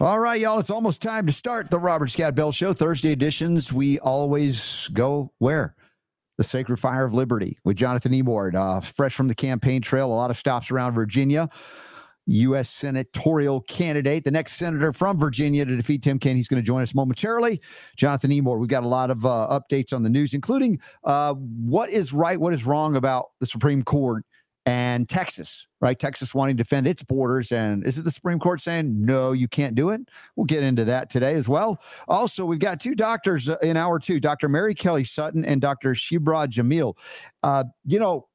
All right, y'all. It's almost time to start the Robert Scott Bell Show. Thursday editions. We always go where? The Sacred Fire of Liberty with Jonathan Emord, uh, fresh from the campaign trail. A lot of stops around Virginia. U.S. senatorial candidate, the next senator from Virginia to defeat Tim Kaine. He's going to join us momentarily. Jonathan Emord, we've got a lot of uh, updates on the news, including uh, what is right, what is wrong about the Supreme Court and Texas, right? Texas wanting to defend its borders. And is it the Supreme Court saying, no, you can't do it? We'll get into that today as well. Also, we've got two doctors uh, in hour two Dr. Mary Kelly Sutton and Dr. Shibrah Jamil. Uh, you know,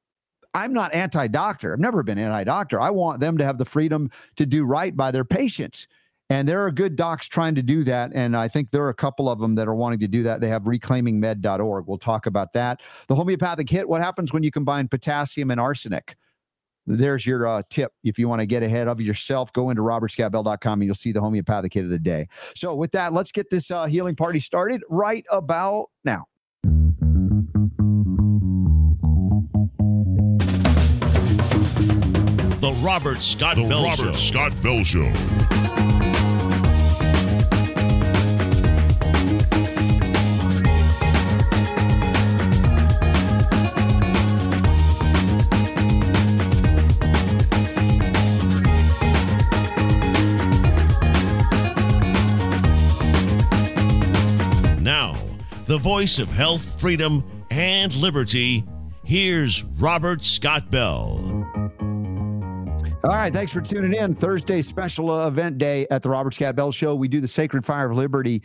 I'm not anti doctor. I've never been anti doctor. I want them to have the freedom to do right by their patients. And there are good docs trying to do that. And I think there are a couple of them that are wanting to do that. They have reclaimingmed.org. We'll talk about that. The homeopathic hit what happens when you combine potassium and arsenic? There's your uh, tip. If you want to get ahead of yourself, go into robertscottbell.com and you'll see the homeopathic hit of the day. So, with that, let's get this uh, healing party started right about now. The Robert Scott The Bell Robert Show. Scott Bell Show. The voice of health, freedom, and liberty. Here's Robert Scott Bell. All right, thanks for tuning in. Thursday special uh, event day at the Robert Scott Bell Show. We do the Sacred Fire of Liberty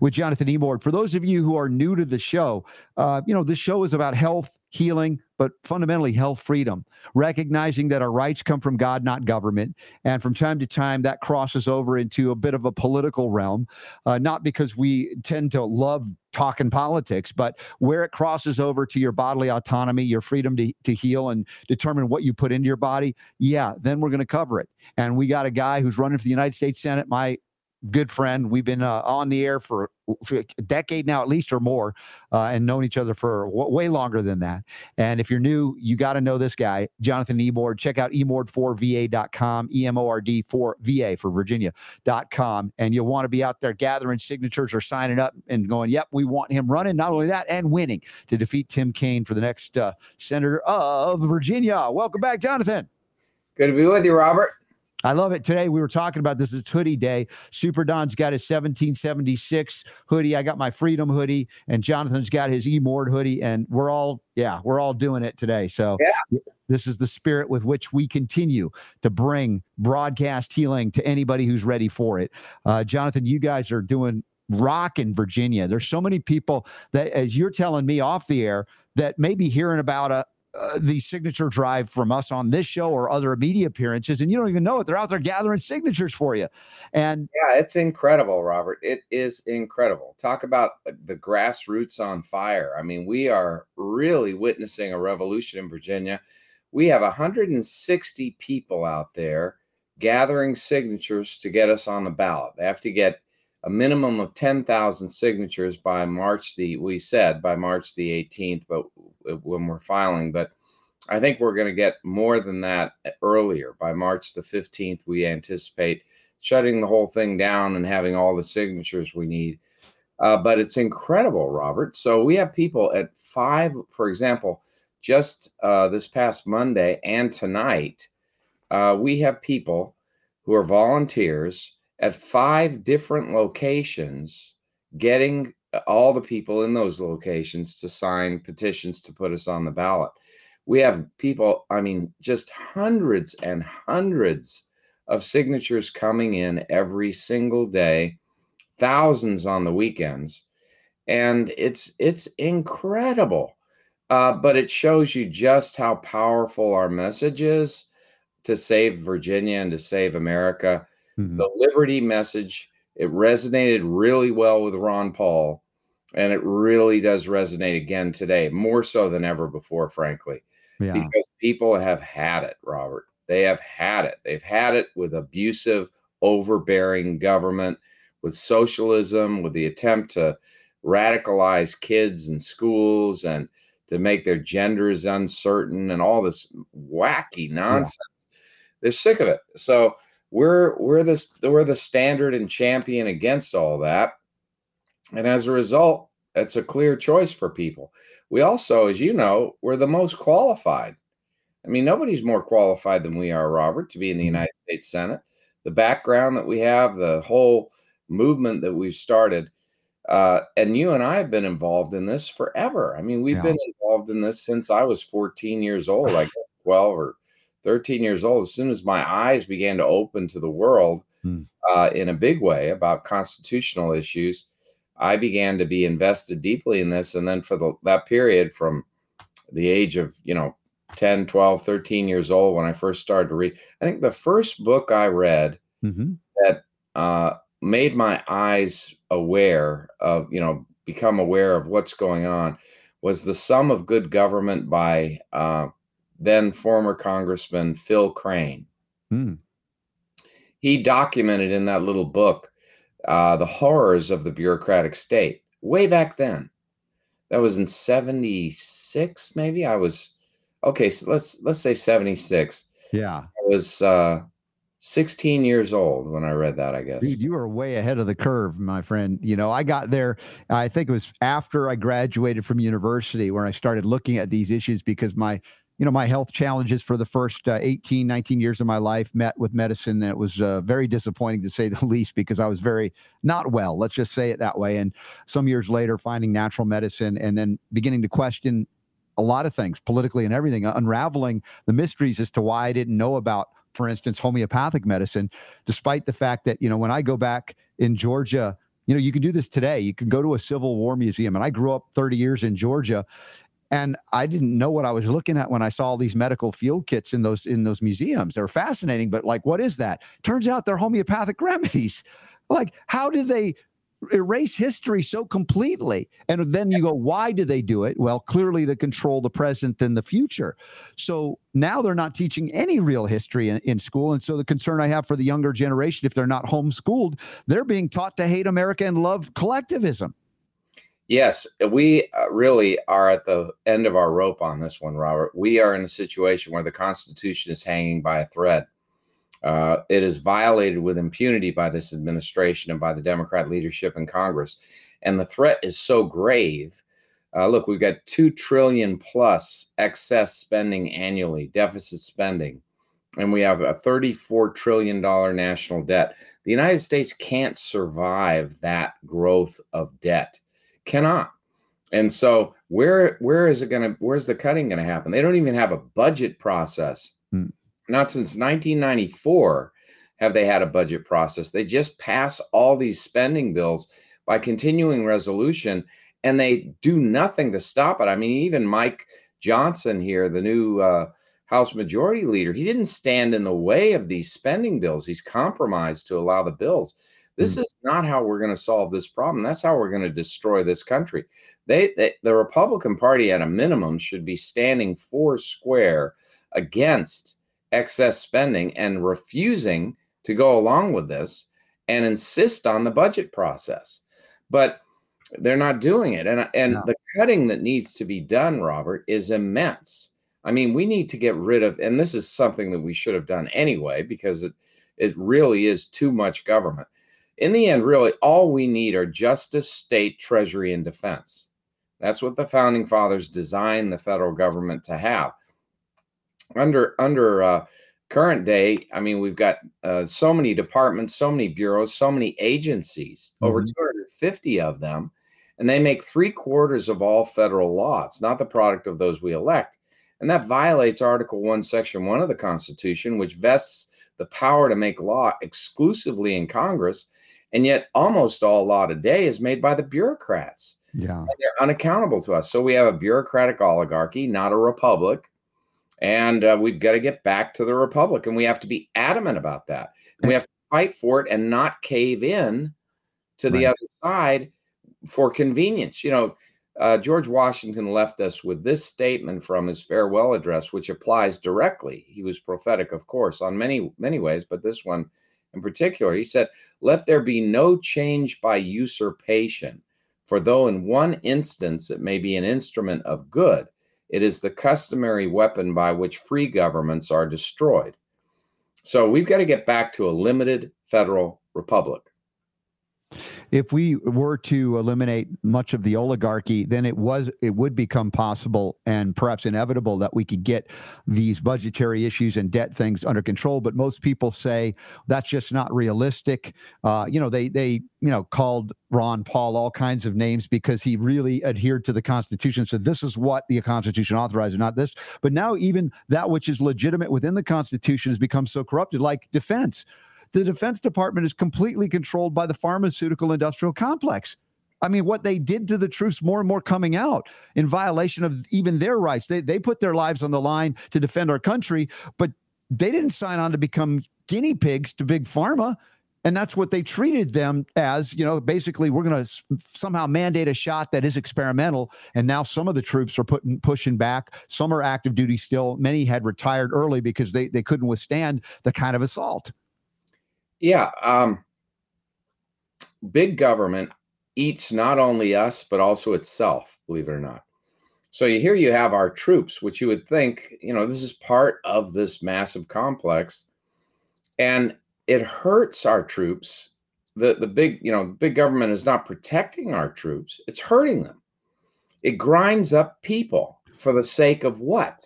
with Jonathan Emord. For those of you who are new to the show, uh, you know this show is about health, healing, but fundamentally health freedom. Recognizing that our rights come from God, not government, and from time to time that crosses over into a bit of a political realm. Uh, not because we tend to love talking politics, but where it crosses over to your bodily autonomy, your freedom to, to heal and determine what you put into your body, yeah, then we're going to cover it. And we got a guy who's running for the United States Senate, my good friend. We've been uh, on the air for, a decade now, at least or more, uh, and known each other for w- way longer than that. And if you're new, you got to know this guy, Jonathan Emord. Check out emord4va.com, E M O R D 4VA for Virginia.com. And you'll want to be out there gathering signatures or signing up and going, yep, we want him running. Not only that, and winning to defeat Tim Kaine for the next uh, senator of Virginia. Welcome back, Jonathan. Good to be with you, Robert. I love it. Today we were talking about this. is hoodie day. Super Don's got his 1776 hoodie. I got my Freedom hoodie, and Jonathan's got his Emord hoodie, and we're all yeah, we're all doing it today. So Yeah. this is the spirit with which we continue to bring broadcast healing to anybody who's ready for it. Uh, Jonathan, you guys are doing rock in Virginia. There's so many people that, as you're telling me off the air, that may be hearing about a uh, the signature drive from us on this show or other media appearances, and you don't even know it. They're out there gathering signatures for you. And Yeah, it's incredible, Robert. It is incredible. Talk about the grassroots on fire. I mean, we are really witnessing a revolution in Virginia. We have 160 people out there gathering signatures to get us on the ballot. They have to get a minimum of 10,000 signatures by March the we said by March the 18th, but when we're filing, but I think we're going to get more than that earlier. By March the 15th, we anticipate shutting the whole thing down and having all the signatures we need. Uh, but it's incredible, Robert. So we have people at five, for example, just uh, this past Monday and tonight, uh, we have people who are volunteers at five different locations getting all the people in those locations to sign petitions to put us on the ballot. We have people, I mean, just hundreds and hundreds of signatures coming in every single day, thousands on the weekends. And it's it's incredible. Uh, but it shows you just how powerful our message is to save Virginia and to save America. Mhm. The liberty message, it resonated really well with Ron Paul. And it really does resonate again today, more so than ever before, frankly yeah, because people have had it, Robert. They have had it. They've had it with abusive, overbearing government, with socialism, with the attempt to radicalize kids in schools and to make their genders uncertain and all this wacky nonsense. They're sick of it. So we're we're the we're the standard and champion against all that, and as a result, it's a clear choice for people. We also, as you know, we're the most qualified. I mean, nobody's more qualified than we are, Robert, to be in the mm-hmm. United States Senate. The background that we have, the whole movement that we've started, uh, and you and I have been involved in this forever. I mean, we've yeah. been involved in this since I was 14 years old, like 12 or 13 years old. As soon as my eyes began to open to the world hmm. uh, in a big way about constitutional issues, I began to be invested deeply in this. And then for the, that period from the age of, you know, 10, 12, 13 years old when I first started to read, I think the first book I read mm-hmm. that uh, made my eyes aware of, you know, become aware of what's going on was The Sum of Good Government by uh, then former Congressman Phil Crane. Hmm. He documented in that little book uh, the horrors of the bureaucratic state way back then. That was in 76, maybe. I was okay, so let's let's say 76. Yeah. I was uh 16 years old when I read that, I guess. Dude, you were way ahead of the curve, my friend. You know, I got there, I think it was after I graduated from university where I started looking at these issues because my, you know, my health challenges for the first uh, 18, 19 years of my life met with medicine. And it was uh, very disappointing to say the least because I was very not well, let's just say it that way. And some years later, finding natural medicine and then beginning to question a lot of things politically and everything, unraveling the mysteries as to why I didn't know about for instance, homeopathic medicine, despite the fact that, you know, when I go back in Georgia, you know, you can do this today. You can go to a Civil War museum. And I grew up 30 years in Georgia. And I didn't know what I was looking at when I saw all these medical field kits in those in those museums. They're fascinating, but like, what is that? Turns out they're homeopathic remedies. Like, how do they erase history so completely. And then you go, why do they do it? Well, clearly to control the present and the future. So now they're not teaching any real history in, in, school. And so the concern I have for the younger generation, if they're not homeschooled, they're being taught to hate America and love collectivism. Yes, we uh, really are at the end of our rope on this one, Robert. We are in a situation where the Constitution is hanging by a thread. Uh, it is violated with impunity by this administration and by the Democrat leadership in Congress. And the threat is so grave. Uh, look, we've got 2 trillion plus excess spending annually, deficit spending, and we have a 34 trillion dollar national debt. The United States can't survive that growth of debt. Cannot. And so where where is it going to where's the cutting going to happen? They don't even have a budget process. Hmm. Not since 1994 have they had a budget process. They just pass all these spending bills by continuing resolution and they do nothing to stop it. I mean, even Mike Johnson here, the new uh, House Majority Leader, he didn't stand in the way of these spending bills. He's compromised to allow the bills. This mm. is not how we're going to solve this problem. That's how we're going to destroy this country. They, they, the Republican Party, at a minimum, should be standing four square against excess spending and refusing to go along with this and insist on the budget process. But they're not doing it. And, and no. the cutting that needs to be done, Robert, is immense. I mean, we need to get rid of, and this is something that we should have done anyway, because it, it really is too much government. In the end, really, all we need are justice, state, treasury, and defense. That's what the founding fathers designed the federal government to have under under uh, current day, I mean, we've got uh, so many departments, so many bureaus, so many agencies, mm-hmm. over 250 of them, and they make three quarters of all federal law. It's not the product of those we elect. And that violates Article 1, Section 1 of the Constitution, which vests the power to make law exclusively in Congress. And yet, almost all law today is made by the bureaucrats. Yeah. And they're unaccountable to us. So we have a bureaucratic oligarchy, not a republic and uh, we've got to get back to the republic, and we have to be adamant about that. we have to fight for it and not cave in to the right. other side for convenience. You know, uh, George Washington left us with this statement from his farewell address, which applies directly. He was prophetic, of course, on many, many ways, but this one in particular, he said, Let there be no change by usurpation, for though in one instance it may be an instrument of good, it is the customary weapon by which free governments are destroyed. So we've got to get back to a limited federal republic if we were to eliminate much of the oligarchy, then it was it would become possible and perhaps inevitable that we could get these budgetary issues and debt things under control. But most people say that's just not realistic. Uh, you know, they they you know called Ron Paul all kinds of names because he really adhered to the Constitution. So this is what the Constitution authorizes, not this. But now even that which is legitimate within the Constitution has become so corrupted, like defense the Defense Department is completely controlled by the pharmaceutical industrial complex. I mean, what they did to the troops more and more coming out in violation of even their rights. They, they put their lives on the line to defend our country, but they didn't sign on to become guinea pigs to big pharma. And that's what they treated them as. You know, basically, we're going to somehow mandate a shot that is experimental. And now some of the troops are putting pushing back. Some are active duty still. Many had retired early because they, they couldn't withstand the kind of assault. Yeah. Um, big government eats not only us, but also itself, believe it or not. So you here you have our troops, which you would think, you know, this is part of this massive complex. And it hurts our troops. The the big, you know, big government is not protecting our troops, it's hurting them. It grinds up people for the sake of what?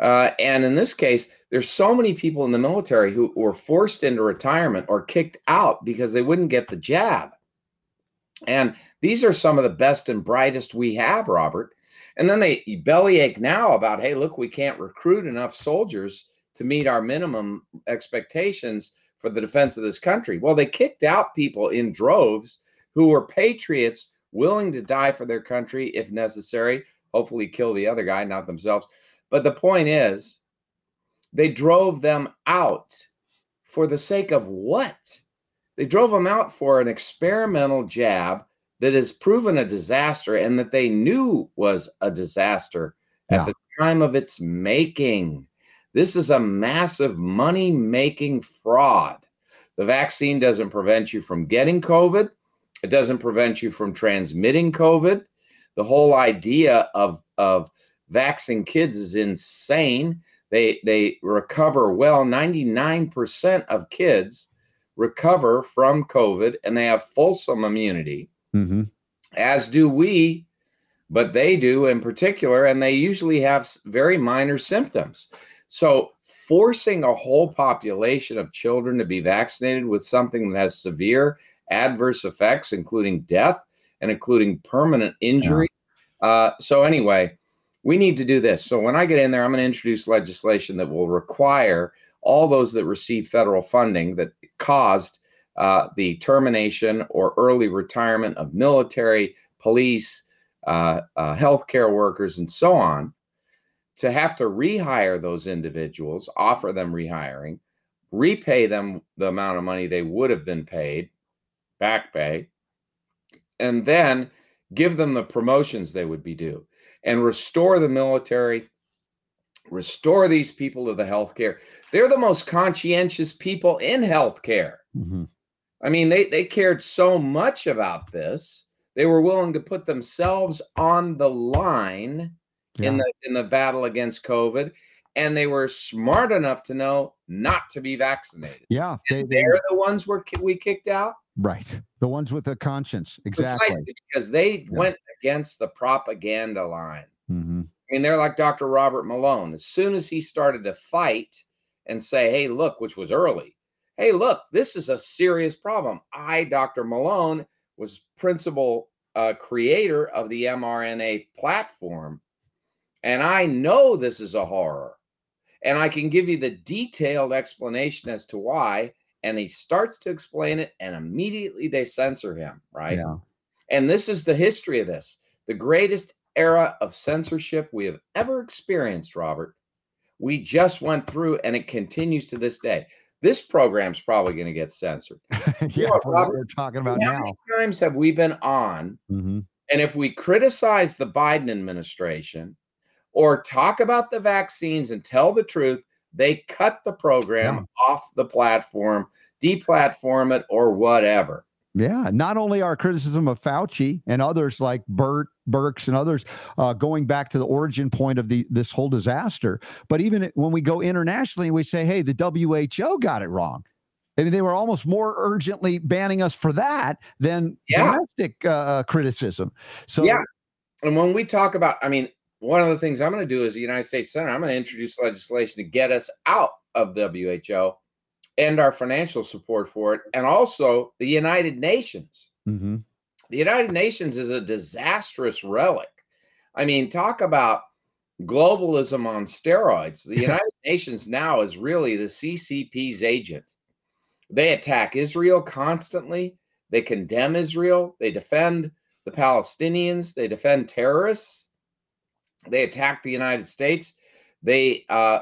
Uh, and in this case, there's so many people in the military who were forced into retirement or kicked out because they wouldn't get the jab. And these are some of the best and brightest we have, Robert. And then they bellyache now about, hey, look, we can't recruit enough soldiers to meet our minimum expectations for the defense of this country. Well, they kicked out people in droves who were patriots willing to die for their country if necessary, hopefully kill the other guy, not themselves. But the point is, they drove them out for the sake of what? They drove them out for an experimental jab that has proven a disaster and that they knew was a disaster yeah. at the time of its making. This is a massive money making fraud. The vaccine doesn't prevent you from getting COVID, it doesn't prevent you from transmitting COVID. The whole idea of, of vaccinating kids is insane. They they recover well. 99% of kids recover from COVID and they have fulsome immunity, mm-hmm. as do we, but they do in particular, and they usually have very minor symptoms. So, forcing a whole population of children to be vaccinated with something that has severe adverse effects, including death and including permanent injury. Yeah. Uh, so, anyway, we need to do this. So when I get in there, I'm going to introduce legislation that will require all those that receive federal funding that caused uh, the termination or early retirement of military, police, uh, uh, healthcare workers, and so on, to have to rehire those individuals, offer them rehiring, repay them the amount of money they would have been paid, back pay, and then give them the promotions they would be due and restore the military, restore these people to the healthcare. They're the most conscientious people in healthcare. Mm-hmm. I mean, they, they cared so much about this. They were willing to put themselves on the line yeah. in the in the battle against COVID, and they were smart enough to know not to be vaccinated. Yeah, they, they're the ones were we kicked out. Right, the ones with a conscience, exactly, Precisely because they yeah. went against the propaganda line. Mm-hmm. I mean, they're like Dr. Robert Malone. As soon as he started to fight and say, hey, look, which was early, hey, look, this is a serious problem. I, Dr. Malone, was principal uh, creator of the mRNA platform. And I know this is a horror. And I can give you the detailed explanation as to why. And he starts to explain it, and immediately they censor him, right? Yeah. And this is the history of this the greatest era of censorship we have ever experienced, Robert. We just went through, and it continues to this day. This program's probably going to get censored. yeah, you know, Robert, we're talking about how now. many times have we been on? Mm-hmm. And if we criticize the Biden administration or talk about the vaccines and tell the truth, they cut the program yeah. off the platform, deplatform it, or whatever. Yeah, not only our criticism of Fauci and others like Bert Birx and others uh, going back to the origin point of the this whole disaster, but even when we go internationally, and we say, "Hey, the WHO got it wrong." I mean, they were almost more urgently banning us for that than yeah. domestic uh, criticism. So, yeah. And when we talk about, I mean, one of the things I'm going to do as a United States Senator, I'm going to introduce legislation to get us out of WHO and our financial support for it, and also the United Nations. Mm-hmm. The United Nations is a disastrous relic. I mean, talk about globalism on steroids. The United Nations now is really the CCP's agent. They attack Israel constantly. They condemn Israel. They defend the Palestinians. They defend terrorists. They attack the United States. They uh,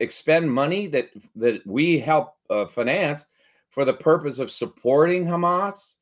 expend money that that we help uh, finance for the purpose of supporting Hamas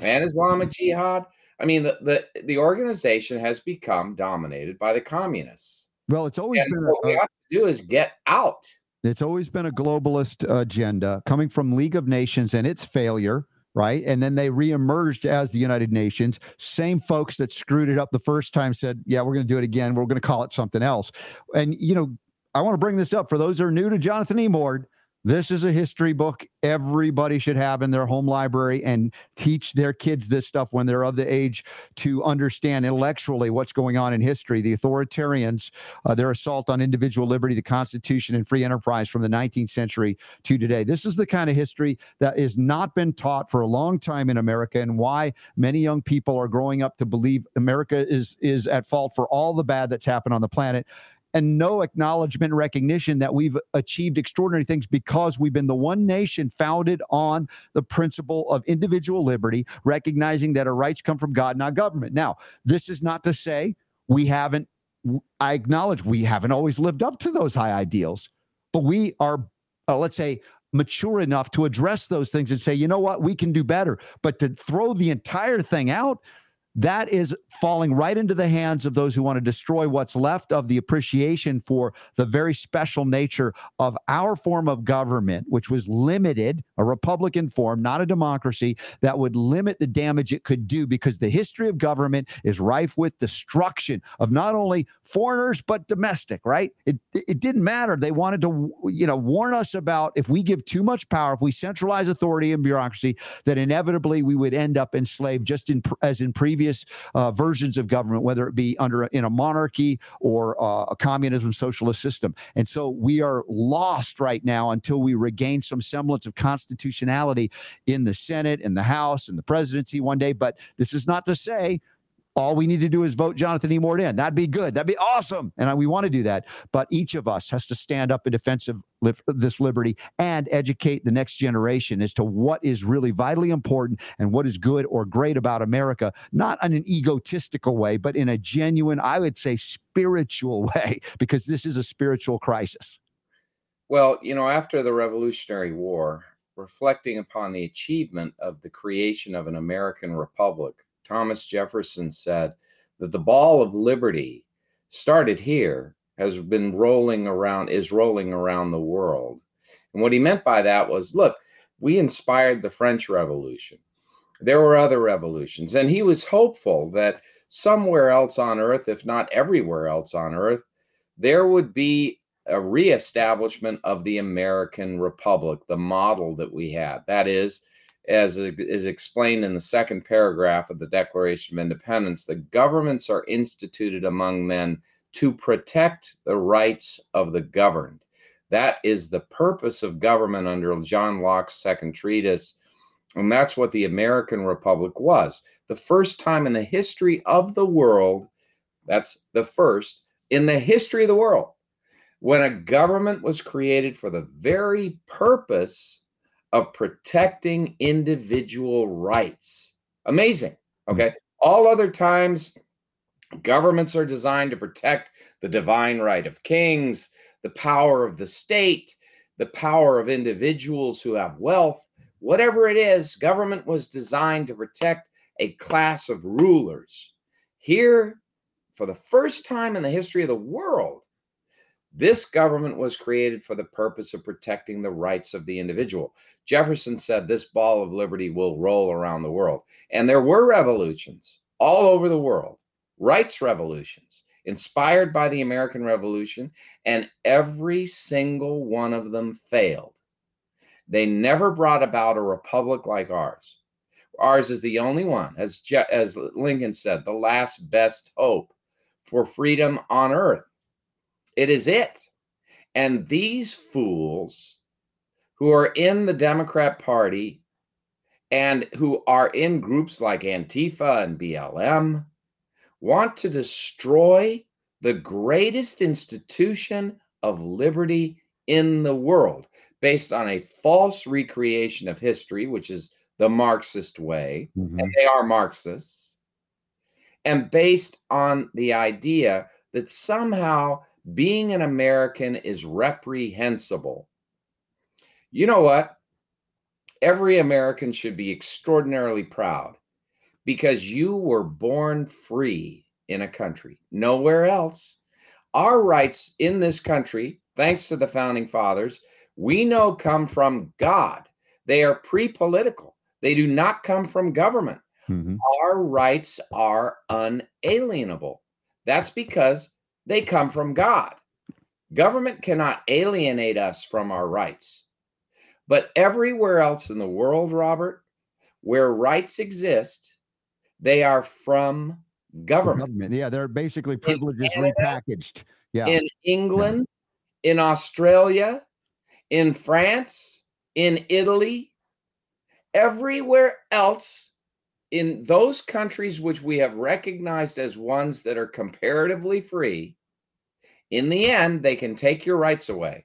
and Islamic Jihad. I mean, the, the, the organization has become dominated by the communists. Well, it's always and been what a, we have to do is get out. It's always been a globalist agenda coming from League of Nations and its failure, right? And then they reemerged as the United Nations. Same folks that screwed it up the first time said, "Yeah, we're going to do it again. We're going to call it something else." And you know, I want to bring this up for those who are new to Jonathan Emord. This is a history book everybody should have in their home library and teach their kids this stuff when they're of the age to understand intellectually what's going on in history. The authoritarians, uh, their assault on individual liberty, the Constitution, and free enterprise from the 19th century to today. This is the kind of history that has not been taught for a long time in America, and why many young people are growing up to believe America is is at fault for all the bad that's happened on the planet and no acknowledgement recognition that we've achieved extraordinary things because we've been the one nation founded on the principle of individual liberty, recognizing that our rights come from God, not government. Now, this is not to say we haven't, I acknowledge we haven't always lived up to those high ideals, but we are, uh, let's say, mature enough to address those things and say, you know what, we can do better. But to throw the entire thing out, that is falling right into the hands of those who want to destroy what's left of the appreciation for the very special nature of our form of government, which was limited, a Republican form, not a democracy, that would limit the damage it could do because the history of government is rife with destruction of not only foreigners, but domestic, right? It, it didn't matter. They wanted to, you know, warn us about if we give too much power, if we centralize authority and bureaucracy, that inevitably we would end up enslaved just in as in previous previous uh, versions of government, whether it be under in a monarchy or uh, a communism socialist system. And so we are lost right now until we regain some semblance of constitutionality in the Senate, in the House, in the presidency one day. But this is not to say all we need to do is vote Jonathan Emord in. That'd be good. That'd be awesome. And we want to do that. But each of us has to stand up in defense of this liberty and educate the next generation as to what is really vitally important and what is good or great about America, not in an egotistical way, but in a genuine, I would say, spiritual way, because this is a spiritual crisis. Well, you know, after the Revolutionary War, reflecting upon the achievement of the creation of an American republic, Thomas Jefferson said that the ball of liberty started here, has been rolling around, is rolling around the world. And what he meant by that was look, we inspired the French Revolution. There were other revolutions. And he was hopeful that somewhere else on earth, if not everywhere else on earth, there would be a reestablishment of the American Republic, the model that we had. That is, as is explained in the second paragraph of the Declaration of Independence, the governments are instituted among men to protect the rights of the governed. That is the purpose of government under John Locke's second treatise. And that's what the American Republic was. The first time in the history of the world, that's the first in the history of the world, when a government was created for the very purpose of protecting individual rights. Amazing. Hmm. Okay. All other times, governments are designed to protect the divine right of kings, the power of the state, the power of individuals who have wealth. Whatever it is, government was designed to protect a class of rulers. Here, for the first time in the history of the world, This government was created for the purpose of protecting the rights of the individual. Jefferson said this ball of liberty will roll around the world. And there were revolutions all over the world, rights revolutions inspired by the American Revolution, and every single one of them failed. They never brought about a republic like ours. Ours is the only one, as, Je- as Lincoln said, the last best hope for freedom on earth. It is it. And these fools who are in the Democrat Party and who are in groups like Antifa and BLM want to destroy the greatest institution of liberty in the world based on a false recreation of history, which is the Marxist way, Mhm. and they are Marxists, and based on the idea that somehow being an American is reprehensible. You know what? Every American should be extraordinarily proud because you were born free in a country, nowhere else. Our rights in this country, thanks to the founding fathers, we know come from God. They are pre political, they do not come from government. Mhm. Our rights are unalienable. That's because they come from God. Government cannot alienate us from our rights. But everywhere else in the world, Robert, where rights exist, they are from government. government. Yeah, they're basically privileges Canada, repackaged. Yeah. In England, in Australia, in France, in Italy, everywhere else in those countries which we have recognized as ones that are comparatively free, in the end, they can take your rights away.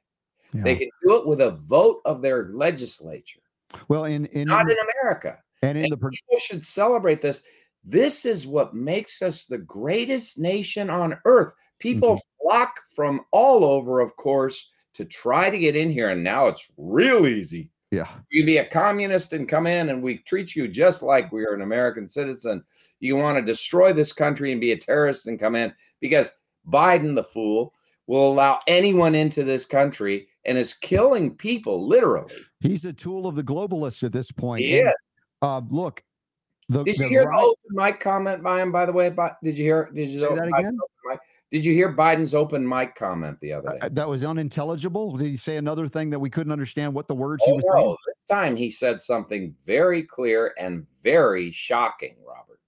They can do it with a vote of their legislature, Well, in in not in America. and in And the people should celebrate this. This is what makes us the greatest nation on earth. People mm-hmm. flock from all over, of course, to try to get in here. And now it's real easy. yeah. You be a communist and come in, and we treat you just like we are an American citizen. You want to destroy this country and be a terrorist and come in because Biden, the fool, will allow anyone into this country and is killing people literally. He's a tool of the globalists at this point. He is. uh, look, the, Did you hear right- the open mic comment by him? By the way, Bi- did you hear? Did you Say that again? Did you hear Biden's open mic comment the other day? uh, that was unintelligible? Did he say another thing that we couldn't understand what the words he oh was saying? no! This time he said something very clear and very shocking. Robert,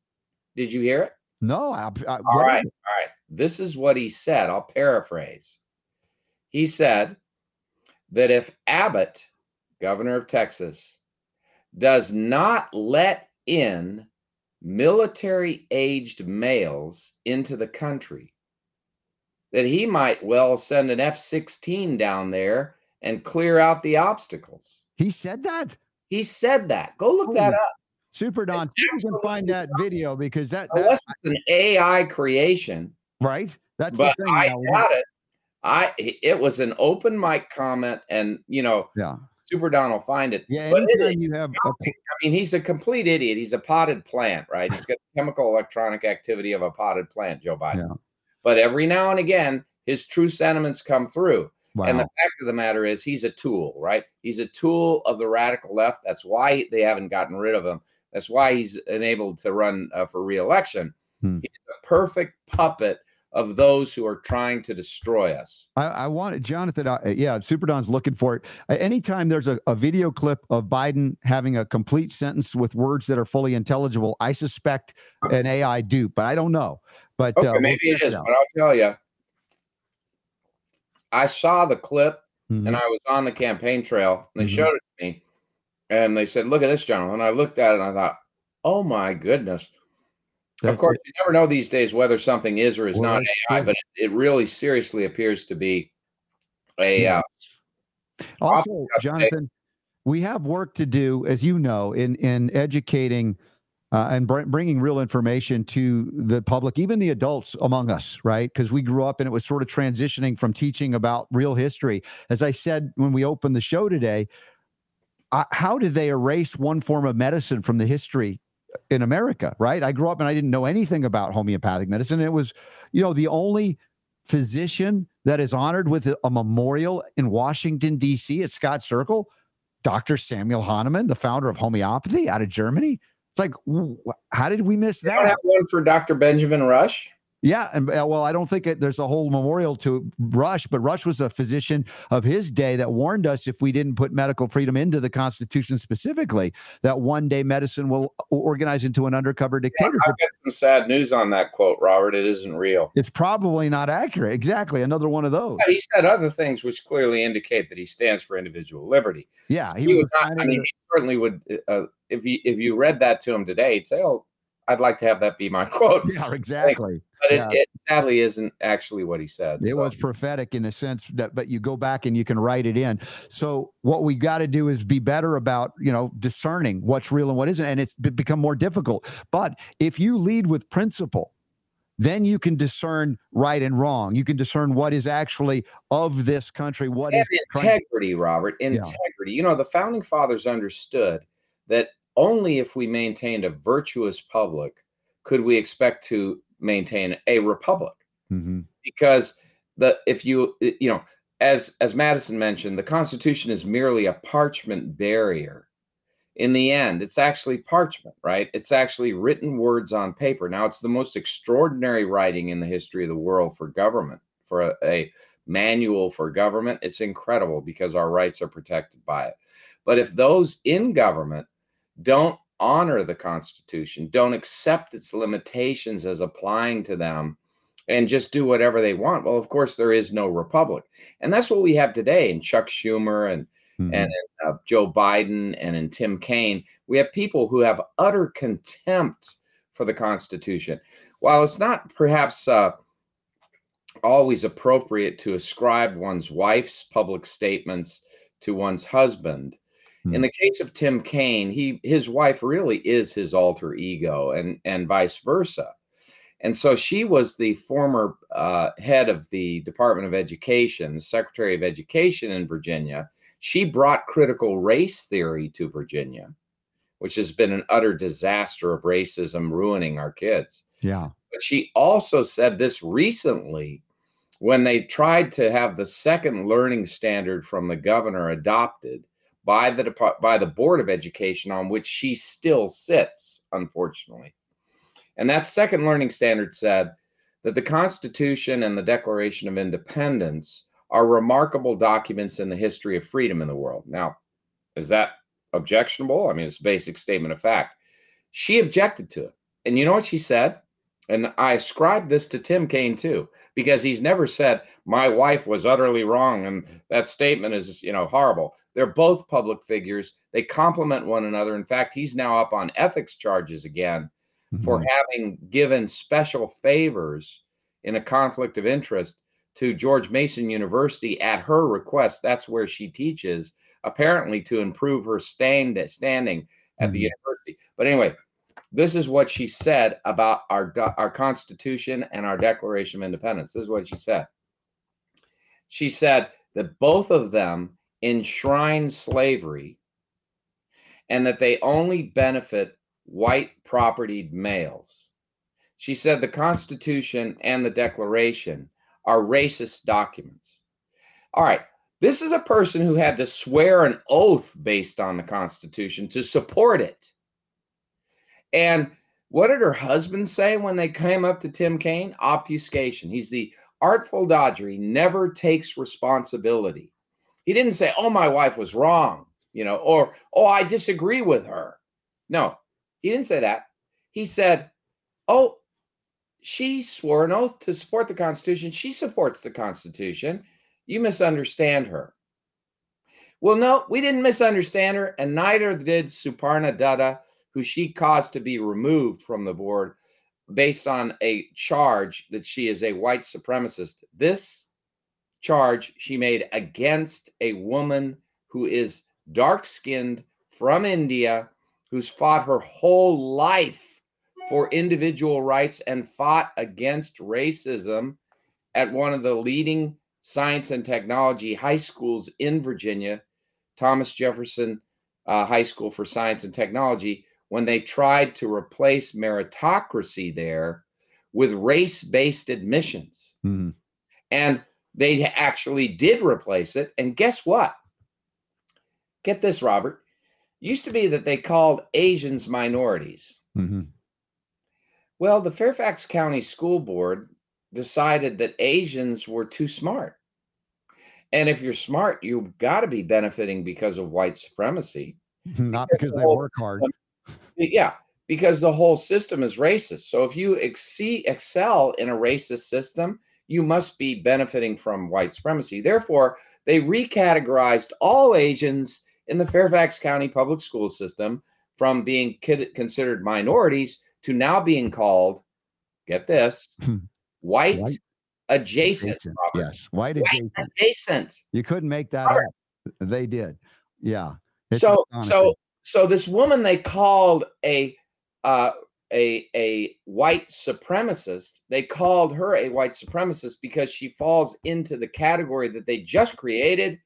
did you hear it? No, I, I, All right, all right. This is what he said. I'll paraphrase. He said that if Abbott, governor of Texas, does not let in military aged males into the country, that he might well send an F 16 down there and clear out the obstacles. He said that. He said that. Go look that up. Super Don, you can find that video because that, that Unless it's an AI creation, right. That's but the thing. I doubt it. I it was an open mic comment, and you know, Yeah, Super Don will find it. yeah. But it you have a. I mean, he's a complete idiot. He's a potted plant, right? He's got the chemical electronic activity of a potted plant, Joe Biden. Yeah. But every now and again, his true sentiments come through. wow. And the fact of the matter is, he's a tool, right? He's a tool of the radical left. That's why they haven't gotten rid of him. That's why he's enabled to run uh, for reelection. Hmm. He's a perfect puppet of those who are trying to destroy us. I, I want Jonathan. Uh, yeah, Super Don's looking for it. Uh, anytime there's a, a video clip of Biden having a complete sentence with words that are fully intelligible, I suspect an AI dupe, but I don't know. But Okay, uh, we'll maybe it check but I'll tell you. I saw the clip Mhm. and I was on the campaign trail. And they Mhm. showed it to me, and they said, "Look at this, Jonathan." And I looked at it and I thought, "Oh my goodness!" That- of course, you never know these days whether something is or is Well, not AI, but it, it really seriously appears to be a. Yeah. Uh, Also. Jonathan, we have work to do, as you know, in in educating uh, and br- bringing real information to the public, even the adults among us, right? Because we grew up and it was sort of transitioning from teaching about real history. As I said when we opened the show today, uh, how did they erase one form of medicine from the history in America, right? I grew up and I didn't know anything about homeopathic medicine. It was, you know, the only physician that is honored with a, memorial in Washington, D.C. at Scott Circle, Dr. Samuel Hahnemann, the founder of homeopathy out of Germany. It's like, how did we miss that? one for Dr. Benjamin Rush. Yeah, and uh, well, I don't think it, there's a whole memorial to Rush, but Rush was a physician of his day that warned us if we didn't put medical freedom into the Constitution specifically, that one day medicine will organize into an undercover dictatorship. I've got some sad news on that quote, Robert. It isn't real. It's probably not accurate. Exactly, another one of those. But he said other things which clearly indicate that he stands for individual liberty. Yeah, He, he would not, I mean, he certainly would. Uh, if you if you read that to him today, he'd say, "Oh, I'd like to have that be my quote." yeah, exactly. But it, yeah. it sadly isn't actually what he said. It so. was prophetic in a sense that, but you go back and you can write it in. So what we got to do is be better about you know discerning what's real and what isn't, and it's become more difficult. But if you lead with principle, then you can discern right and wrong. You can discern what is actually of this country. What and is integrity, Robert. Integrity. You know, the founding fathers understood that only if we maintained a virtuous public could we expect to maintain a republic. Mhm. Because the if you you know, as as Madison mentioned, the Constitution is merely a parchment barrier. In the end, it's actually parchment, right? It's actually written words on paper. Now, it's the most extraordinary writing in the history of the world for government, for a, a manual for government. It's incredible because our rights are protected by it. But if those in government don't honor the Constitution, don't accept its limitations as applying to them, and just do whatever they want, well, of course, there is no republic. And that's what we have today in Chuck Schumer and Mhm. and uh, Joe Biden and in Tim Kaine. We have people who have utter contempt for the Constitution. While it's not perhaps uh, always appropriate to ascribe one's wife's public statements to one's husband, in Hmm. the case of Tim Kaine, he his wife really is his alter ego, and and vice versa. And so she was the former uh, head of the Department of Education, the Secretary of Education in Virginia. She brought critical race theory to Virginia, which has been an utter disaster of racism ruining our kids. yeah, But she also said this recently when they tried to have the second learning standard from the governor adopted by the Depart- by the Board of Education on which she still sits, unfortunately. And that second learning standard said that the Constitution and the Declaration of Independence are remarkable documents in the history of freedom in the world. Now, is that objectionable? I mean, it's a basic statement of fact. She objected to it. And you know what she said? And I ascribe this to Tim Kaine too, because he's never said, My wife was utterly wrong and that statement is, you know, horrible. They're both public figures. They complement one another. In fact, he's now up on ethics charges again for Mhm. having given special favors in a conflict of interest to George Mason University at her request. That's where she teaches, apparently to improve her stand, standing at the Mhm. university. But anyway, this is what she said about our our Constitution and our Declaration of Independence. This is what she said. She said that both of them enshrine slavery and that they only benefit white propertied males. She said the Constitution and the Declaration are racist documents. All right, this is a person who had to swear an oath based on the Constitution to support it. And what did her husband say when they came up to Tim Kaine? Obfuscation. He's the artful dodger. He never takes responsibility. He didn't say, "Oh, my wife was wrong," you know, or "Oh, I disagree with her." No, he didn't say that. He said, "Oh, she swore an oath to support the Constitution. She supports the Constitution. You misunderstand her." Well, no, we didn't misunderstand her, and neither did Suparna Dutta, who she caused to be removed from the board based on a charge that she is a white supremacist. This charge she made against a woman who is dark skinned from India, who's fought her whole life for individual rights and fought against racism at one of the leading science and technology high schools in Virginia, Thomas Jefferson uh, High School for Science and Technology, when they tried to replace meritocracy there with race based admissions. Mhm. And they actually did replace it. And guess what? Get this, Robert. Used to be that they called Asians minorities. hmm Well, the Fairfax County School Board decided that Asians were too smart. And if you're smart, you've got to be benefiting because of white supremacy. Not because they work hard. Yeah, because the whole system is racist. So if you exceed, excel in a racist system, you must be benefiting from white supremacy. Therefore, they recategorized all Asians in the Fairfax County public school system from being kid- considered minorities to now being called, get this, Hmm. white, White adjacent. Adjacent. Yes, white White adjacent. adjacent. You couldn't make that Robert. up. They did. Yeah. It's so astonishing. so so this woman they called a uh a a white supremacist they called her a white supremacist because she falls into the category that they just created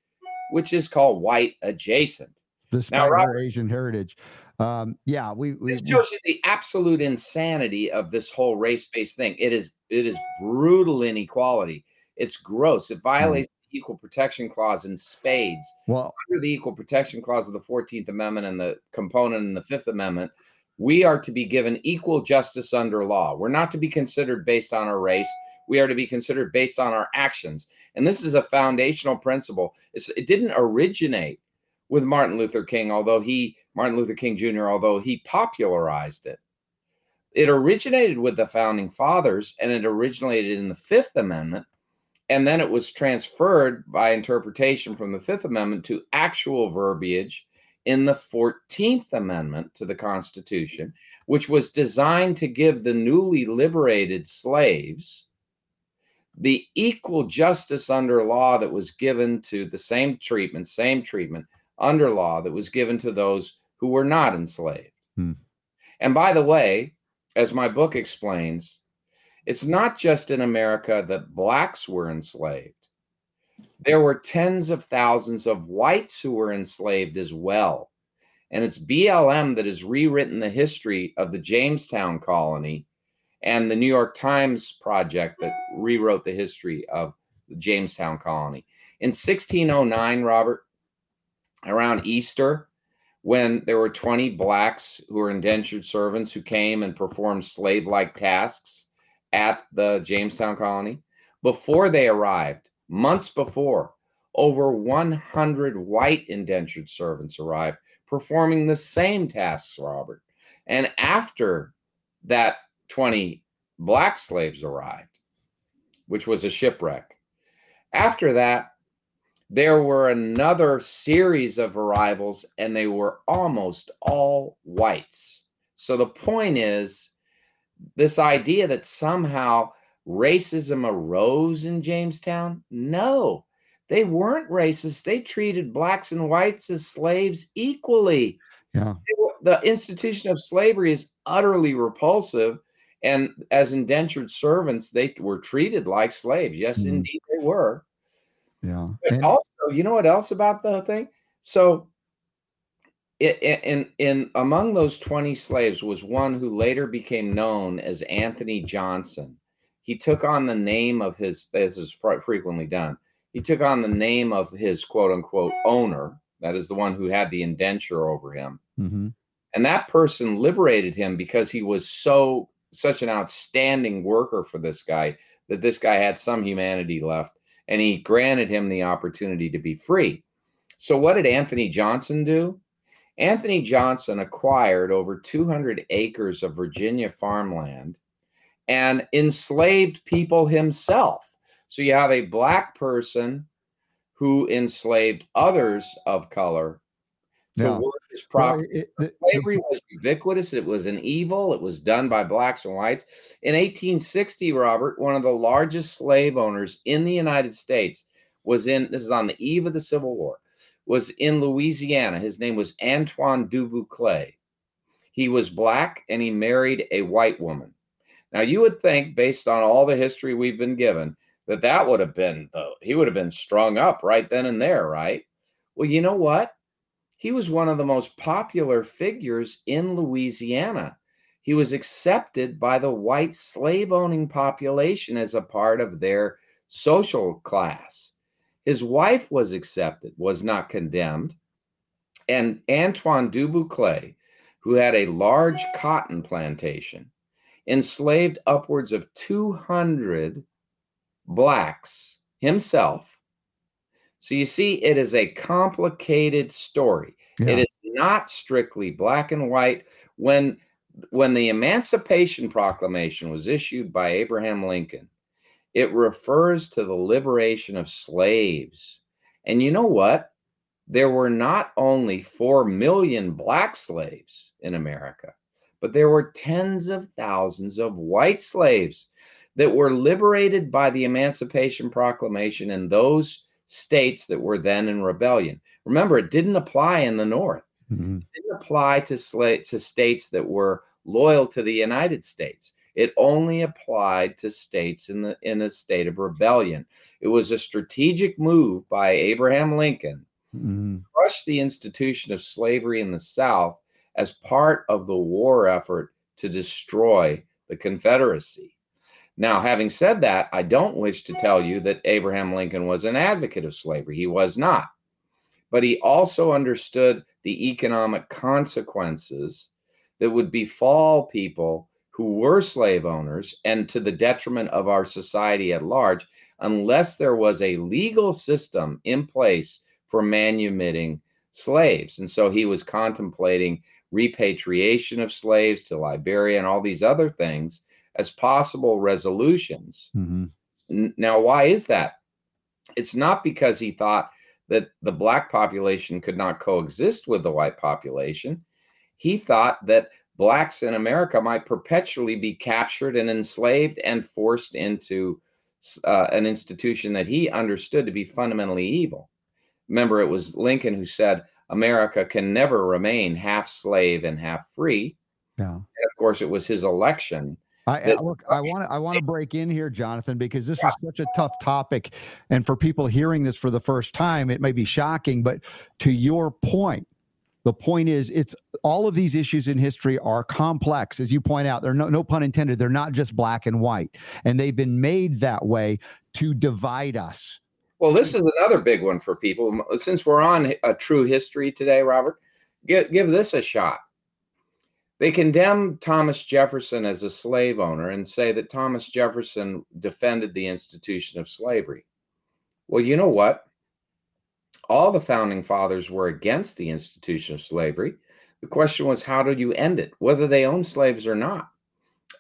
which is called white adjacent. Despite Robert- their Asian heritage. Um, yeah, we, we, this shows you the absolute insanity of this whole race-based thing. It is it is brutal inequality. It's gross. It violates equal protection clause in spades. Well, under the equal protection clause of the 14th amendment and the component in the fifth amendment we are to be given equal justice under law. We're not to be considered based on our race. We are to be considered based on our actions. And this is a foundational principle. It's, it didn't originate with martin luther king although he martin luther king jr although he popularized it. It originated with the founding fathers and it originated in the fifth amendment and then it was transferred by interpretation from the Fifth Amendment to actual verbiage in the 14th Amendment to the Constitution, which was designed to give the newly liberated slaves the equal justice under law that was given to the same treatment, same treatment under law that was given to those who were not enslaved. Hmm. And by the way, as my book explains, it's not just in America that blacks were enslaved. There were tens of thousands of whites who were enslaved as well. And it's BLM that has rewritten the history of the Jamestown colony and the New York Times project that rewrote the history of the Jamestown colony. In 1609, Robert, around Easter, when there were 20 blacks who were indentured servants who came and performed slave like tasks at the Jamestown colony. Before they arrived, months before, over 100 white indentured servants arrived performing the same tasks, Robert. And after that 20 black slaves arrived, which was a shipwreck, after that, there were another series of arrivals, and they were almost all whites. So the point is, this idea that somehow racism arose in Jamestown? No, they weren't racist. They treated blacks and whites as slaves equally. yeah. The institution of slavery is utterly repulsive. And as indentured servants, they were treated like slaves. Yes, Mhm. indeed, they were. Yeah. But And- also, you know what else about the thing? So, in in among those twenty slaves was one who later became known as Anthony Johnson. He took on the name of his. This is fre- frequently done. He took on the name of his quote unquote owner. That is the one who had the indenture over him, mhm. and that person liberated him because he was so such an outstanding worker for this guy that this guy had some humanity left and he granted him the opportunity to be free. So, what did Anthony Johnson do? Anthony Johnson acquired over 200 acres of Virginia farmland and enslaved people himself. So, you have a black person who enslaved others of color to Yeah. work his Well, property. it- it- Slavery was ubiquitous. It was an evil. It was done by blacks and whites. In 1860, Robert, one of the largest slave owners in the United States, was in this is on the eve of the Civil War, was in Louisiana. His name was Antoine Dubuclet. He was black and he married a white woman. Now you would think, based on all the history we've been given, that that would have been the he would have been strung up right then and there, right? Well, you know what? He was one of the most popular figures in Louisiana. He was accepted by the white slave owning population as a part of their social class. His wife was accepted, was not condemned. And Antoine Dubuclet, who had a large cotton plantation, enslaved upwards of 200 blacks himself. So you see, it is a complicated story. Yeah. It is not strictly black and white. When when the Emancipation Proclamation was issued by Abraham Lincoln, it refers to the liberation of slaves. And you know what? There were not only 4 million black slaves in America, but there were tens of thousands of white slaves that were liberated by the Emancipation Proclamation in those states that were then in rebellion. Remember, it didn't apply in the North. Mhm. It didn't apply to, sla- to states that were loyal to the United States. It only applied to states in the in a state of rebellion. It was a strategic move by Abraham Lincoln Mhm. crush the institution of slavery in the South as part of the war effort to destroy the Confederacy. Now, having said that, I don't wish to tell you that Abraham Lincoln was an advocate of slavery. He was not. But he also understood the economic consequences that would befall people who were slave owners and to the detriment of our society at large unless there was a legal system in place for manumitting slaves. And so he was contemplating repatriation of slaves to Liberia and all these other things as possible resolutions. Mhm. Now, why is that? It's not because he thought that the black population could not coexist with the white population. He thought that blacks in America might perpetually be captured and enslaved and forced into uh, an institution that he understood to be fundamentally evil. Remember, it was Lincoln who said, America can never remain half slave and half free. Yeah. And of course, it was his election I, I look. I want to. I want to break in here, Jonathan, because this is such a tough topic, and for people hearing this for the first time, it may be shocking. But to your point, the point is, it's all of these issues in history are complex, as you point out. They're no, no pun intended. They're not just black and white, and they've been made that way to divide us. Well, this is another big one for people. Since we're on a true history today, Robert, give, give this a shot. They condemn Thomas Jefferson as a slave owner and say that Thomas Jefferson defended the institution of slavery. Well, you know what? All the founding fathers were against the institution of slavery. The question was, how do you end it, whether they owned slaves or not?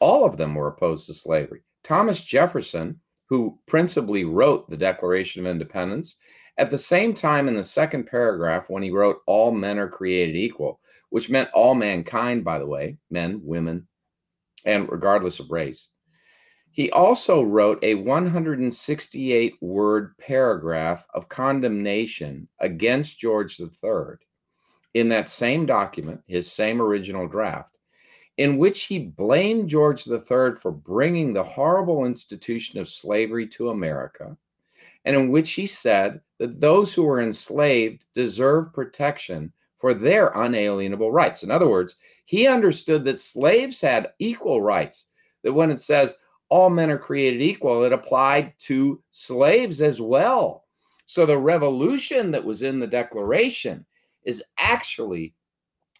All of them were opposed to slavery. Thomas Jefferson, who principally wrote the Declaration of Independence, at the same time, in the second paragraph, when he wrote, All men are created equal, which meant all mankind, by the way, men, women, and regardless of race. He also wrote a 168 word paragraph of condemnation against George III in that same document, his same original draft, in which he blamed George III for bringing the horrible institution of slavery to America, and in which he said that those who were enslaved deserve protection for their unalienable rights. In other words, he understood that slaves had equal rights, that when it says all men are created equal, it applied to slaves as well. So the revolution that was in the Declaration is actually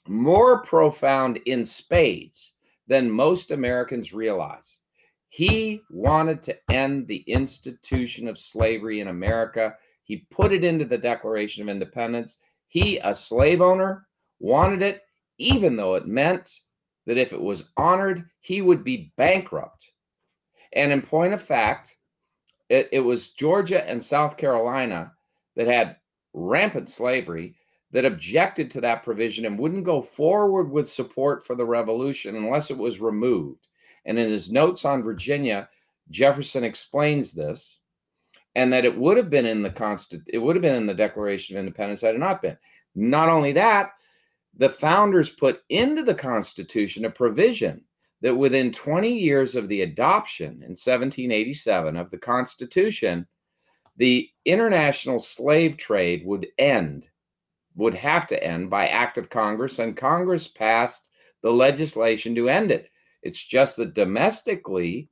more profound in spades than most Americans realize. He wanted to end the institution of slavery in America. He put it into the Declaration of Independence. He, a slave owner, wanted it, even though it meant that if it was honored, he would be bankrupt. And in point of fact, it, it was Georgia and South Carolina that had rampant slavery that objected to that provision and wouldn't go forward with support for the revolution unless it was removed. And in his notes on Virginia, Jefferson explains this and that it would have been in the constant it would have been in the Declaration of Independence had it not been. Not only that, the founders put into the Constitution a provision that within 20 years of the adoption in 1787 of the Constitution, the international slave trade would end, would have to end by act of Congress, and Congress passed the legislation to end it. It's just that domestically,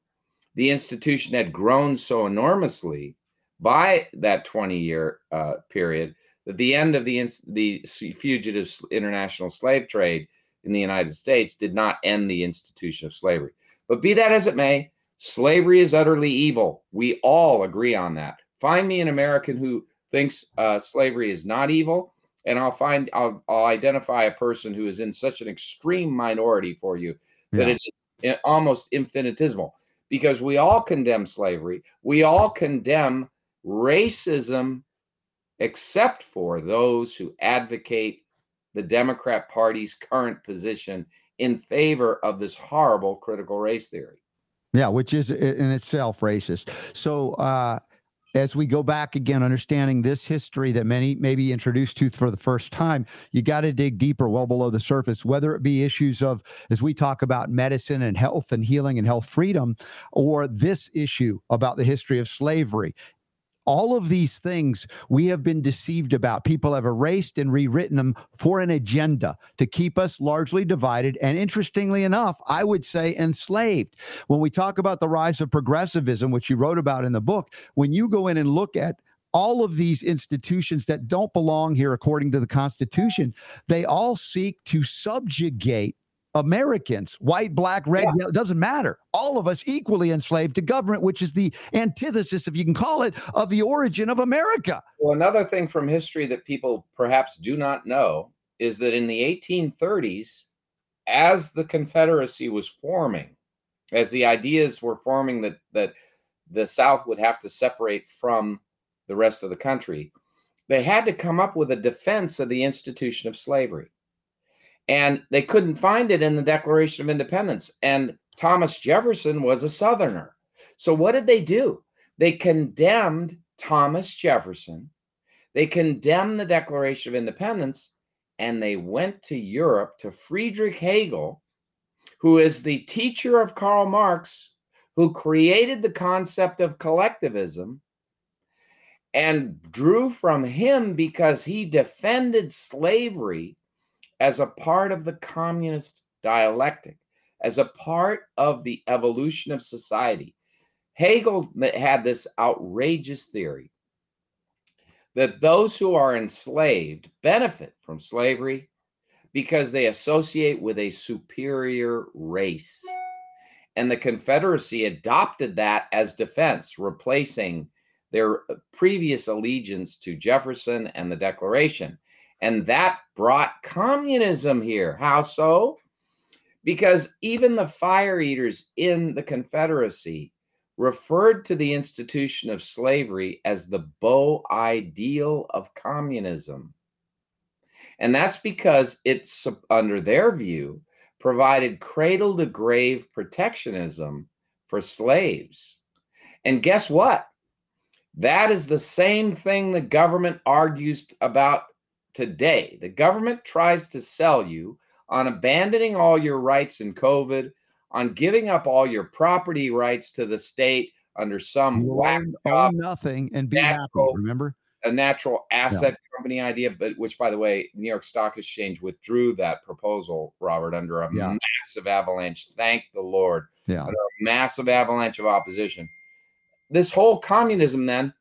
the institution had grown so enormously by that 20 year uh, period that the end of the, the fugitive international slave trade in the United States did not end the institution of slavery. But be that as it may, slavery is utterly evil. We all agree on that. Find me an American who thinks uh, slavery is not evil, and I'll find I'll, I'll identify a person who is in such an extreme minority for you that yeah. it is almost infinitesimal because we all condemn slavery. We all condemn racism, except for those who advocate the Democrat Party's current position in favor of this horrible critical race theory. Yeah, which is in itself racist. So, uh, as we go back again, understanding this history that many may be introduced to for the first time, you got to dig deeper, well below the surface, whether it be issues of, as we talk about medicine and health and healing and health freedom, or this issue about the history of slavery all of these things we have been deceived about. People have erased and rewritten them for an agenda to keep us largely divided. And interestingly enough, I would say enslaved. When we talk about the rise of progressivism, which you wrote about in the book, when you go in and look at all of these institutions that don't belong here according to the Constitution, they all seek to subjugate Americans, white, black, red, yeah. yellow, doesn't matter. All of us equally enslaved to government, which is the antithesis, if you can call it, of the origin of America. Well, another thing from history that people perhaps do not know is that in the 1830s, as the Confederacy was forming, as the ideas were forming that that the South would have to separate from the rest of the country, they had to come up with a defense of the institution of slavery and they couldn't find it in the Declaration of Independence. And Thomas Jefferson was a Southerner. So what did they do? They condemned Thomas Jefferson, they condemned the Declaration of Independence, and they went to Europe to Friedrich Hegel, who is the teacher of Karl Marx, who created the concept of collectivism and drew from him because he defended slavery as a part of the communist dialectic, as a part of the evolution of society. Hegel had this outrageous theory that those who are enslaved benefit from slavery because they associate with a superior race. And the Confederacy adopted that as defense, replacing their uh, previous allegiance to Jefferson and the Declaration. And that brought communism here. How so? Because even the fire eaters in the Confederacy referred to the institution of slavery as the beau ideal of communism. And that's because it's, under their view, provided cradle to grave protectionism for slaves. And guess what? That is the same thing the government argues about today. The government tries to sell you on abandoning all your rights in COVID, on giving up all your property rights to the state under some whack nothing and be natural, happy. Remember a natural asset yeah. company idea, but which, by the way, New York Stock Exchange withdrew that proposal, Robert, under a yeah. massive avalanche. Thank the Lord. Yeah, under a massive avalanche of opposition. This whole communism then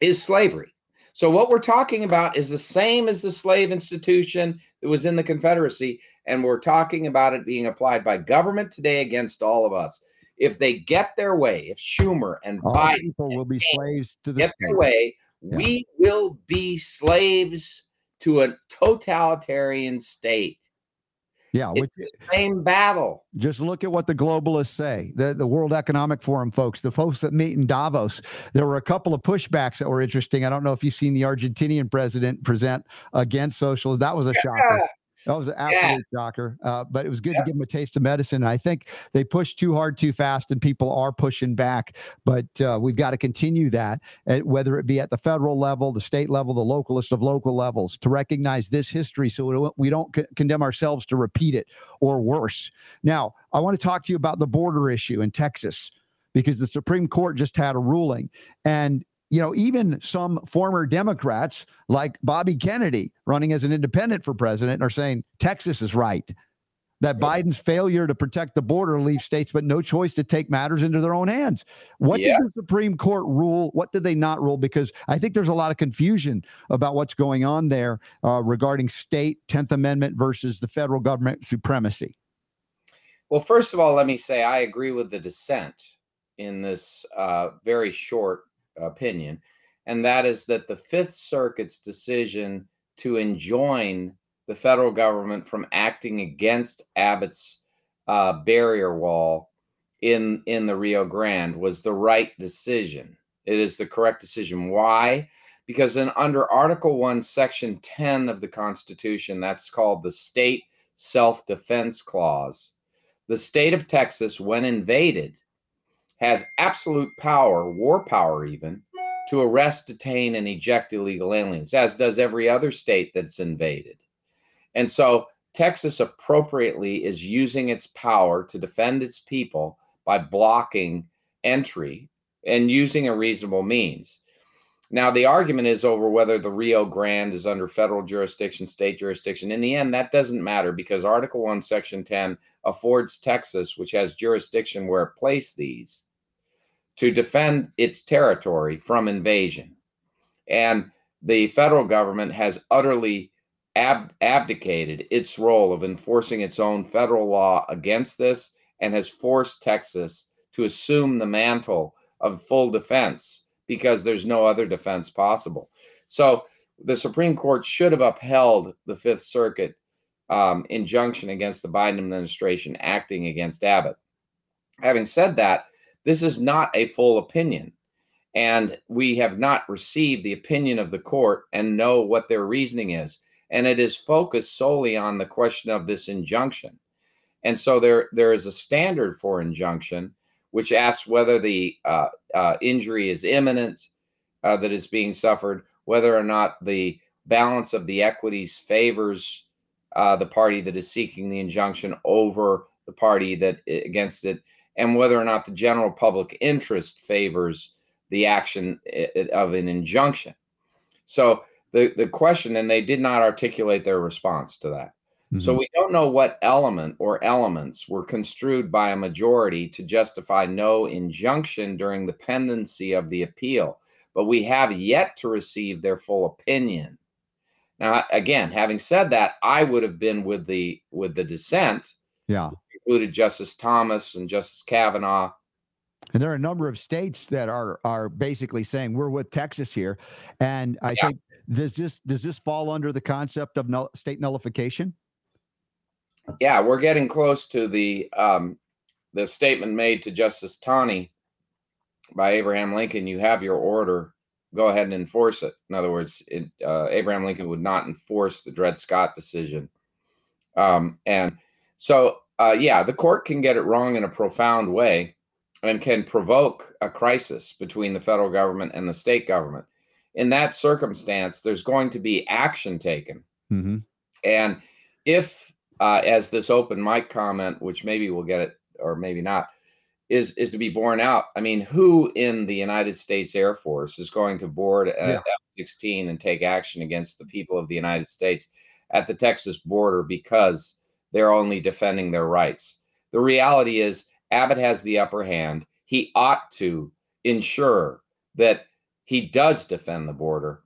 is slavery. So what we're talking about is the same as the slave institution that was in the Confederacy, and we're talking about it being applied by government today against all of us. If they get their way, if Schumer and all Biden people will be slaves to the get state. their way, yeah. we will be slaves to a totalitarian state. Yeah, which, same battle. Just look at what the globalists say. The the World Economic Forum folks, the folks that meet in Davos. There were a couple of pushbacks that were interesting. I don't know if you've seen the Argentinian president present against socialism. That was a yeah. shocker. That was an absolute yeah. shocker. Uh, but it was good yeah. to give them a taste of medicine. I think they pushed too hard, too fast, and people are pushing back. But uh, we've got to continue that, at, whether it be at the federal level, the state level, the localist of local levels, to recognize this history so we don't condemn ourselves to repeat it or worse. Now, I want to talk to you about the border issue in Texas because the Supreme Court just had a ruling. And you know, even some former Democrats like Bobby Kennedy running as an independent for president are saying Texas is right. that Biden's failure to protect the border leaves states but no choice to take matters into their own hands. What Yeah. did the Supreme Court rule? What did they not rule? Because I think there's a lot of confusion about what's going on there uh, regarding state 10th Amendment versus the federal government supremacy. Well, first of all, let me say I agree with the dissent in this uh, very short opinion, and that is that the Fifth Circuit's decision to enjoin the federal government from acting against Abbott's uh, barrier wall in in the Rio Grande was the right decision. It is the correct decision. Why? Because in under Article One, Section Ten of the Constitution, that's called the State Self-Defense Clause the state of Texas, when invaded, has absolute power, war power even, to arrest, detain, and eject illegal aliens, as does every other state that's invaded. And so Texas appropriately is using its power to defend its people by blocking entry and using a reasonable means. Now, the argument is over whether the Rio Grande is under federal jurisdiction, state jurisdiction. In the end, that doesn't matter because Article 1, Section 10 affords Texas, which has jurisdiction where it placed these, to defend its territory from invasion. And the federal government has utterly ab- abdicated its role of enforcing its own federal law against this and has forced Texas to assume the mantle of full defense because there's no other defense possible. So the Supreme Court should have upheld the Fifth Circuit um, injunction against the Biden administration acting against Abbott. Having said that, this is not a full opinion. And we have not received the opinion of the court and know what their reasoning is. And it is focused solely on the question of this injunction. And so there, there is a standard for injunction, which asks whether the uh, uh, injury is imminent uh, that is being suffered, whether or not the balance of the equities favors uh, the party that is seeking the injunction over the party that against it, and whether or not the general public interest favors the action eh, eh, of an injunction. So the the question, and they did not articulate their response to that. So mm-hmm. we don't know what element or elements were construed by a majority to justify no injunction during the pendency of the appeal, but we have yet to receive their full opinion. Now, again, having said that, I would have been with the with the dissent, yeah. Included Justice Thomas and Justice Kavanaugh. And there are a number of states that are are basically saying we're with Texas here, and I Yeah. think does this does this fall under the concept of null, state nullification? Yeah, we're getting close to the um, the statement made to Justice Taney by Abraham Lincoln. You have your order. Go ahead and enforce it. In other words, it, uh, Abraham Lincoln would not enforce the Dred Scott decision. Um, and so, uh, yeah, the court can get it wrong in a profound way and can provoke a crisis between the federal government and the state government. In that circumstance, there's going to be action taken. Mm-hmm. And if, uh, as this open mic comment, which maybe we'll get it or maybe not, is is to be borne out. I mean, who in the United States Air Force is going to board an Yeah. F-16 and take action against the people of the United States at the Texas border because they're only defending their rights? The reality is Abbott has the upper hand. He ought to ensure that he does defend the border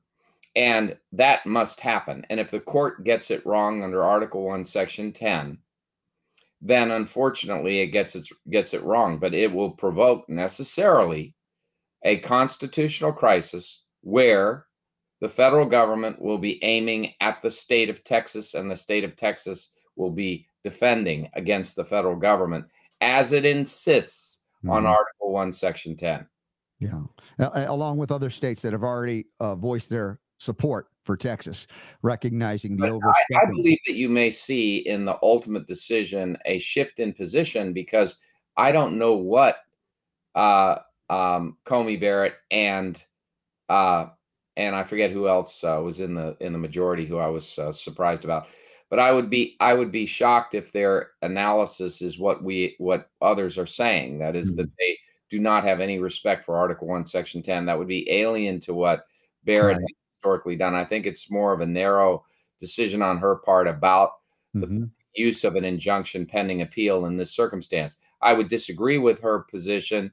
and that must happen. And if the court gets it wrong under Article 1, Section 10, then unfortunately it gets it gets it wrong, but it will provoke necessarily a constitutional crisis where the federal government will be aiming at the state of Texas and the state of Texas will be defending against the federal government as it insists on Mhm. Article 1, Section 10. Yeah, along with other states that have already uh, voiced their support for Texas, recognizing the But I overstepping. believe that you may see in the ultimate decision a shift in position because I don't know what uh, um, Coney Barrett and uh, and I forget who else uh, was in the in the majority who I was uh, surprised about. But I would be I would be shocked if their analysis is what we what others are saying. That is that they do not have any respect for Article One, Section Ten. That would be alien to what Barrett Right. has historically done. I think it's more of a narrow decision on her part about Mhm. use of an injunction pending appeal in this circumstance. I would disagree with her position,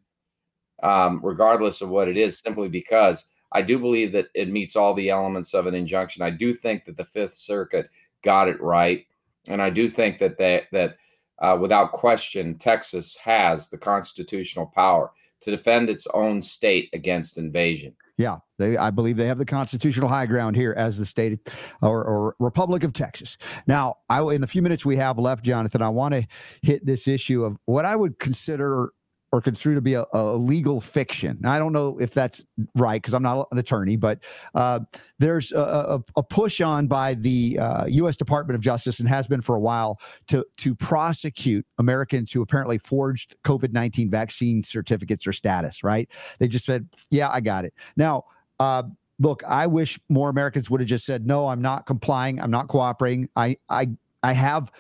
um, regardless of what it is, simply because I do believe that it meets all the elements of an injunction. I do think that the Fifth Circuit got it right, and I do think that they, that uh, without question, Texas has the constitutional power to defend its own state against invasion. Yeah, they, I believe they have the constitutional high ground here as the state or, or Republic of Texas. Now, I, in the few minutes we have left, Jonathan, I want to hit this issue of what I would consider or construed to be a, a legal fiction. Now, I don't know if that's right because I'm not an attorney, but uh, there's a, a, a, push on by the uh, U.S. Department of Justice and has been for a while to to prosecute Americans who apparently forged COVID 19 vaccine certificates or status. Right? They just said, "Yeah, I got it." Now. Uh, look, I wish more Americans would have just said, "No, I'm not complying. I'm not cooperating. I, I, I have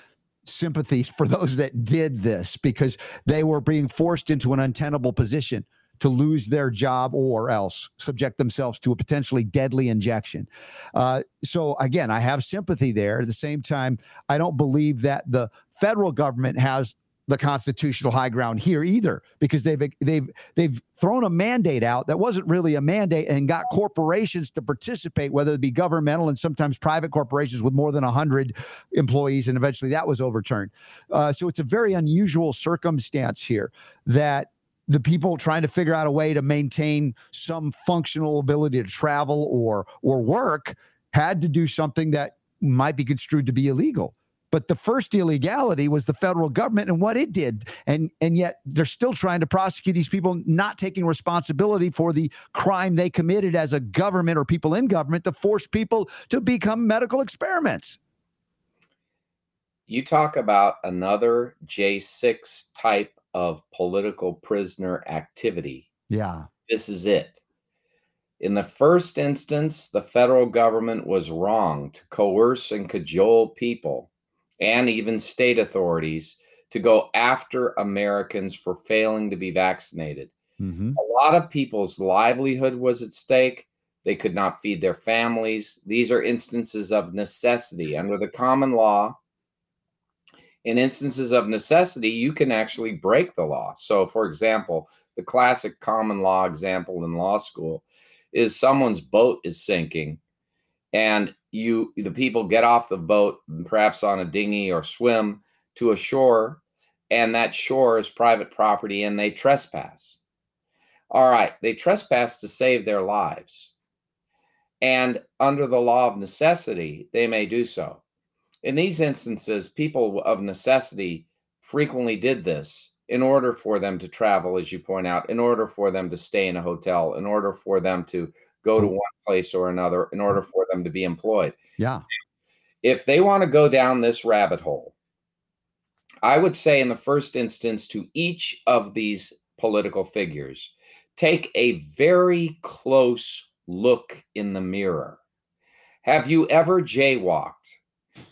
sympathies for those that did this because they were being forced into an untenable position to lose their job or else subject themselves to a potentially deadly injection. Uh, so, again, I have sympathy there. At the same time, I don't believe that the federal government has the constitutional high ground here either because they've they've they've thrown a mandate out that wasn't really a mandate and got corporations to participate whether it be governmental and sometimes private corporations with more than 100 employees and eventually that was overturned. Uh, so it's a very unusual circumstance here that the people trying to figure out a way to maintain some functional ability to travel or or work had to do something that might be construed to be illegal but the first illegality was the federal government and what it did. And and yet they're still trying to prosecute these people not taking responsibility for the crime they committed as a government or people in government to force people to become medical experiments. You talk about another J6 type of political prisoner activity. Yeah. This is it. In the first instance, the federal government was wrong to coerce and cajole people and even state authorities to go after Americans for failing to be vaccinated. Mm-hmm. A lot of people's livelihood was at stake. They could not feed their families. These are instances of necessity. Under the common law, in instances of necessity, you can actually break the law. So, for example, the classic common law example in law school is someone's boat is sinking and you the people get off the boat perhaps on a dinghy or swim to a shore and that shore is private property and they trespass. All right they trespass to save their lives. And under the law of necessity they may do so. In these instances people of necessity frequently did this in order for them to travel as you point out in order for them to stay in a hotel in order for them to go to mm. one place or another in order for them to be employed. Yeah. If they want to go down this rabbit hole, I would say, in the first instance, to each of these political figures, take a very close look in the mirror. Have you ever jaywalked?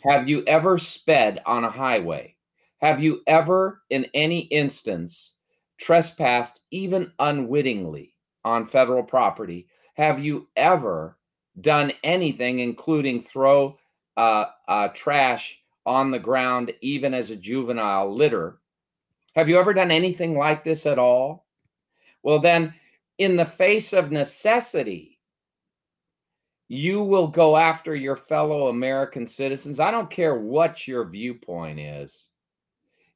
Have you ever sped on a highway? Have you ever, in any instance, trespassed, even unwittingly, on federal property have you ever done anything, including throw uh, uh, trash on the ground, even as a juvenile litter? Have you ever done anything like this at all? Well, then, in the face of necessity, you will go after your fellow American citizens. I don't care what your viewpoint is.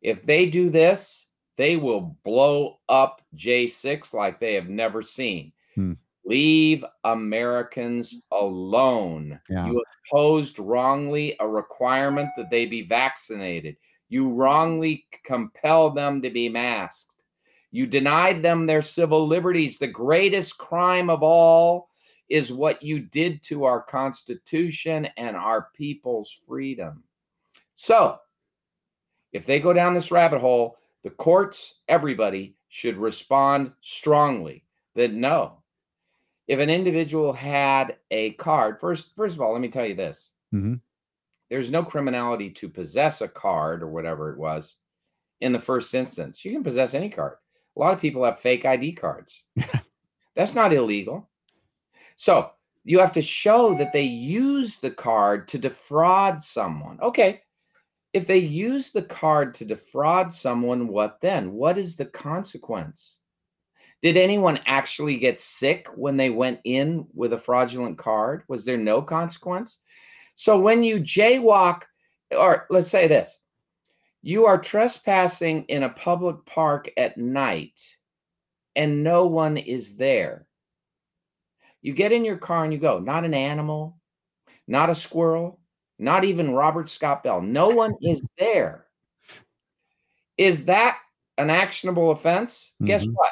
If they do this, they will blow up J6 like they have never seen. Hmm. Leave Americans alone. Yeah. You imposed wrongly a requirement that they be vaccinated. You wrongly compelled them to be masked. You denied them their civil liberties. The greatest crime of all is what you did to our Constitution and our people's freedom. So, if they go down this rabbit hole, the courts, everybody should respond strongly that no, if an individual had a card, first, first of all, let me tell you this. Mm-hmm. There's no criminality to possess a card or whatever it was in the first instance. You can possess any card. A lot of people have fake ID cards. That's not illegal. So you have to show that they use the card to defraud someone. Okay. if they use the card to defraud someone, what then? What is the consequence? Did anyone actually get sick when they went in with a fraudulent card? Was there no consequence? So when you jaywalk, or let's say this, you are trespassing in a public park at night and no one is there. You get in your car and you go, not an animal, not a squirrel, not even Robert Scott Bell. No one is there. Is that an actionable offense? Mm-hmm. Guess what?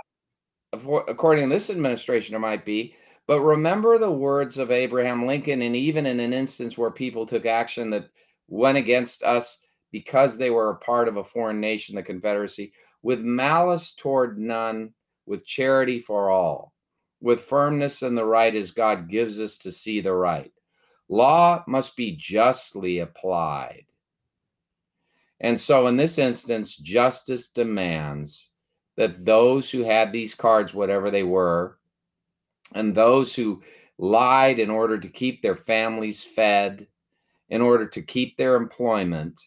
According to this administration, it might be. But remember the words of Abraham Lincoln, and even in an instance where people took action that went against us because they were a part of a foreign nation, the Confederacy, with malice toward none, with charity for all, with firmness in the right as God gives us to see the right. Law must be justly applied. And so, in this instance, justice demands that those who had these cards, whatever they were, and those who lied in order to keep their families fed, in order to keep their employment,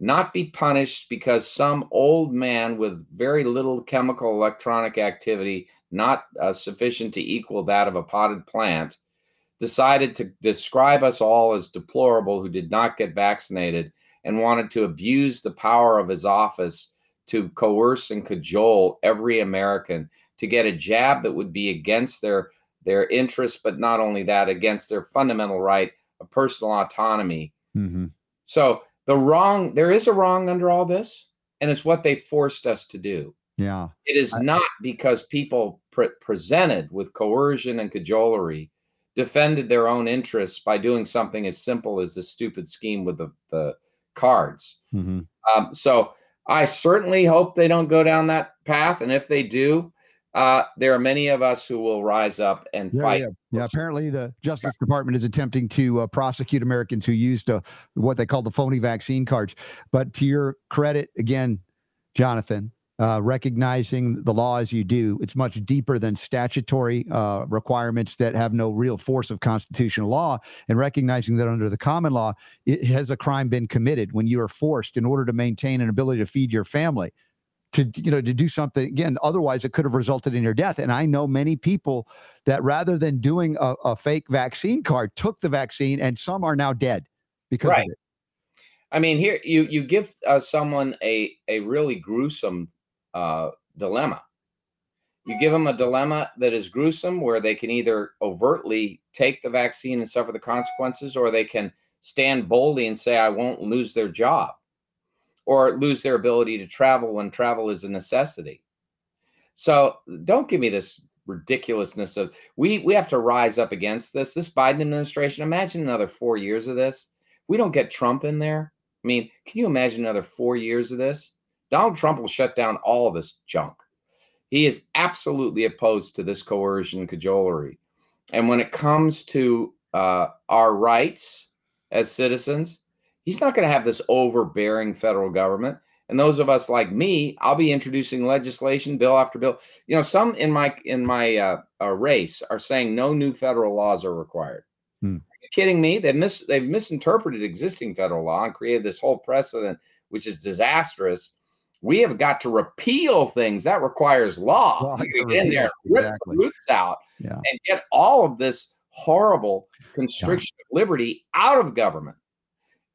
not be punished because some old man with very little chemical electronic activity, not uh, sufficient to equal that of a potted plant, decided to describe us all as deplorable who did not get vaccinated and wanted to abuse the power of his office to coerce and cajole every American to get a jab that would be against their their interests, but not only that, against their fundamental right of personal autonomy. Mm-hmm. So the wrong, there is a wrong under all this, and it's what they forced us to do. Yeah, it is I, not because people pre- presented with coercion and cajolery defended their own interests by doing something as simple as the stupid scheme with the, the cards. Mm-hmm. Um, so I certainly hope they don't go down that path. And if they do, uh, there are many of us who will rise up and yeah, fight. Yeah. yeah, apparently the Justice Department is attempting to uh, prosecute Americans who used uh, what they call the phony vaccine cards. But to your credit, again, Jonathan, uh, recognizing the law as you do. It's much deeper than statutory uh, requirements that have no real force of constitutional law, and recognizing that under the common law, it has a crime been committed when you are forced in order to maintain an ability to feed your family. To you know to do something again, otherwise it could have resulted in your death. And I know many people that rather than doing a, a fake vaccine card, took the vaccine, and some are now dead because right. of it. I mean, here you you give uh, someone a a really gruesome uh, dilemma. You give them a dilemma that is gruesome, where they can either overtly take the vaccine and suffer the consequences, or they can stand boldly and say, I won't lose their job, or lose their ability to travel when travel is a necessity. So don't give me this ridiculousness of we we have to rise up against this. This Biden administration, imagine another four years of this. we don't get Trump in there. I mean, can you imagine another four years of this? Donald Trump will shut down all of this junk. He is absolutely opposed to this coercion and cajolery. And when it comes to uh, our rights as citizens, he's not going to have this overbearing federal government. And those of us like me, I'll be introducing legislation, bill after bill. You know, some in my in my uh, uh, race are saying no new federal laws are required. Hmm. Are you kidding me? They mis they've misinterpreted existing federal law and created this whole precedent, which is disastrous we have got to repeal things that requires law. Well, get in there, rip exactly. the roots out, yeah. and get all of this horrible constriction yeah. of liberty out of government.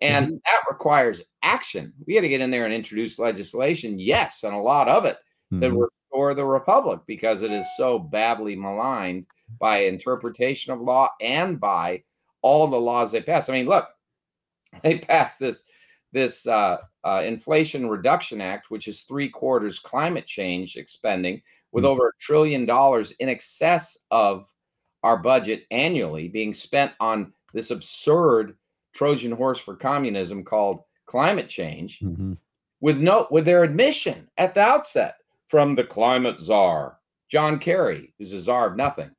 And mm-hmm. that requires action. We got to get in there and introduce legislation, yes, and a lot of it mm-hmm. to restore the republic because it is so badly maligned by interpretation of law and by all the laws they pass. I mean, look, they passed this this uh, uh, Inflation Reduction Act, which is three quarters climate change expending, with mm-hmm. over a trillion dollars in excess of our budget annually being spent on this absurd Trojan horse for communism called climate change, mm-hmm. with no with their admission at the outset from the climate czar John Kerry, who's a czar of nothing,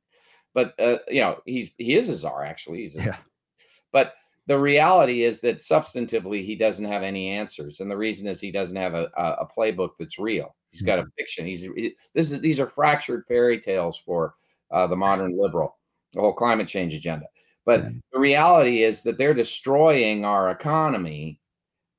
but uh, you know he's he is a czar actually. He's a, yeah. But the reality is that substantively he doesn't have any answers and the reason is he doesn't have a, a playbook that's real he's got a mm-hmm. fiction he's this is these are fractured fairy tales for uh, the modern liberal the whole climate change agenda but the reality is that they're destroying our economy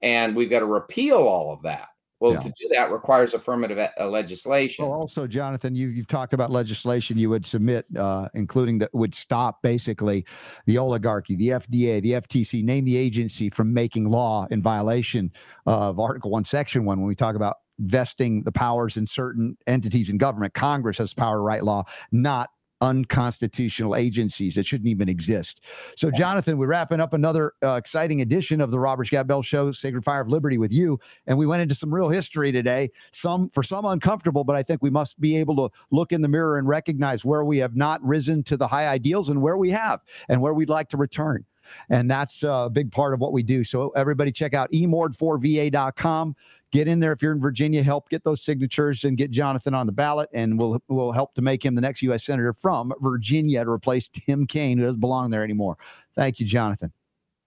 and we've got to repeal all of that. Well, Yeah. to do that requires affirmative uh, legislation. Well, also, Jonathan, you, you've talked about legislation you would submit, uh, including that would stop basically the oligarchy, the FDA, the FTC, name the agency from making law in violation of Article 1, Section 1 when we talk about vesting the powers in certain entities in government. Congress has power to write law, not unconstitutional agencies that shouldn't even exist. So, Jonathan, we're wrapping up another uh, exciting edition of the Robert Scott Bell Show, Sacred Fire of Liberty, with you. And we went into some real history today. Some for some uncomfortable, but I think we must be able to look in the mirror and recognize where we have not risen to the high ideals and where we have, and where we'd like to return. And that's a big part of what we do. So everybody check out emord4va.com. Get in there if you're in Virginia. Help get those signatures and get Jonathan on the ballot, and we'll we'll help to make him the next U.S. senator from Virginia to replace Tim Kaine, who doesn't belong there anymore. Thank you, Jonathan.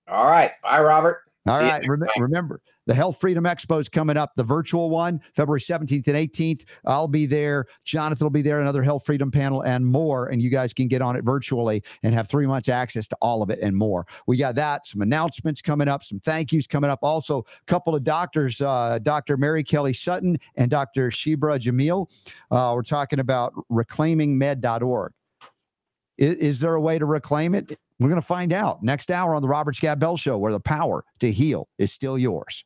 all right. Bye, Robert. All right. Rem- remember, the Health Freedom Expo is coming up, the virtual one, February 17th and 18th. I'll be there. Jonathan will be there, another Health Freedom panel and more. And you guys can get on it virtually and have three months access to all of it and more. We got that, some announcements coming up, some thank yous coming up. Also, a couple of doctors, uh, Dr. Mary Kelly Sutton and Dr. Shibrah Jamil. Uh, we're talking about reclaimingmed.org. Is, is there a way to reclaim it? We're going to find out next hour on the Robert Scott Bell Show, where the power to heal is still yours.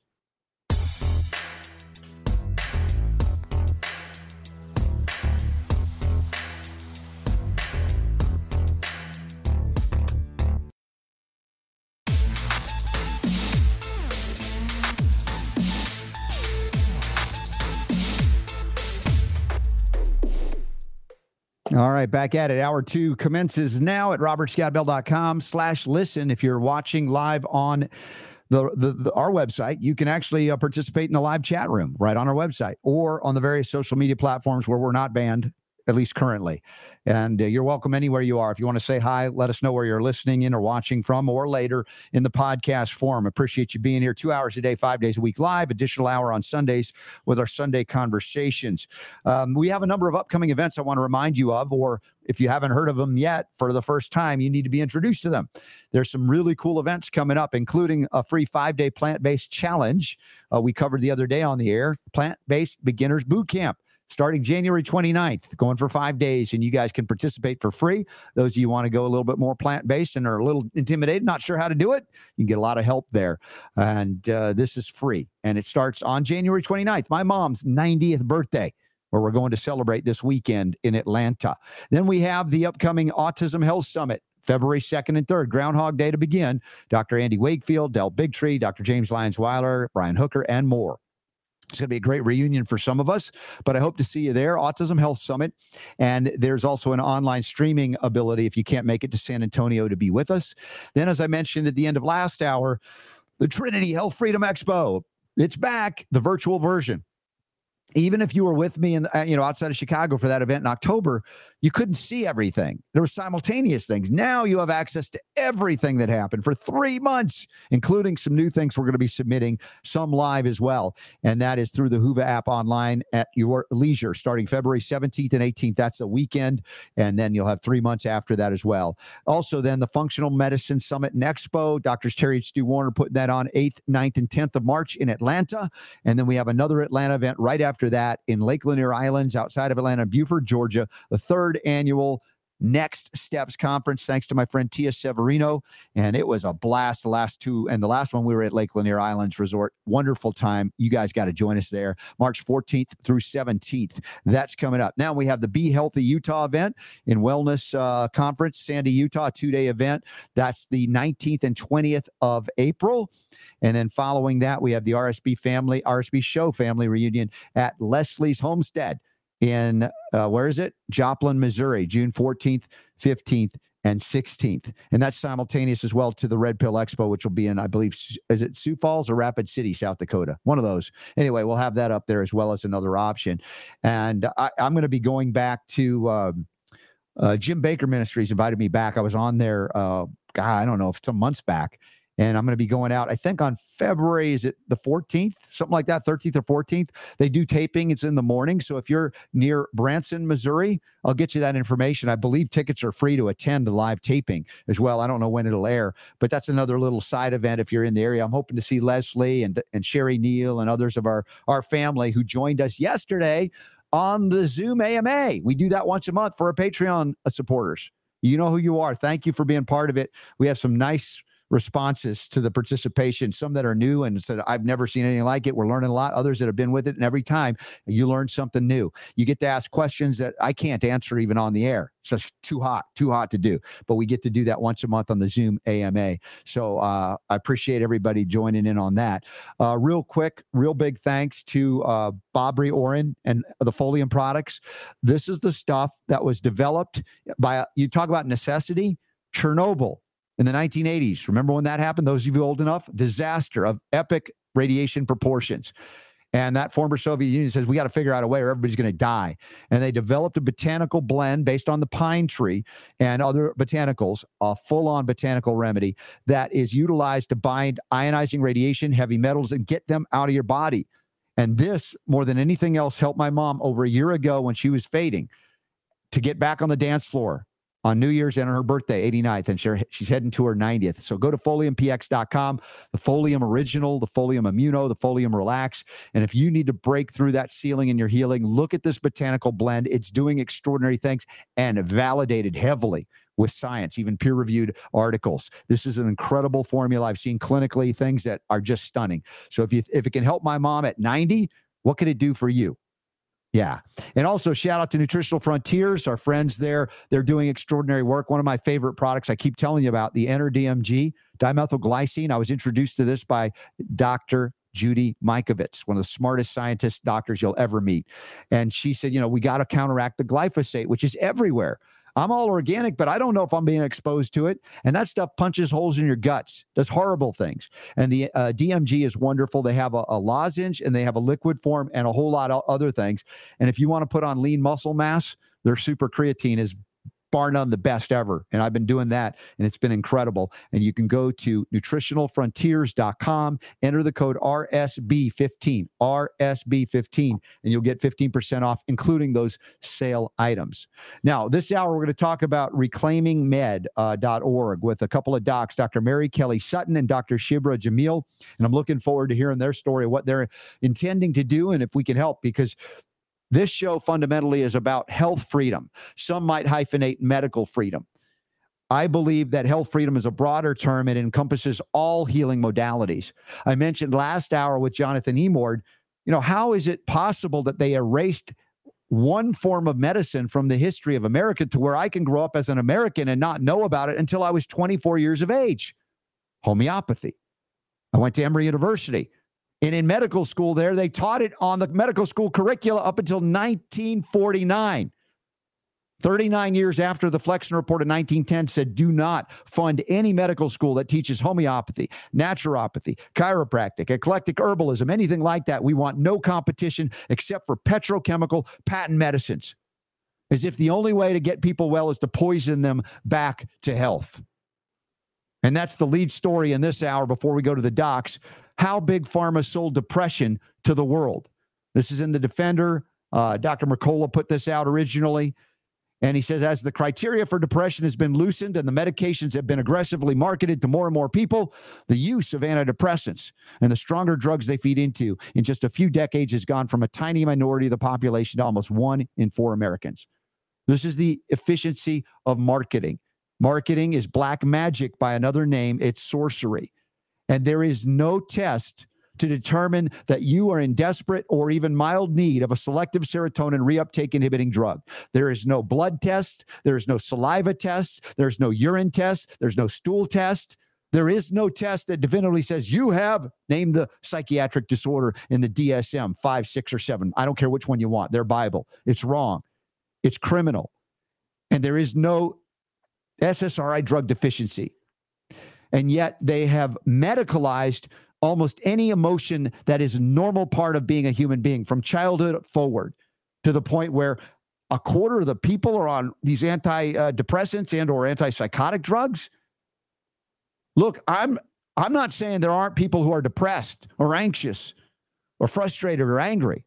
All right, back at it. Hour two commences now at robertscottbell.com slash listen. If you're watching live on the, the, the our website, you can actually uh, participate in a live chat room right on our website or on the various social media platforms where we're not banned, at least currently. And uh, you're welcome anywhere you are. If you want to say hi, let us know where you're listening in or watching from or later in the podcast form. Appreciate you being here two hours a day, five days a week live, additional hour on Sundays with our Sunday conversations. Um, we have a number of upcoming events I want to remind you of, or if you haven't heard of them yet for the first time, you need to be introduced to them. There's some really cool events coming up, including a free five day plant based challenge. Uh, we covered the other day on the air plant based beginners boot camp. Starting January 29th, going for five days, and you guys can participate for free. Those of you want to go a little bit more plant based and are a little intimidated, not sure how to do it, you can get a lot of help there. And uh, this is free, and it starts on January 29th, my mom's 90th birthday where we're going to celebrate this weekend in Atlanta. Then we have the upcoming Autism Health Summit. February 2nd and 3rd, Groundhog Day to begin. Dr. Andy Wakefield, Del Bigtree, Dr. James Lyons Weiler, Brian Hooker, and more. It's going to be a great reunion for some of us, but I hope to see you there. Autism Health Summit. And there's also an online streaming ability if you can't make it to San Antonio to be with us. Then, as I mentioned at the end of last hour, the Trinity Health Freedom Expo. It's back, the virtual version. Even if you were with me in uh, you know outside of Chicago for that event in October, you couldn't see everything. There were simultaneous things. Now you have access to everything that happened for three months, including some new things we're going to be submitting, some live as well. And that is through the Huva app online at your leisure, starting February 17th and 18th. That's the weekend. And then you'll have three months after that as well. Also, then the Functional Medicine Summit and Expo, Doctors Terry and Stu Warner putting that on 8th, 9th, and 10th of March in Atlanta. And then we have another Atlanta event right after that in Lake Lanier Islands outside of Atlanta, Buford, Georgia, the third annual Next Steps Conference, thanks to my friend Tia Severino. And it was a blast the last two. And the last one we were at Lake Lanier Islands Resort. Wonderful time. You guys got to join us there March 14th through 17th. That's coming up. Now we have the Be Healthy Utah event in Wellness uh, Conference, Sandy, Utah, two day event. That's the 19th and 20th of April. And then following that, we have the RSB family, RSB show family reunion at Leslie's Homestead in uh, where is it? Joplin, Missouri, June 14th, 15th, and 16th. And that's simultaneous as well to the Red Pill Expo, which will be in, I believe, is it Sioux Falls or Rapid City, South Dakota? One of those. Anyway, we'll have that up there as well as another option. And I, I'm going to be going back to um, uh, Jim Bakker Ministries invited me back. I was on there, uh, God, I don't know if some months back. And I'm going to be going out. I think on February is it the 14th, something like that, 13th or 14th. They do taping. It's in the morning. So if you're near Branson, Missouri, I'll get you that information. I believe tickets are free to attend the live taping as well. I don't know when it'll air, but that's another little side event if you're in the area. I'm hoping to see Leslie and and Sherry Neal and others of our our family who joined us yesterday on the Zoom AMA. We do that once a month for our Patreon supporters. You know who you are. Thank you for being part of it. We have some nice responses to the participation, some that are new and said, I've never seen anything like it. We're learning a lot. Others that have been with it. And every time you learn something new, you get to ask questions that I can't answer even on the air. It's just too hot, too hot to do. But we get to do that once a month on the Zoom AMA. So uh, I appreciate everybody joining in on that. Uh, real quick, real big thanks to uh, Bobry Oren and the Folium products. This is the stuff that was developed by, you talk about necessity, Chernobyl in the 1980s. Remember when that happened? Those of you old enough? Disaster of epic radiation proportions. And that former Soviet Union says, we got to figure out a way or everybody's going to die. And they developed a botanical blend based on the pine tree and other botanicals, a full on botanical remedy that is utilized to bind ionizing radiation, heavy metals, and get them out of your body. And this, more than anything else, helped my mom over a year ago when she was fading to get back on the dance floor on New Year's and on her birthday, 89th, and she's heading to her 90th. So go to foliumpx.com, the Folium Original, the Folium Immuno, the Folium Relax. And if you need to break through that ceiling in your healing, look at this botanical blend. It's doing extraordinary things and validated heavily with science, even peer reviewed articles. This is an incredible formula. I've seen clinically things that are just stunning. So if you if it can help my mom at 90, what can it do for you? Yeah. And also shout out to Nutritional Frontiers, our friends there. They're doing extraordinary work. One of my favorite products I keep telling you about, the Enter DMG, dimethylglycine. I was introduced to this by Dr. Judy Mikovits, one of the smartest scientist doctors you'll ever meet. And she said, you know, we got to counteract the glyphosate, which is everywhere. I'm all organic, but I don't know if I'm being exposed to it. And that stuff punches holes in your guts, does horrible things. And the uh, DMG is wonderful. They have a, a, lozenge and they have a liquid form and a whole lot of other things. And if you want to put on lean muscle mass, their super creatine is bar none the best ever. And I've been doing that and it's been incredible. And you can go to nutritionalfrontiers.com, enter the code RSB15, RSB15, and you'll get 15% off, including those sale items. Now, this hour, we're going to talk about reclaimingmed.org uh, with a couple of docs, Dr. Mary Kelly Sutton and Dr. Shibrah Jamil. And I'm looking forward to hearing their story, what they're intending to do, and if we can help, because this show fundamentally is about health freedom. Some might hyphenate medical freedom. I believe that health freedom is a broader term. It encompasses all healing modalities. I mentioned last hour with Jonathan Emord, you know, how is it possible that they erased one form of medicine from the history of America to where I can grow up as an American and not know about it until I was 24 years of age? Homeopathy. I went to Emory University. And in medical school, there, they taught it on the medical school curricula up until 1949. 39 years after the Flexner Report of 1910 said, do not fund any medical school that teaches homeopathy, naturopathy, chiropractic, eclectic herbalism, anything like that. We want no competition except for petrochemical patent medicines, as if the only way to get people well is to poison them back to health. And that's the lead story in this hour before we go to the docs how big pharma sold depression to the world. This is in the Defender. Uh, Dr. Mercola put this out originally. And he says, as the criteria for depression has been loosened and the medications have been aggressively marketed to more and more people, the use of antidepressants and the stronger drugs they feed into in just a few decades has gone from a tiny minority of the population to almost one in four Americans. This is the efficiency of marketing. Marketing is black magic by another name, it's sorcery. And there is no test to determine that you are in desperate or even mild need of a selective serotonin reuptake inhibiting drug. There is no blood test, there is no saliva test, there's no urine test, there's no stool test. There is no test that definitively says you have named the psychiatric disorder in the DSM 5, 6, or 7. I don't care which one you want. Their Bible. It's wrong. It's criminal. And there is no SSRI drug deficiency. And yet they have medicalized almost any emotion that is normal part of being a human being from childhood forward to the point where a quarter of the people are on these antidepressants and or antipsychotic drugs look i'm I'm not saying there aren't people who are depressed or anxious or frustrated or angry.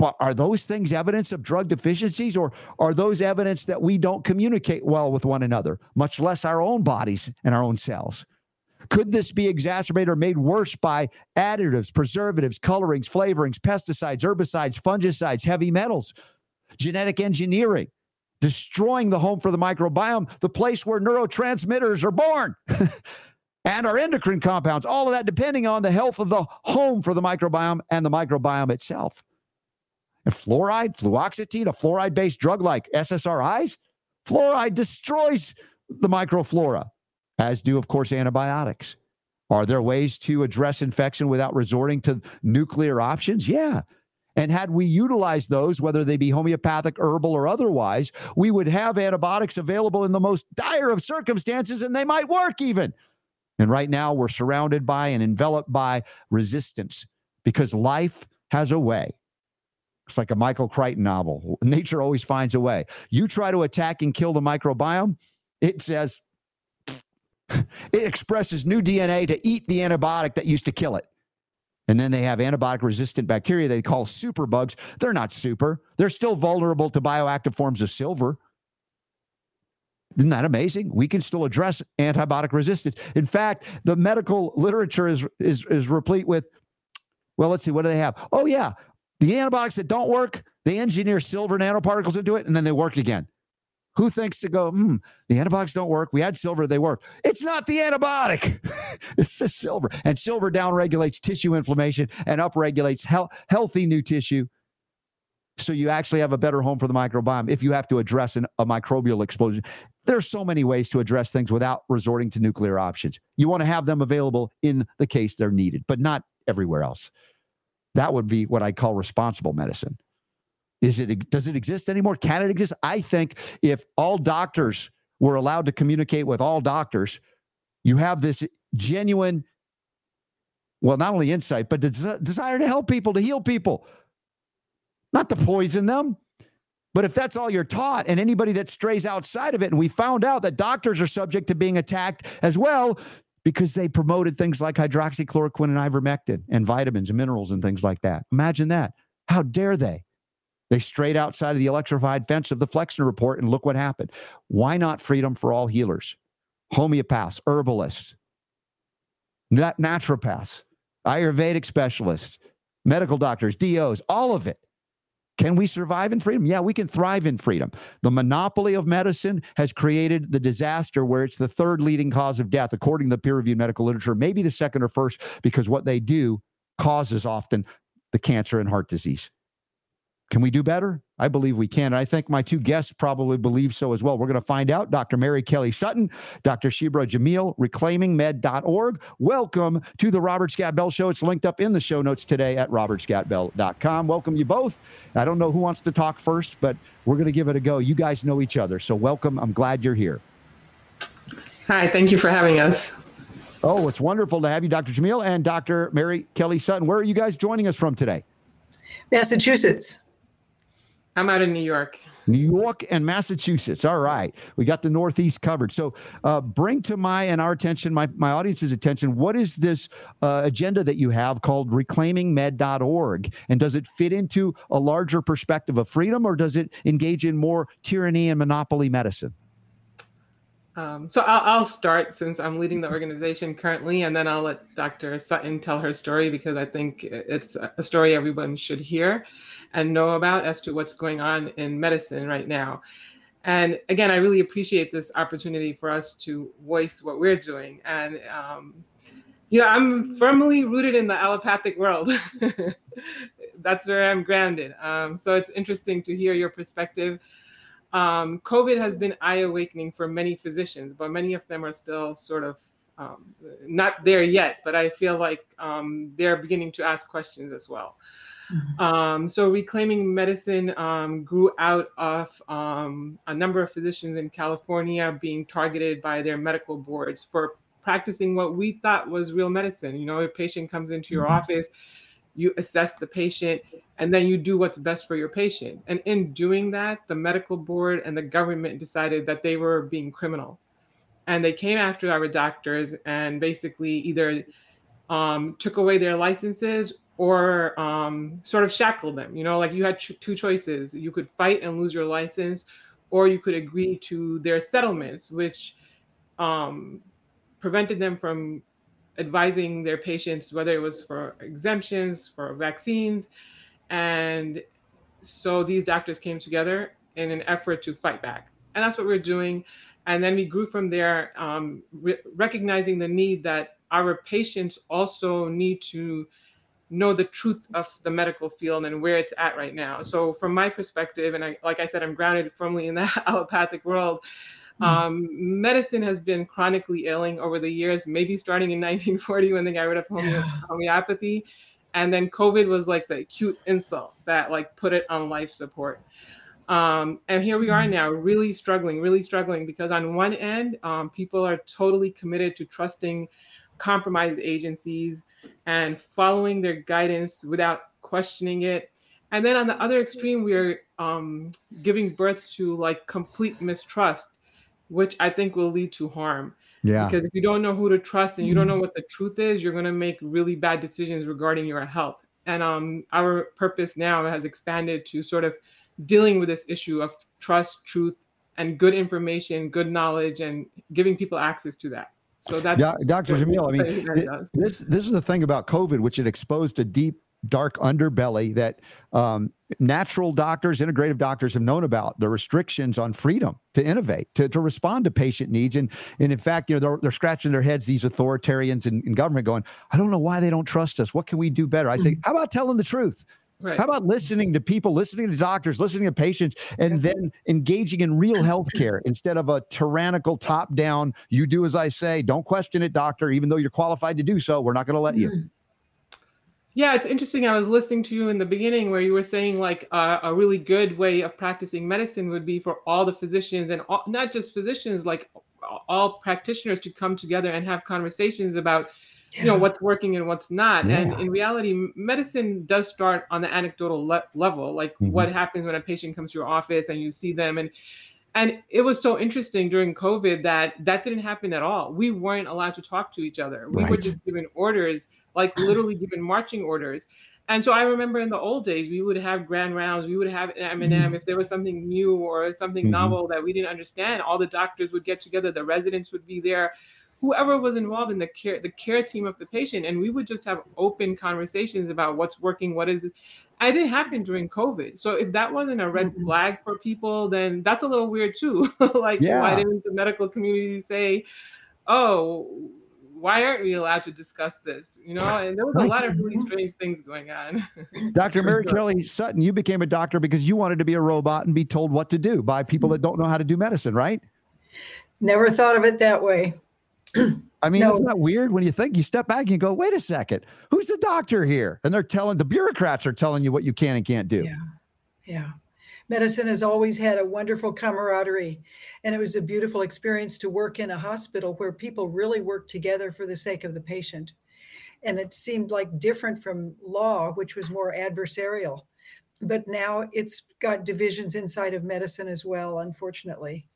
But are those things evidence of drug deficiencies or are those evidence that we don't communicate well with one another, much less our own bodies and our own cells? Could this be exacerbated or made worse by additives, preservatives, colorings, flavorings, pesticides, herbicides, fungicides, heavy metals, genetic engineering, destroying the home for the microbiome, the place where neurotransmitters are born? and our endocrine compounds, all of that depending on the health of the home for the microbiome and the microbiome itself. And fluoride, fluoxetine, a fluoride based drug like SSRIs, fluoride destroys the microflora, as do, of course, antibiotics. Are there ways to address infection without resorting to nuclear options? Yeah. And had we utilized those, whether they be homeopathic, herbal, or otherwise, we would have antibiotics available in the most dire of circumstances and they might work even. And right now, we're surrounded by and enveloped by resistance because life has a way it's like a Michael Crichton novel. Nature always finds a way. You try to attack and kill the microbiome, it says it expresses new DNA to eat the antibiotic that used to kill it. And then they have antibiotic resistant bacteria they call superbugs. They're not super, they're still vulnerable to bioactive forms of silver. Isn't that amazing? We can still address antibiotic resistance. In fact, the medical literature is, is, is replete with, well, let's see, what do they have? Oh, yeah, the antibiotics that don't work, they engineer silver nanoparticles into it and then they work again. Who thinks to go, hmm, the antibiotics don't work? We had silver, they work. It's not the antibiotic, it's the silver. And silver downregulates tissue inflammation and upregulates he- healthy new tissue. So you actually have a better home for the microbiome if you have to address an, a microbial explosion. There's so many ways to address things without resorting to nuclear options. You want to have them available in the case they're needed, but not everywhere else. That would be what I call responsible medicine. Is it does it exist anymore? Can it exist? I think if all doctors were allowed to communicate with all doctors, you have this genuine well, not only insight, but des- desire to help people, to heal people, not to poison them. But if that's all you're taught, and anybody that strays outside of it, and we found out that doctors are subject to being attacked as well, because they promoted things like hydroxychloroquine and ivermectin and vitamins and minerals and things like that. Imagine that. How dare they? They strayed outside of the electrified fence of the Flexner report and look what happened. Why not freedom for all healers? Homeopaths, herbalists, nat- naturopaths, Ayurvedic specialists, medical doctors, DOs, all of it. Can we survive in freedom? Yeah, we can thrive in freedom. The monopoly of medicine has created the disaster where it's the third leading cause of death, according to the peer reviewed medical literature, maybe the second or first, because what they do causes often the cancer and heart disease. Can we do better? I believe we can. And I think my two guests probably believe so as well. We're going to find out. Dr. Mary Kelly Sutton, Dr. Shibrah Jamil, reclaimingmed.org. Welcome to the Robert Scott Bell Show. It's linked up in the show notes today at robertscottbell.com. Welcome you both. I don't know who wants to talk first, but we're going to give it a go. You guys know each other. So welcome. I'm glad you're here. Hi, thank you for having us. Oh, it's wonderful to have you, Dr. Jamil and Dr. Mary Kelly Sutton. Where are you guys joining us from today? Massachusetts. I'm out in New York. New York and Massachusetts. All right. We got the Northeast covered. So uh, bring to my and our attention, my, my audience's attention, what is this uh, agenda that you have called reclaimingmed.org? And does it fit into a larger perspective of freedom or does it engage in more tyranny and monopoly medicine? Um, so I'll, I'll, start since I'm leading the organization currently, and then I'll let Dr. Sutton tell her story because I think it's a story everyone should hear and know about as to what's going on in medicine right now. And again, I really appreciate this opportunity for us to voice what we're doing. And, um, you know, I'm firmly rooted in the allopathic world. That's where I'm grounded. Um, so it's interesting to hear your perspective. Um, COVID has been eye awakening for many physicians, but many of them are still sort of um, not there yet. But I feel like um, they're beginning to ask questions as well. Mm-hmm. Um, so reclaiming medicine um, grew out of um, a number of physicians in California being targeted by their medical boards for practicing what we thought was real medicine. You know, a patient comes into your mm-hmm. office, you assess the patient, and then you do what's best for your patient. And in doing that, the medical board and the government decided that they were being criminal and they came after our doctors and basically either um, took away their licenses or um, sort of shackled them. You know, like you had ch- two choices: you could fight and lose your license, or you could agree to their settlements, which um, prevented them from advising their patients whether it was for exemptions for vaccines. And so these doctors came together in an effort to fight back. And that's what we're doing and then we grew from there um, re- recognizing the need that our patients also need to know the truth of the medical field and where it's at right now so from my perspective and I, like i said i'm grounded firmly in the allopathic world Mm. Um, medicine has been chronically ailing over the years, maybe starting in 1940 when they got rid of homeopathy. And then COVID was like the acute insult that like put it on life support. Um, and here we are mm. now, really struggling, really struggling because on one end, um, people are totally committed to trusting compromised agencies and following their guidance without questioning it. And then on the other extreme, we're um, giving birth to like complete mistrust which I think will lead to harm. Yeah. Because if you don't know who to trust and you don't know what the truth is, you're going to make really bad decisions regarding your health. And um, our purpose now has expanded to sort of dealing with this issue of trust, truth, and good information, good knowledge, and giving people access to that. So that's Dr. Jamil. I mean, this this is the thing about COVID, which it exposed a deep dark underbelly that um, natural doctors, integrative doctors have known about the restrictions on freedom to innovate, to, to respond to patient needs. And, and in fact, you know, they're, they're scratching their heads, these authoritarians in, in government going, I don't know why they don't trust us. What can we do better? I say, mm-hmm. how about telling the truth? Right. How about listening to people, listening to doctors, listening to patients, and then engaging in real health care instead of a tyrannical top down, you do as I say, don't question it, doctor, even though you're qualified to do so. We're not going to let you. Mm-hmm. Yeah, it's interesting. I was listening to you in the beginning where you were saying like uh, a really good way of practicing medicine would be for all the physicians and all, not just physicians, like all practitioners to come together and have conversations about you know what's working and what's not yeah. and in reality medicine does start on the anecdotal le- level like mm-hmm. what happens when a patient comes to your office and you see them and and it was so interesting during covid that that didn't happen at all we weren't allowed to talk to each other we right. were just given orders like literally given marching orders. And so I remember in the old days, we would have grand rounds, we would have M&M. Mm-hmm. If there was something new or something mm-hmm. novel that we didn't understand, all the doctors would get together, the residents would be there, whoever was involved in the care, the care team of the patient, and we would just have open conversations about what's working, what is. It didn't happen during COVID. So if that wasn't a red mm-hmm. flag for people, then that's a little weird too. like, yeah. why didn't the medical community say, "Oh, why aren't we allowed to discuss this? You know, and there was a lot of really strange things going on. Dr. Mary Kelly Sutton, you became a doctor because you wanted to be a robot and be told what to do by people that don't know how to do medicine, right? Never thought of it that way. I mean, no. isn't that weird when you think you step back and you go, wait a second, who's the doctor here? And they're telling the bureaucrats are telling you what you can and can't do. Yeah. Yeah medicine has always had a wonderful camaraderie. And it was a beautiful experience to work in a hospital where people really worked together for the sake of the patient. And it seemed like different from law, which was more adversarial. But now it's got divisions inside of medicine as well, unfortunately.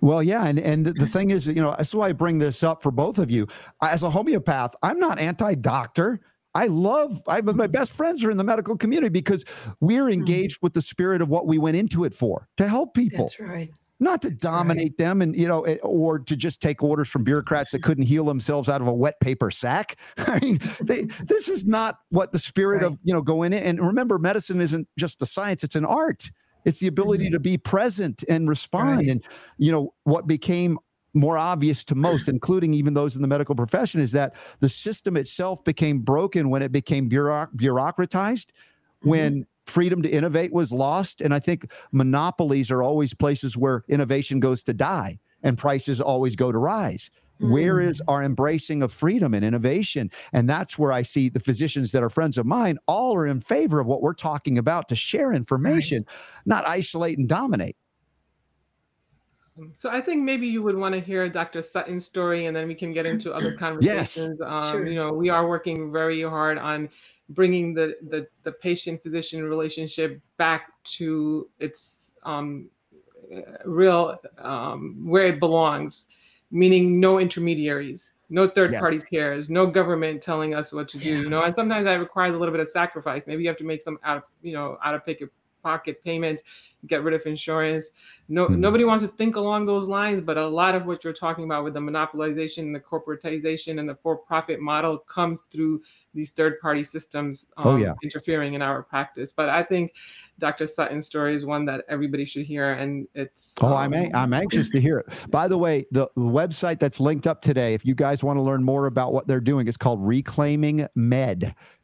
Well, yeah, and and the thing is, you know, that's why I bring this up for both of you. As a homeopath, I'm not anti-doctor. I love, I my best friends are in the medical community because we're mm-hmm. engaged mm-hmm. with the spirit of what we went into it for to help people. That's right. Not to That's dominate right. them and, you know, eh, or to just take orders from bureaucrats that couldn't heal themselves out of a wet paper sack. I mean, they, this is not what the spirit right. of, you know, going in. And remember, medicine isn't just a science, it's an art. It's the ability mm-hmm. to be present and respond. Right. And, you know, what became more obvious to most, including even those in the medical profession, is that the system itself became broken when it became bureauc- bureaucratized, mm-hmm. when freedom to innovate was lost. And I think monopolies are always places where innovation goes to die and prices always go to rise. Mm-hmm. Where is our embracing of freedom and innovation? And that's where I see the physicians that are friends of mine all are in favor of what we're talking about to share information, right. not isolate and dominate. So I think maybe you would want to hear Dr. Sutton's story, and then we can get into other conversations. Yes, um, sure. You know, we are working very hard on bringing the the, the patient physician relationship back to its um, real um, where it belongs. Meaning no intermediaries, no third Yeah. party peers, no government telling us what to do. You know, and sometimes that requires a little bit of sacrifice. Maybe you have to make some out of you know out of pocket pocket payments, get rid of insurance. No, Mhm. nobody wants to think along those lines, but a lot of what you're talking about with the monopolization, the corporatization, and the for-profit model comes through these third-party systems Oh, um, yeah. interfering in our practice. But I think Dr. Sutton's story is one that everybody should hear, and it's Oh, I'm a- um, I'm anxious to hear it. By the way, the website that's linked up today, if you guys want to learn more about what they're doing, it's called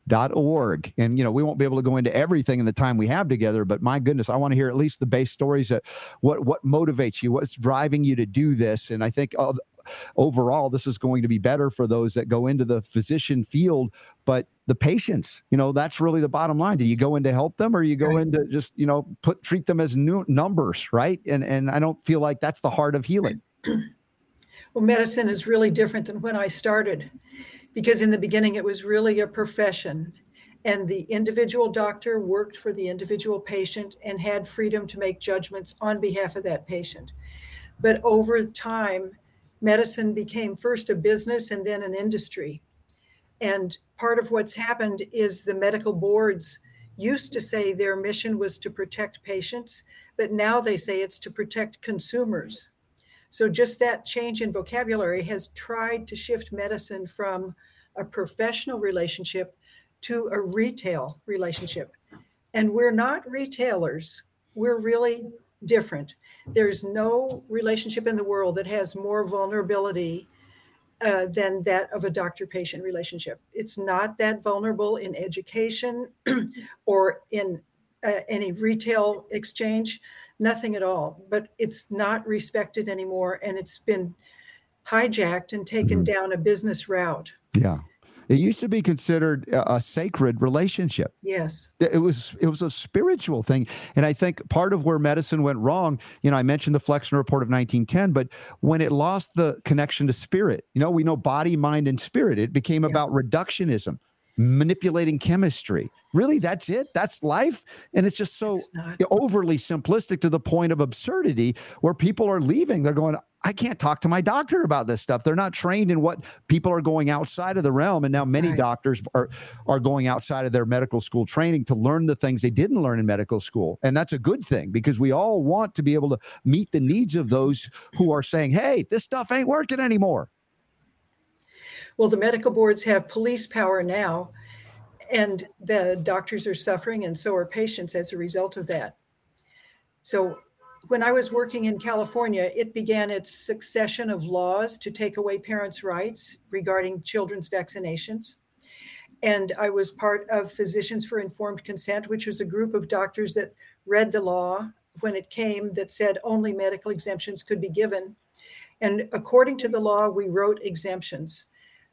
reclaimingmed.org. And you know, we won't be able to go into everything in the time we have together, but my goodness, I want to hear at least the base stories that what what motivates you, what's driving you to do this. And I think uh, overall this is going to be better for those that go into the physician field, but the patients, you know, that's really the bottom line. Do you go in to help them or you go Right. in to just, you know, put treat them as new numbers, right? And and I don't feel like that's the heart of healing. Well, medicine is really different than when I started because in the beginning it was really a profession and the individual doctor worked for the individual patient and had freedom to make judgments on behalf of that patient. But over time, medicine became first a business and then an industry. And part of what's happened is the medical boards used to say their mission was to protect patients, but now they say it's to protect consumers. So just that change in vocabulary has tried to shift medicine from a professional relationship to a retail relationship. And we're not retailers. We're really different. There's no relationship in the world that has more vulnerability uh, than that of a doctor patient relationship. It's not that vulnerable in education or in uh, any retail exchange, nothing at all. But it's not respected anymore and it's been hijacked and taken Mhm. down a business route. Yeah. It used to be considered a, sacred relationship. Yes. It it was it was a spiritual thing, and I think part of where medicine went wrong. You know, I mentioned the Flexner Report of 1910, but when it lost the connection to spirit, you know, we know body, mind, and spirit. It became Yeah. about reductionism, manipulating chemistry. Really, that's it. That's life, and it's just so It's overly simplistic to the point of absurdity where people are leaving. They're going, I can't talk to my doctor about this stuff. They're not trained in what people are going outside of the realm. And now many Right. doctors are, are going outside of their medical school training to learn the things they didn't learn in medical school. And that's a good thing because we all want to be able to meet the needs of those who are saying, hey, this stuff ain't working anymore. Well, the medical boards have police power now, and the doctors are suffering, and so are patients as a result of that. So, when I was working in California, it began its succession of laws to take away parents' rights regarding children's vaccinations. And I was part of Physicians for Informed Consent, which was a group of doctors that read the law when it came that said only medical exemptions could be given. And according to the law, we wrote exemptions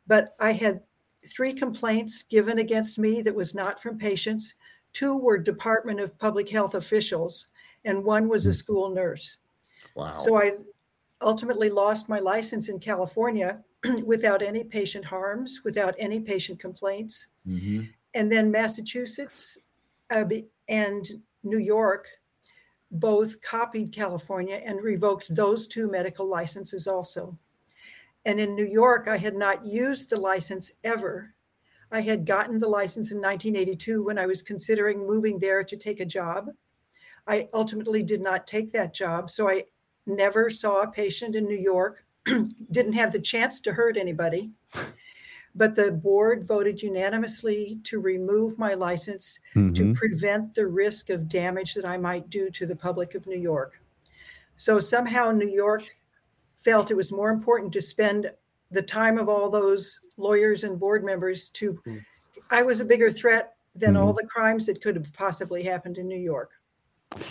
but I had three complaints given against me that was not from patients. Two were Department of Public Health officials, and one was a school nurse. Wow. So I ultimately lost my license in California without any patient harms, without any patient complaints. Mhm. And then Massachusetts uh, and New York both copied California and revoked those two medical licenses also. And in New York, I had not used the license ever. I had gotten the license in 1982 when I was considering moving there to take a job. I ultimately did not take that job. So I never saw a patient in New York, didn't have the chance to hurt anybody. But the board voted unanimously to remove my license to Mhm. prevent the risk of damage that I might do to the public of New York. So somehow New York felt it was more important to spend the time of all those lawyers and board members to I was a bigger threat than all the crimes that could have possibly happened in New York.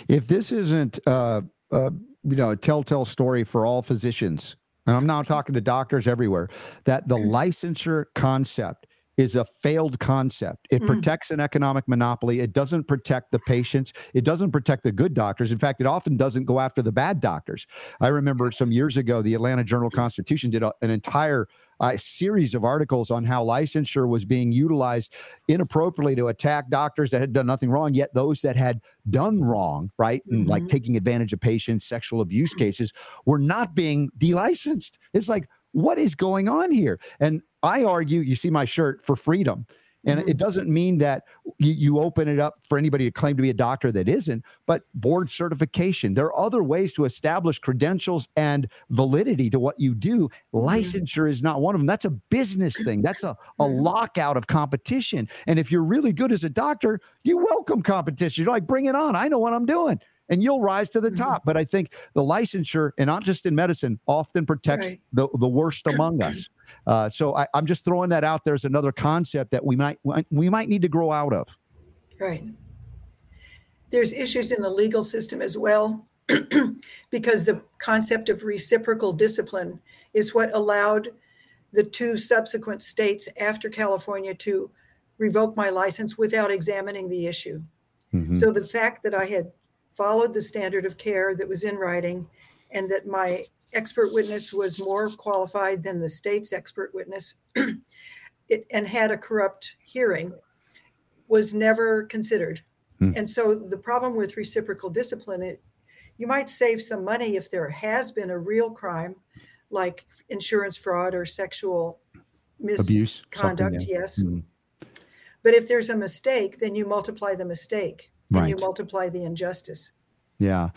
If this isn't, uh, uh, you know, a telltale story for all physicians, and I'm now talking to doctors everywhere, that the licensure concept is a failed concept. It Mm. protects an economic monopoly. It doesn't protect the patients. It doesn't protect the good doctors. In fact, it often doesn't go after the bad doctors. I remember some years ago, the Atlanta Journal Constitution did a, an entire a series of articles on how licensure was being utilized inappropriately to attack doctors that had done nothing wrong, yet those that had done wrong, right, and like Mhm. taking advantage of patients, sexual abuse cases, were not being delicensed. It's like, what is going on here? And I argue, you see my shirt for freedom. And Mhm. it doesn't mean that you, you open it up for anybody to claim to be a doctor that isn't, but board certification. There are other ways to establish credentials and validity to what you do. Licensure is not one of them. That's a business thing. That's a, a Mhm. lockout of competition. And if you're really good as a doctor, you welcome competition. You're like, bring it on. I know what I'm doing. And you'll rise to the Mhm. top. But I think the licensure, and not just in medicine, often protects Right. the, the worst among us. Uh, so I, I'm just throwing that out there as another concept that we might we might need to grow out of. Right. There's issues in the legal system as well, because the concept of reciprocal discipline is what allowed the two subsequent states after California to revoke my license without examining the issue. Mhm. So the fact that I had followed the standard of care that was in writing and that my expert witness was more qualified than the state's expert witness it, and had a corrupt hearing was never considered. Hmm. And so the problem with reciprocal discipline, it, you might save some money if there has been a real crime like insurance fraud or sexual misconduct, yes. Mhm. But if there's a mistake, then you multiply the mistake and you multiply the injustice. Yeah.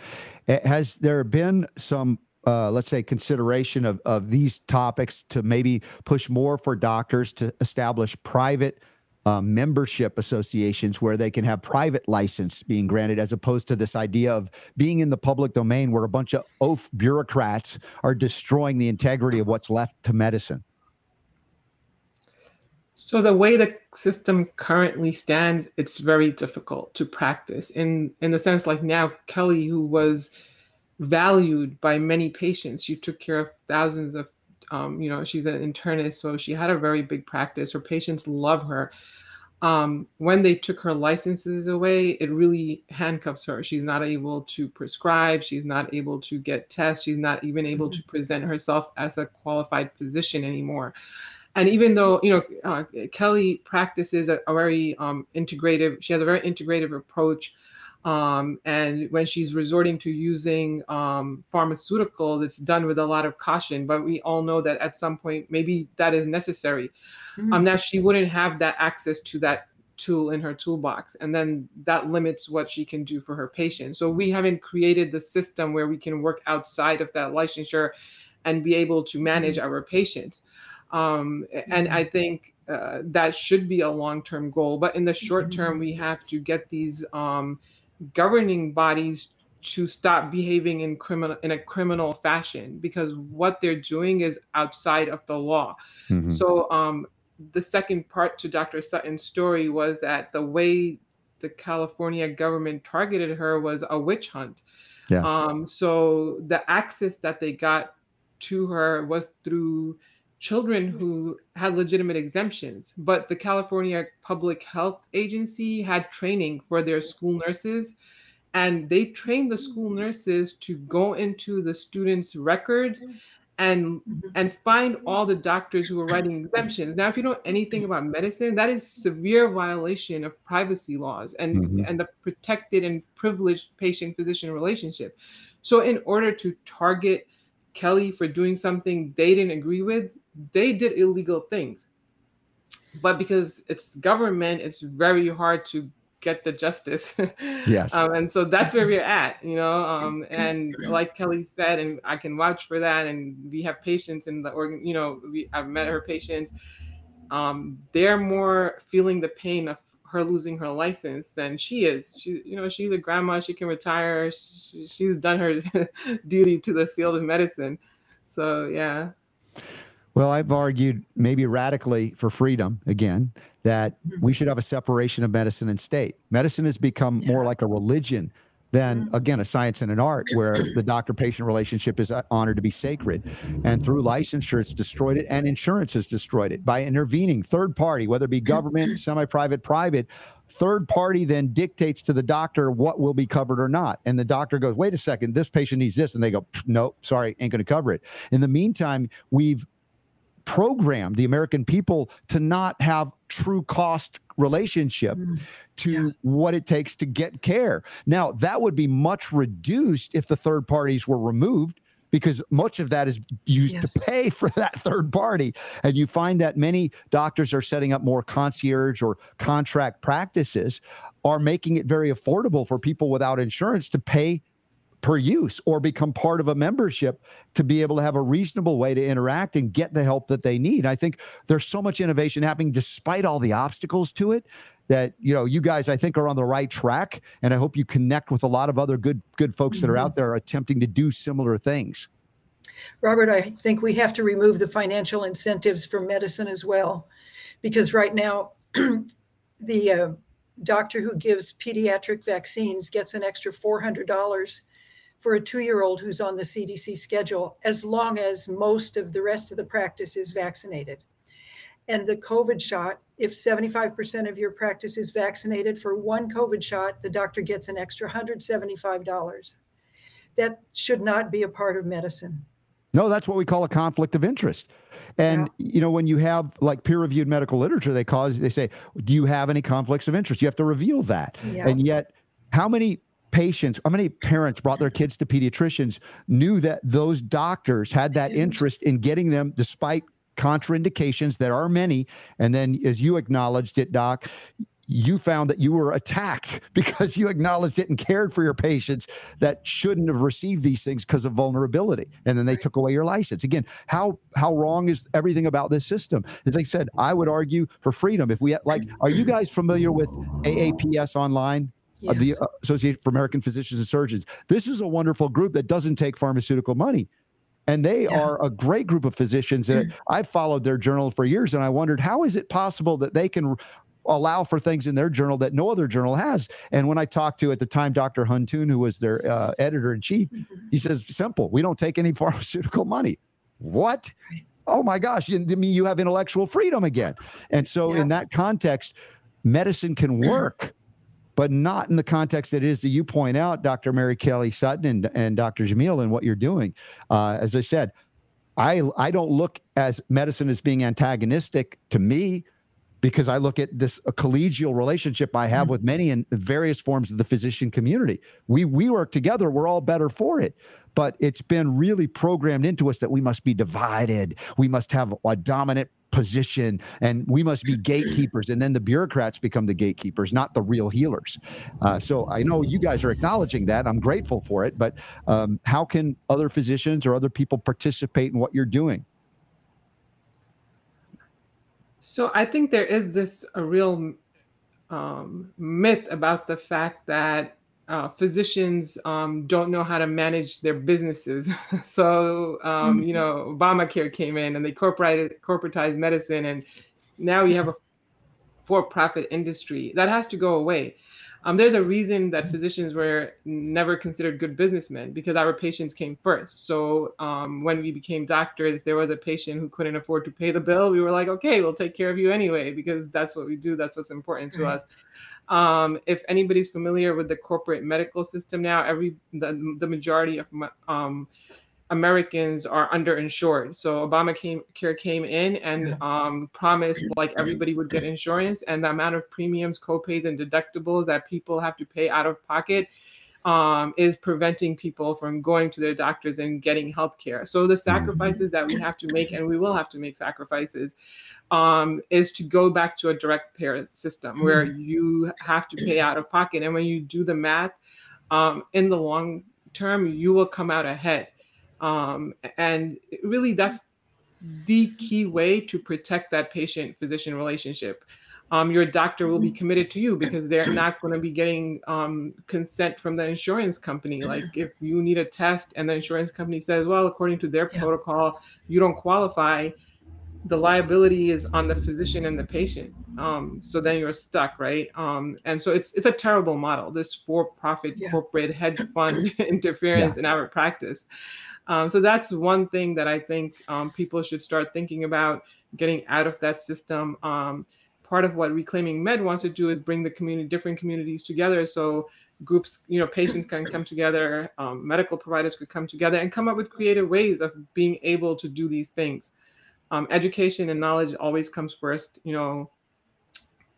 Has there been some, uh, let's say, consideration of, of these topics to maybe push more for doctors to establish private uh, membership associations where they can have private license being granted as opposed to this idea of being in the public domain where a bunch of oaf bureaucrats are destroying the integrity of what's left to medicine? So the way the system currently stands, it's very difficult to practice in in the sense like now Kelly, who was valued by many patients, she took care of thousands of um, you know, she's an internist, so she had a very big practice. Her patients love her. Um, when they took her licenses away, it really handcuffs her. She's not able to prescribe. She's not able to get tests. She's not even able to present herself as a qualified physician anymore and even though you know uh, kelly practices a, a very um, integrative she has a very integrative approach um, and when she's resorting to using um, pharmaceuticals it's done with a lot of caution but we all know that at some point maybe that is necessary. Um, now she wouldn't have that access to that tool in her toolbox and then that limits what she can do for her patients so we haven't created the system where we can work outside of that licensure and be able to manage our patients um, and Mhm. I think uh, that should be a long-term goal. But in the short term, we have to get these um, governing bodies to stop behaving in criminal in a criminal fashion because what they're doing is outside of the law. Mhm. So um, the second part to Dr. Sutton's story was that the way the California government targeted her was a witch hunt. Yes. Um, so the access that they got to her was through children who had legitimate exemptions. But the California Public Health Agency had training for their school nurses, and they trained the school nurses to go into the students' records and Mhm. and find all the doctors who were writing exemptions. Now, if you know anything about medicine, that is severe violation of privacy laws and Mhm. and the protected and privileged patient physician relationship. So, in order to target Kelly for doing something they didn't agree with, they did illegal things. But because it's government, it's very hard to get the justice. Yes. um, and so that's where we're at, you know. Um, and like Kelly said, and I can vouch for that. And we have patients in the organ, you know, we, I've met her patients. Um, they're more feeling the pain of her losing her license than she is. She, you know, she's a grandma. She can retire. She, she's done her duty to the field of medicine. So yeah. Well, I've argued maybe radically for freedom again that we should have a separation of medicine and state. Medicine has become more like a religion than, again, a science and an art where the doctor patient relationship is uh, honored to be sacred. And through licensure, it's destroyed it, and insurance has destroyed it by intervening. Third party, whether it be government, semi private, private, third party then dictates to the doctor what will be covered or not. And the doctor goes, wait a second, this patient needs this. And they go, nope, sorry, ain't going to cover it. In the meantime, we've programmed the American people to not have true cost relationship Mm, to yeah. what it takes to get care. Now, that would be much reduced if the third parties were removed because much of that is used Yes. to pay for that third party. And you find that many doctors are setting up more concierge or contract practices, are making it very affordable for people without insurance to pay per use or become part of a membership to be able to have a reasonable way to interact and get the help that they need. I think there's so much innovation happening despite all the obstacles to it that you know you guys I think are on the right track and I hope you connect with a lot of other good good folks that are out there attempting to do similar things. Robert, I think we have to remove the financial incentives from medicine as well, because right now, the uh, doctor who gives pediatric vaccines gets an extra $400 for a two year old who's on the CDC schedule, as long as most of the rest of the practice is vaccinated. And the COVID shot, if 75% of your practice is vaccinated for one COVID shot, the doctor gets an extra $175. That should not be a part of medicine. No, that's what we call a conflict of interest. And you know, when you have like peer-reviewed medical literature, they cause they say, "Do you have any conflicts of interest?" You have to reveal that. Yeah. And yet, how many patients, how many parents brought their kids to pediatricians knew that those doctors had that mm-hmm. interest in getting them despite contraindications there are many and then as you acknowledged it doc you found that you were attacked because you acknowledged it and cared for your patients that shouldn't have received these things because of vulnerability and then they took away your license. Again how how wrong is everything about this system? As i said i would argue for freedom if we like mm-hmm. are you guys familiar with aaps online uh, the uh, association for american physicians and surgeons this is a wonderful group that doesn't take pharmaceutical money and they Yeah. are a great group of physicians that I've followed their journal for years. And I wondered, how is it possible that they can allow for things in their journal that no other journal has? And when I talked to at the time Dr. Huntoon, who was their uh, editor in chief, he says, simple, we don't take any pharmaceutical money. What? Oh my gosh, you, I mean, you have intellectual freedom again. And so, Yeah. in that context, medicine can work but not in the context that it is that you point out, Dr. Mary Kelly Sutton and, and Dr. Jamil, and what you're doing. Uh, as I said, I I don't look as medicine as being antagonistic to me because I look at this collegial relationship I have with many and various forms of the physician community. We we work together, we're all better for it. But it's been really programmed into us that we must be divided. We must have a dominant position and we must be gatekeepers and then the bureaucrats become the gatekeepers not the real healers. Uh, so i know you guys are acknowledging that. I'm grateful for it but um, how can other physicians or other people participate in what you're doing? So I think there is this a real um, myth about the fact that uh, physicians um, don't know how to manage their businesses. so um, you know, Obamacare came in and they corporated corporatized medicine, and now you have a for-profit industry that has to go away. Um, there's a reason that physicians were never considered good businessmen because our patients came first. So um, when we became doctors, if there was a patient who couldn't afford to pay the bill, we were like, okay, we'll take care of you anyway because that's what we do. That's what's important to us. Um, if anybody's familiar with the corporate medical system now, every the, the majority of um, Americans are underinsured. So Obamacare came in and um, promised like everybody would get insurance, and the amount of premiums, copays, and deductibles that people have to pay out of pocket um, is preventing people from going to their doctors and getting health care. So the sacrifices that we have to make, and we will have to make sacrifices, um, is to go back to a direct payer system where you have to pay out of pocket. And when you do the math, um, in the long term, you will come out ahead. Um, and really, that's the key way to protect that patient physician relationship. Um, your doctor will be committed to you because they're not going to be getting um, consent from the insurance company. Like if you need a test and the insurance company says, well, according to their Yeah. protocol, you don't qualify, the liability is on the physician and the patient. Um, so then you're stuck, right? Um, and so it's it's a terrible model. This for-profit Yeah. corporate hedge fund interference in our practice. Um, so that's one thing that I think um, people should start thinking about getting out of that system. Um, part of what Reclaiming Med wants to do is bring the community, different communities together. So groups, you know, patients can come together, um, medical providers could come together and come up with creative ways of being able to do these things. Um, education and knowledge always comes first. You know,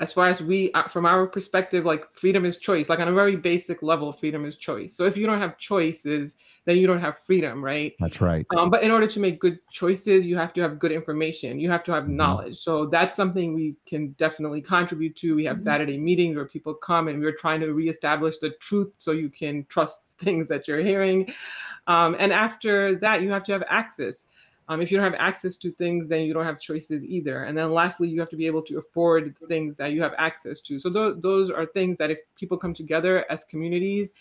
as far as we, uh, from our perspective, like freedom is choice. Like on a very basic level, freedom is choice. So if you don't have choices, then you don't have freedom, right? That's right. Um, but in order to make good choices, you have to have good information. You have to have Mhm. knowledge. So that's something we can definitely contribute to. We have Mhm. Saturday meetings where people come and we're trying to reestablish the truth so you can trust things that you're hearing. Um, and after that, you have to have access. Um, if you don't have access to things, then you don't have choices either. And then lastly, you have to be able to afford things that you have access to. So tho- those are things that if people come together as communities,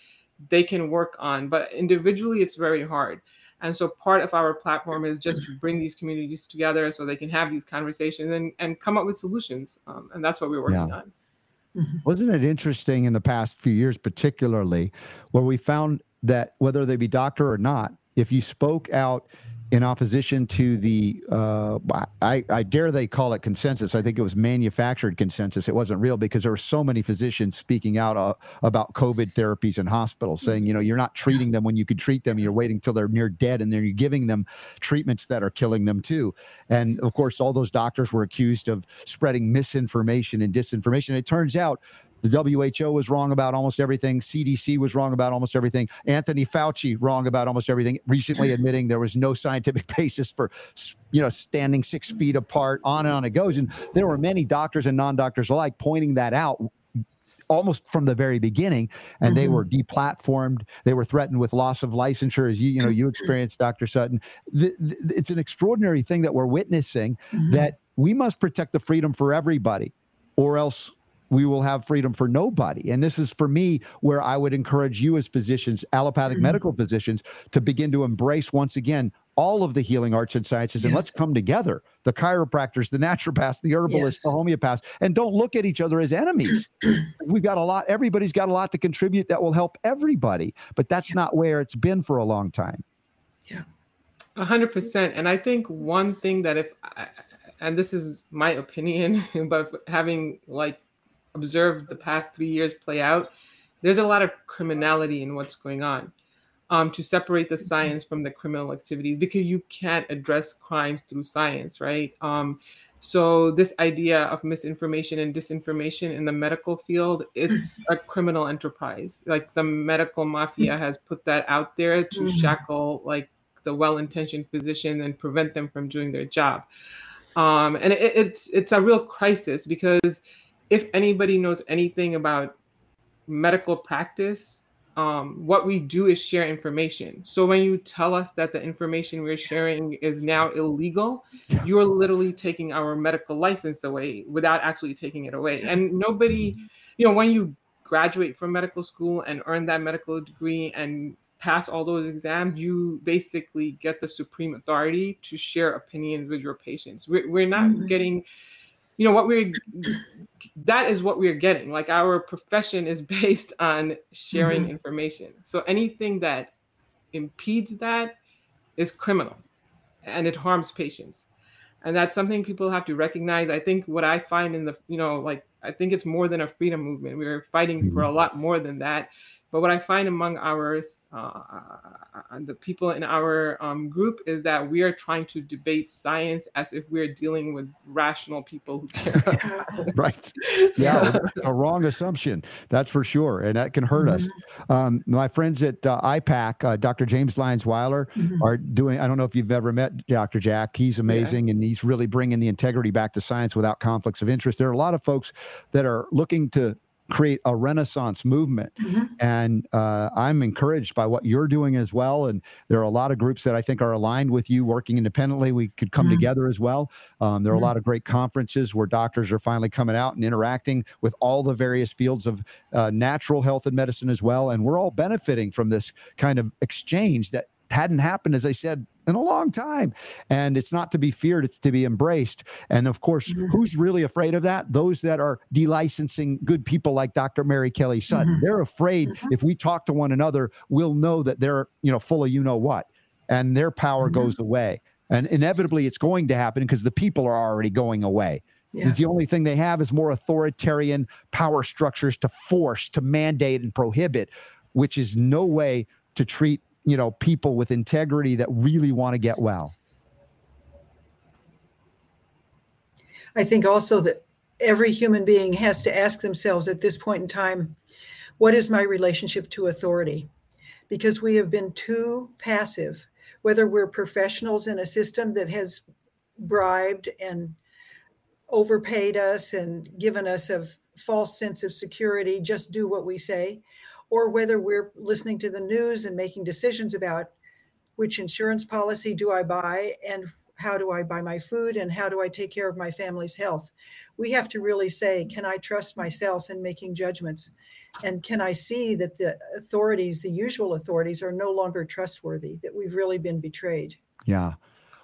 they can work on. But individually, it's very hard. And so part of our platform is just to bring these communities together so they can have these conversations and, and come up with solutions. Um, and that's what we're working Yeah. on. Wasn't it interesting in the past few years, particularly, where we found that whether they be doctor or not, if you spoke out in opposition to the, uh, I, I dare they call it consensus. I think it was manufactured consensus. It wasn't real because there were so many physicians speaking out uh, about COVID therapies in hospitals, saying, you know, you're not treating them when you could treat them. You're waiting till they're near dead, and then you're giving them treatments that are killing them too. And of course, all those doctors were accused of spreading misinformation and disinformation. It turns out the WHO was wrong about almost everything. CDC was wrong about almost everything. Anthony Fauci wrong about almost everything. Recently admitting there was no scientific basis for, you know, standing six feet apart. On and on it goes. And there were many doctors and non-doctors alike pointing that out almost from the very beginning and they Mhm. were deplatformed they were threatened with loss of licensure as you you know you experienced dr sutton Th- th- it's an extraordinary thing that we're witnessing Mhm. that we must protect the freedom for everybody or else we will have freedom for nobody and this is for me where i would encourage you as physicians allopathic Mhm. medical physicians to begin to embrace once again all of the healing arts and sciences and let's come together the chiropractors the naturopaths the herbalists the Yes. homeopaths and don't look at each other as enemies we've got a lot everybody's got a lot to contribute that will help everybody but that's not where it's been for a long time Yeah. A hundred percent. And I think one thing that if, I- and this is my opinion, but having like observed the past three years play out, there's a lot of criminality in what's going on. Um, to separate the science from the criminal activities because you can't address crimes through science, right? Um, so this idea of misinformation and disinformation in the medical field, it's a criminal enterprise. Like the medical mafia has put that out there to shackle like the well-intentioned physician and prevent them from doing their job. Um, and it, it's it's a real crisis because if anybody knows anything about medical practice, um, what we do is share information. So when you tell us that the information we're sharing is now illegal, you're literally taking our medical license away without actually taking it away. And nobody, you know, when you graduate from medical school and earn that medical degree and pass all those exams, you basically get the supreme authority to share opinions with your patients. We're, we're not Mhm. getting, you know, what we're, that is what we're getting. Like our profession is based on sharing mm-hmm. information. So anything that impedes that is criminal and it harms patients. And that's something people have to recognize. I think what I find in the, you know, like, I think it's more than a freedom movement. We're fighting for a mm-hmm. lot more than that. But what I find among our uh, the people in our um, group is that we are trying to debate science as if we're dealing with rational people who care. right. So- yeah a wrong assumption that's for sure and that can hurt us. Um, my friends at uh, IPAK uh, dr james lyons weiler Mhm. are doing i don't know if you've ever met dr jack he's amazing and he's really bringing the integrity back to science without conflicts of interest. There are a lot of folks that are looking to create a renaissance movement Mhm. and uh, i'm encouraged by what you're doing as well and there are a lot of groups that i think are aligned with you working independently we could come Mhm. together as well um, there are a Mhm. lot of great conferences where doctors are finally coming out and interacting with all the various fields of uh, natural health and medicine as well and we're all benefiting from this kind of exchange that hadn't happened as i said in a long time and it's not to be feared it's to be embraced and of course Mhm. who's really afraid of that those that are delicensing good people like dr mary kelly sutton Mhm. they're afraid Mhm. if we talk to one another we'll know that they're you know full of you know what and their power Mhm. goes away and inevitably it's going to happen because the people are already going away Yeah. the only thing they have is more authoritarian power structures to force to mandate and prohibit which is no way to treat you know people with integrity that really want to get well I think also that every human being has to ask themselves at this point in time, what is my relationship to authority? Because we have been too passive, whether we're professionals in a system that has bribed and overpaid us and given us a false sense of security, just do what we say, or whether we're listening to the news and making decisions about which insurance policy do I buy and how do I buy my food and how do I take care of my family's health. We have to really say, can I trust myself in making judgments? And can I see that the authorities, the usual authorities, are no longer trustworthy, that we've really been betrayed? Yeah.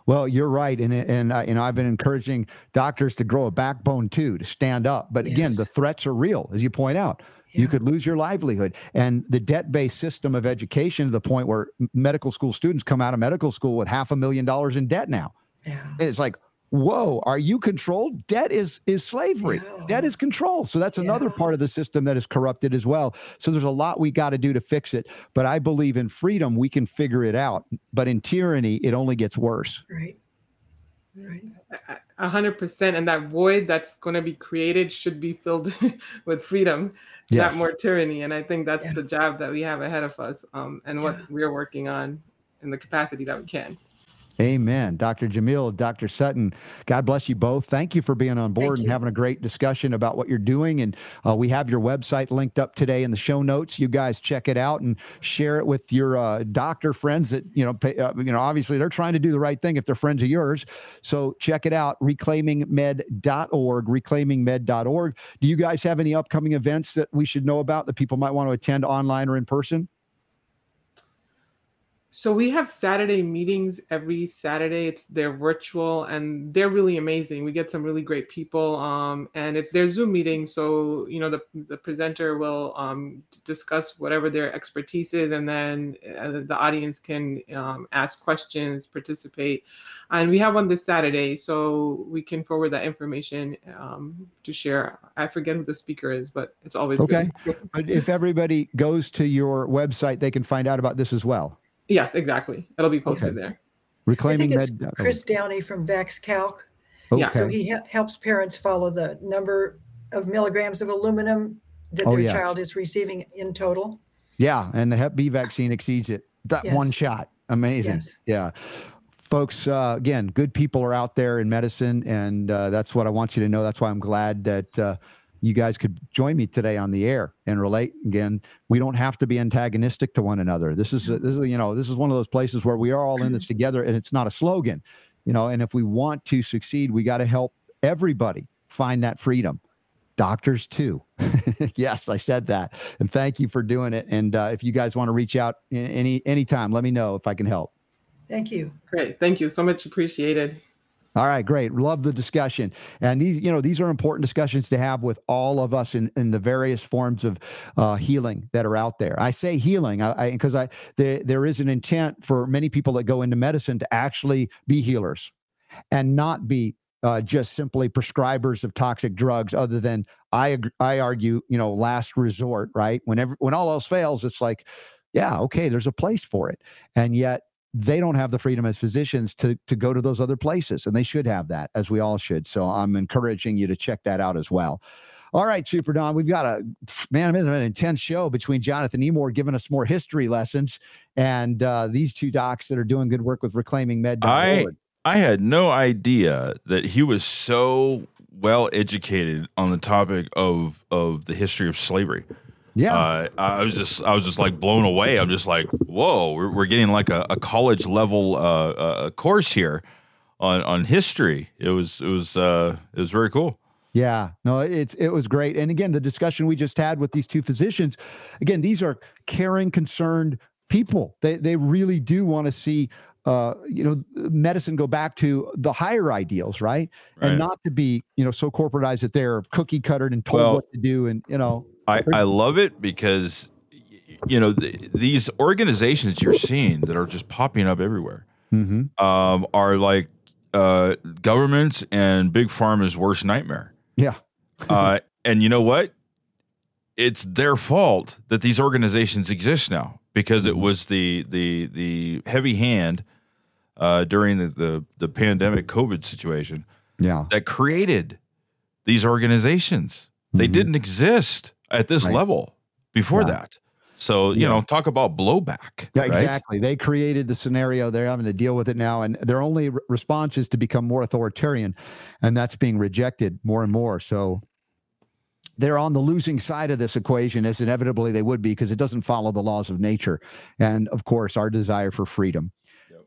Well, you're right, and and uh, you know I've been encouraging doctors to grow a backbone too, to stand up. But again, Yes. the threats are real, as you point out. Yeah. You could lose your livelihood, and the debt-based system of education to the point where medical school students come out of medical school with half a million dollars in debt now. Yeah. And it's like, whoa, are you controlled? Debt is is slavery. Yeah. Debt is control. So that's another part of the system that is corrupted as well. So there's a lot we got to do to fix it. But I believe in freedom, we can figure it out. But in tyranny, it only gets worse. Right. Right. A hundred percent. And that void that's going to be created should be filled with freedom, Yes. not more tyranny. And I think that's Yeah. the job that we have ahead of us um, and what Yeah. we're working on in the capacity that we can. Amen. Dr. Jamil, Dr. Sutton, God bless you both. Thank you for being on board and you. having a great discussion about what you're doing. And uh, we have your website linked up today in the show notes. You guys check it out and share it with your uh, doctor friends that, you know, pay, uh, you know, obviously they're trying to do the right thing if they're friends of yours. So check it out, reclaimingmed.org, reclaimingmed.org. Do you guys have any upcoming events that we should know about that people might want to attend online or in person? So we have Saturday meetings every Saturday. It's they're virtual and they're really amazing. We get some really great people, um, and it, they're Zoom meetings. So you know the the presenter will um, discuss whatever their expertise is, and then uh, the audience can um, ask questions, participate. And we have one this Saturday, so we can forward that information um, to share. I forget who the speaker is, but it's always Okay. if everybody goes to your website, they can find out about this as well. Yes, exactly. It'll be posted Okay. there. I think Reclaiming it's med. Chris Downey from VaxCalc. yeah. So he he- helps parents follow the number of milligrams of aluminum that Oh, their yes. child is receiving in total. Yeah, and the Hep B vaccine exceeds it. That one shot, amazing. Yes. Yeah, folks. Uh, again, good people are out there in medicine, and uh, that's what I want you to know. That's why I'm glad that uh, you guys could join me today on the air and relate. Again, we don't have to be antagonistic to one another. This is this is you know this is one of those places where we are all in this together, and it's not a slogan, you know. And if we want to succeed, we got to help everybody find that freedom doctors too. yes, I said that. And thank you for doing it. And uh, if you guys want to reach out in any anytime, let me know if I can help. Thank you. Great. Thank you. So much appreciated. All right, great. Love the discussion. And these, you know, these are important discussions to have with all of us in, in the various forms of uh, healing that are out there. I say healing I because I, there, there is an intent for many people that go into medicine to actually be healers and not be uh, just simply prescribers of toxic drugs other than I, I argue, you know, last resort, right? Whenever, when all else fails, it's like, yeah, okay, there's a place for it. And yet they don't have the freedom as physicians to to go to those other places and they should have that as we all should. So i'm encouraging you to check that out as well. All right super don we've got a man an intense show between jonathan emord giving us more history lessons and uh, these two docs that are doing good work with reclaiming med I I had no idea that he was so well educated on the topic of of the history of slavery. Yeah Uh, I was just I was just like blown away. I'm just like, whoa, we're, we're getting like a, a college level uh, uh, course here on on history. It was it was uh, it was very cool. Yeah, no, it's it was great. And again, the discussion we just had with these two physicians, again, these are caring, concerned people. They they really do want to see uh, you know, medicine go back to the higher ideals, right? Right. And not to be, you know, so corporatized that they're cookie cuttered and told Well- what to do and, you know, I, I love it because you know th- these organizations you're seeing that are just popping up everywhere mhm. um, are like uh, governments and big pharma's worst nightmare. yeah. uh, and you know what? It's their fault that these organizations exist now because it was the the the heavy hand uh, during the, the the pandemic COVID situation Yeah. that created these organizations. They Mhm. didn't exist at this Right. level before Yeah. that. So, you Yeah. know, talk about blowback. Yeah, right? exactly. They created the scenario. They're having to deal with it now, and their only re- response is to become more authoritarian, and that's being rejected more and more. So they're on the losing side of this equation, as inevitably they would be, because it doesn't follow the laws of nature, and of course our desire for freedom.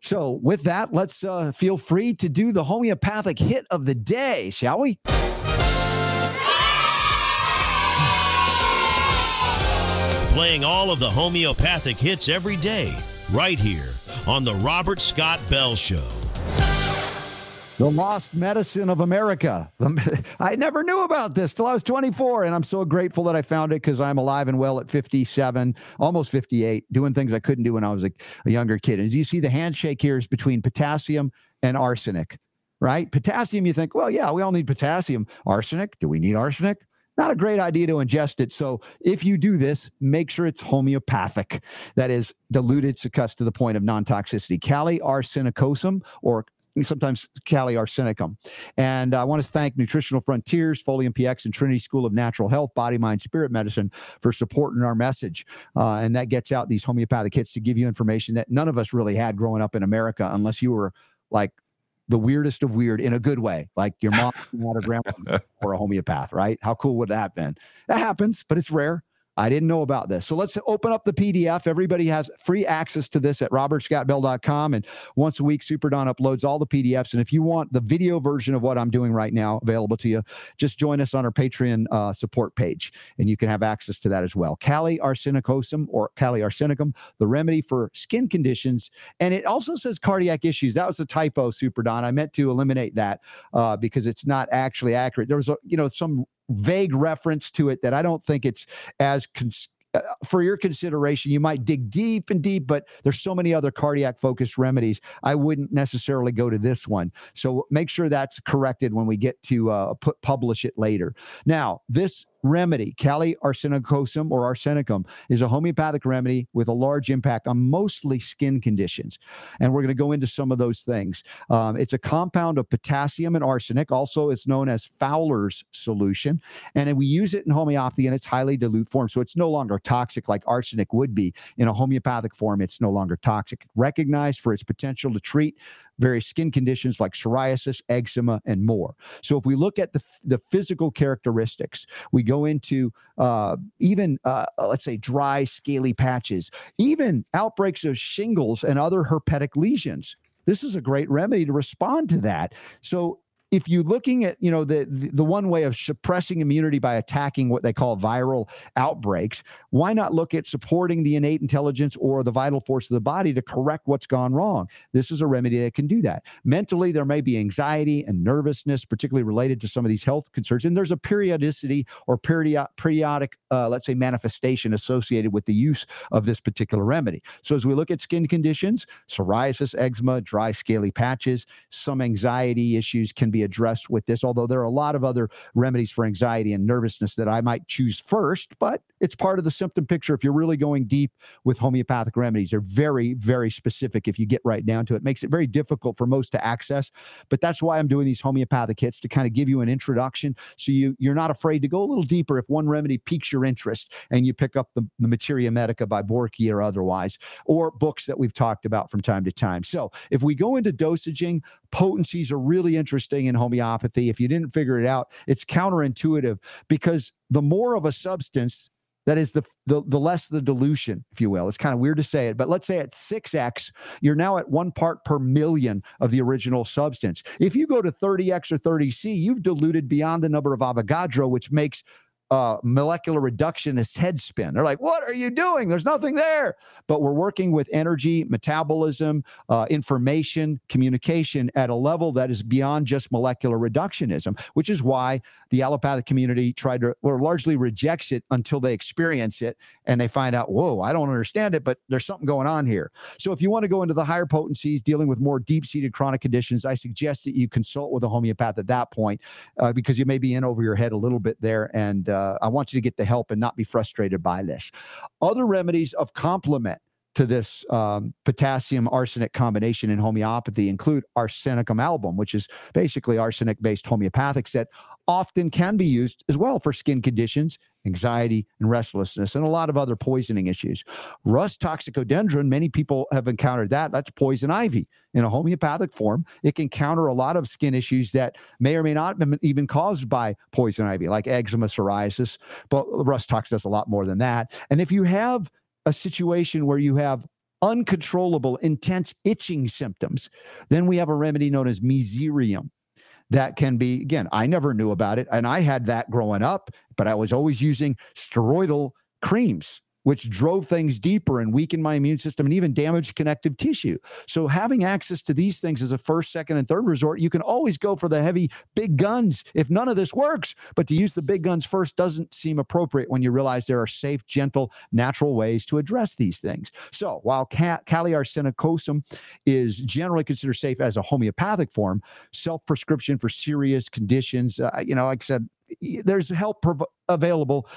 So, with that, let's uh, feel free to do the homeopathic hit of the day, shall we? Playing all of the homeopathic hits every day, right here on The Robert Scott Bell Show. The Lost Medicine of America. I never knew about this till I was 24, and I'm so grateful that I found it because I'm alive and well at 57, almost 58, doing things I couldn't do when I was a, a younger kid. As you see, the handshake here is between potassium and arsenic, right? Potassium, you think, well, yeah, we all need potassium. Arsenic, do we need arsenic? Not a great idea to ingest it. So if you do this, make sure it's homeopathic. That is diluted succussed to the point of non-toxicity. Kali arsenicosum or sometimes Kali arsenicum. And I want to thank Nutritional Frontiers, Folium PX, and Trinity School of Natural Health, Body, Mind, Spirit Medicine for supporting our message. Uh, and that gets out these homeopathic kits to give you information that none of us really had growing up in America, unless you were like the weirdest of weird in a good way, like your mom or grandma or a homeopath, right? How cool would that have been? That happens, but it's rare. I didn't know about this. So let's open up the PDF. Everybody has free access to this at robertscottbell.com. And once a week, Super Don uploads all the PDFs. And if you want the video version of what I'm doing right now available to you, just join us on our Patreon uh, support page and you can have access to that as well. Kali arsenicosum or Kali arsenicum, the remedy for skin conditions. And it also says cardiac issues. That was a typo, Super Don. I meant to eliminate that uh, because it's not actually accurate. There was, a, you know, some vague reference to it that I don't think it's as cons- uh, for your consideration. You might dig deep and deep, but there's so many other cardiac focused remedies. I wouldn't necessarily go to this one. So make sure that's corrected when we get to uh, put publish it later. Now, this remedy, Kali arsenicosum or arsenicum, is a homeopathic remedy with a large impact on mostly skin conditions. And we're going to go into some of those things. Um, it's a compound of potassium and arsenic. Also, it's known as Fowler's solution. And we use it in homeopathy in its highly dilute form. So it's no longer toxic like arsenic would be. In a homeopathic form, it's no longer toxic. Recognized for its potential to treat various skin conditions like psoriasis, eczema, and more. So if we look at the, the physical characteristics, we go into uh, even, uh, let's say, dry, scaly patches, even outbreaks of shingles and other herpetic lesions. This is a great remedy to respond to that. So if you're looking at you know the, the, one way of suppressing immunity by attacking what they call viral outbreaks why not look at supporting the innate intelligence or the vital force of the body to correct what's gone wrong? This is a remedy that can do that. Mentally there may be anxiety and nervousness particularly related to some of these health concerns and there's a periodicity or period, periodic uh, let's say manifestation associated with the use of this particular remedy. So as we look at skin conditions psoriasis eczema dry scaly patches some anxiety issues can be addressed with this, although there are a lot of other remedies for anxiety and nervousness that I might choose first, but it's part of the symptom picture. If you're really going deep with homeopathic remedies, they're very, very specific if you get right down to it. it makes it very difficult for most to access, but that's why I'm doing these homeopathic hits to kind of give you an introduction so you, you're not afraid to go a little deeper if one remedy piques your interest and you pick up the, the Materia Medica by Boericke or otherwise, or books that we've talked about from time to time. So if we go into dosaging, potencies are really interesting in homeopathy. If you didn't figure it out, it's counterintuitive because the more of a substance, that is the, the the less the dilution, if you will. It's kind of weird to say it, but let's say at 6x, you're now at one part per million of the original substance. If you go to 30x or 30c, you've diluted beyond the number of Avogadro, which makes uh, molecular reductionist head spin. They're like, what are you doing? There's nothing there. But we're working with energy, metabolism, uh, information, communication at a level that is beyond just molecular reductionism, which is why the allopathic community tried to, or largely rejects it until they experience it and they find out, whoa, I don't understand it, but there's something going on here. So if you want to go into the higher potencies, dealing with more deep seated chronic conditions, I suggest that you consult with a homeopath at that point uh, because you may be in over your head a little bit there. And uh, I want you to get the help and not be frustrated by this. Other remedies of complement to this um, potassium arsenic combination in homeopathy include arsenicum album, which is basically arsenic based homeopathics that often can be used as well for skin conditions, anxiety, and restlessness, and a lot of other poisoning issues. Rhus toxicodendron, many people have encountered that. That's poison ivy in a homeopathic form. It can counter a lot of skin issues that may or may not have been even caused by poison ivy, like eczema, psoriasis. But Rhus tox does a lot more than that. And if you have a situation where you have uncontrollable, intense itching symptoms, then we have a remedy known as Mezereum that can be again i never knew about it and i had that growing up but i was always using steroidal creams which drove things deeper and weakened my immune system and even damaged connective tissue. So, having access to these things as a first, second, and third resort, you can always go for the heavy big guns if none of this works. But to use the big guns first doesn't seem appropriate when you realize there are safe, gentle, natural ways to address these things. So, while ca- Kali arsenicosum is generally considered safe as a homeopathic form, self prescription for serious conditions, uh, you know, like I said, there's help prov- available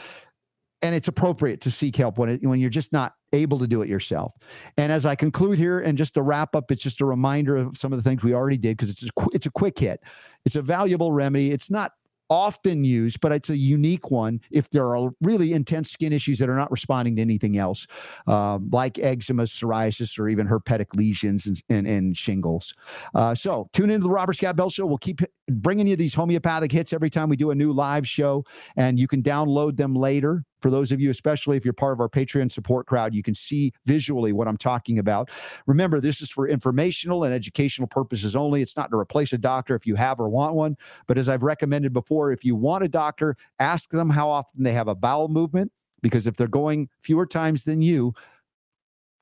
and it's appropriate to seek help when it, when you're just not able to do it yourself. And as I conclude here, and just to wrap up, it's just a reminder of some of the things we already did because it's a, it's a quick hit. It's a valuable remedy. It's not often used, but it's a unique one if there are really intense skin issues that are not responding to anything else, um, like eczema, psoriasis, or even herpetic lesions and, and, and shingles. Uh, so tune into the Robert Scott Bell Show. We'll keep bringing you these homeopathic hits every time we do a new live show, and you can download them later for those of you, especially if you're part of our Patreon support crowd, you can see visually what I'm talking about. Remember, this is for informational and educational purposes only. It's not to replace a doctor if you have or want one. But as I've recommended before, if you want a doctor, ask them how often they have a bowel movement, because if they're going fewer times than you,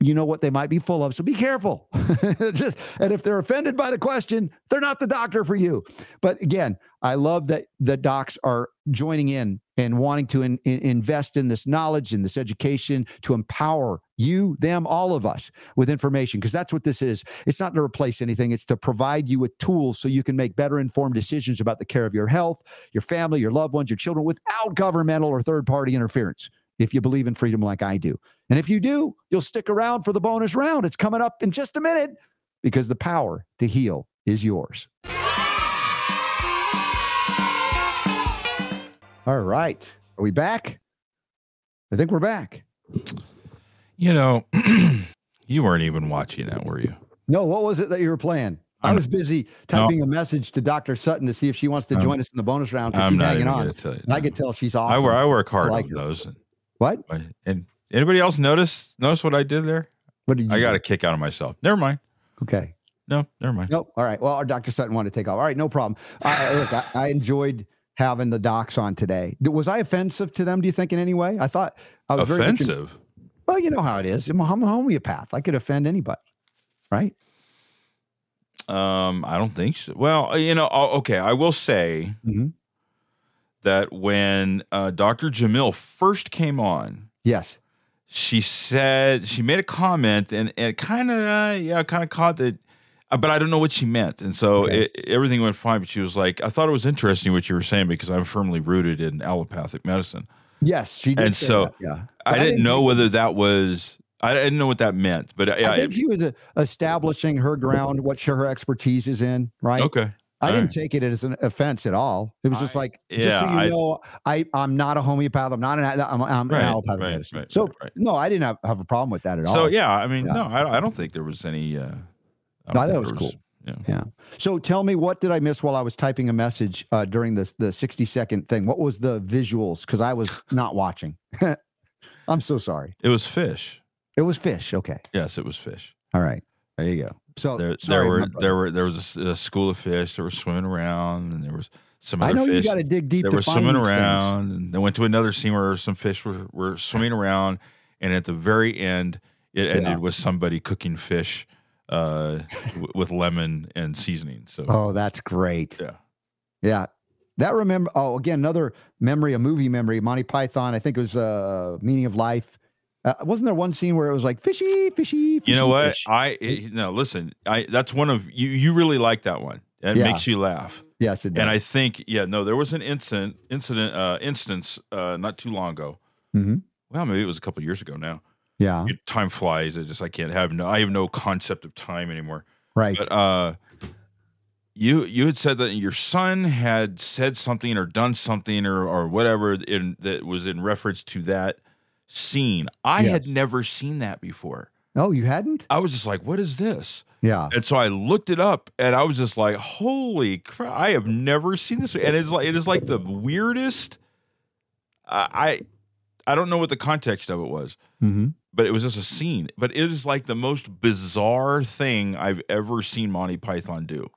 you know what they might be full of. So be careful. Just and if they're offended by the question, they're not the doctor for you. But again, I love that the docs are joining in and wanting to in, in, invest in this knowledge and this education to empower you, them, all of us with information because that's what this is. It's not to replace anything, it's to provide you with tools so you can make better informed decisions about the care of your health, your family, your loved ones, your children without governmental or third party interference if you believe in freedom like I do. And if you do, you'll stick around for the bonus round. It's coming up in just a minute because the power to heal is yours. All right. Are we back? I think we're back. You know, you weren't even watching that, were you? No, what was it that you were playing? i was busy typing no. a message to Dr. Sutton to see if she wants to join us in the bonus round because she's hanging on. You, and I can tell she's awesome. I, work, I work hard I like on those. What? And anybody else notice notice what I did there? What did you? I got a kick out of myself. Never mind. Okay. No, never mind. Nope. All right. Well, our Dr. Sutton wanted to take off. All right, no problem. I, look, I, I, enjoyed having the docs on today. Was I offensive to them? Do you think in any way? I thought I was offensive. Well, you know how it is. I'm a homeopath. I could offend anybody, right? Um, I don't think so. Well, you know, okay. I will say mm-hmm that when uh, Dr. Jamil first came on, yes, she said she made a comment and, and it kind of uh, yeah kind of caught that, uh, but I don't know what she meant, and so okay. it, everything went fine. But she was like, I thought it was interesting what you were saying because I'm firmly rooted in allopathic medicine. Yes, she did. And so that, yeah, I, I, didn't know whether that was. I didn't know what that meant, but I, I think she was uh, establishing her ground, what her expertise is in, right? Okay. I didn't take it as an offense at all. It was just like, yeah, so you know, I I'm not a homeopath. I'm not an I'm, I'm right, an allopathic right, medicine. Right, so no, I didn't have, have a problem with that at all. So yeah, I mean, yeah. no, I, I don't think there was any. Uh, I, thought that was, was cool. Yeah. yeah. So tell me, what did I miss while I was typing a message uh, during the the 60 second thing? What was the visuals? Because I was not watching. I'm so sorry. It was fish. It was fish. Okay. Yes, it was fish. All right. There you go. So there, sorry, there were there were there was a, a, school of fish that were swimming around, and there was some other I know fish. you got to dig deep. They were swimming around, things. and they went to another scene where some fish were, were swimming around, and at the very end, it ended yeah. with somebody cooking fish uh, w- with lemon and seasoning. So oh, that's great. Yeah, yeah. That remember. Oh, again, another memory, a movie memory. Monty Python. I think it was uh, Meaning of Life uh, wasn't there one scene where it was like fishy, fishy? fishy you know what? Fish? I it, no listen. I that's one of you. You really like that one. It yeah. makes you laugh. Yes, it does. And I think yeah, no, there was an incident incident uh, instance uh, not too long ago. Mm-hmm. Well, maybe it was a couple years ago now, Yeah. You- time flies. I just I can't have no. I have no concept of time anymore. Right. But uh, you you had said that your son had said something or done something or or whatever in that was in reference to that scene. I Yes. had never seen that before. oh, you hadn't? I was just like, "What is this?" Yeah. And so I looked it up, and I was just like, "Holy crap! I have never seen this." And it's like it is like the weirdest. I I, I don't know what the context of it was, Mm-hmm. but it was just a scene. But it is like the most bizarre thing I've ever seen Monty Python do.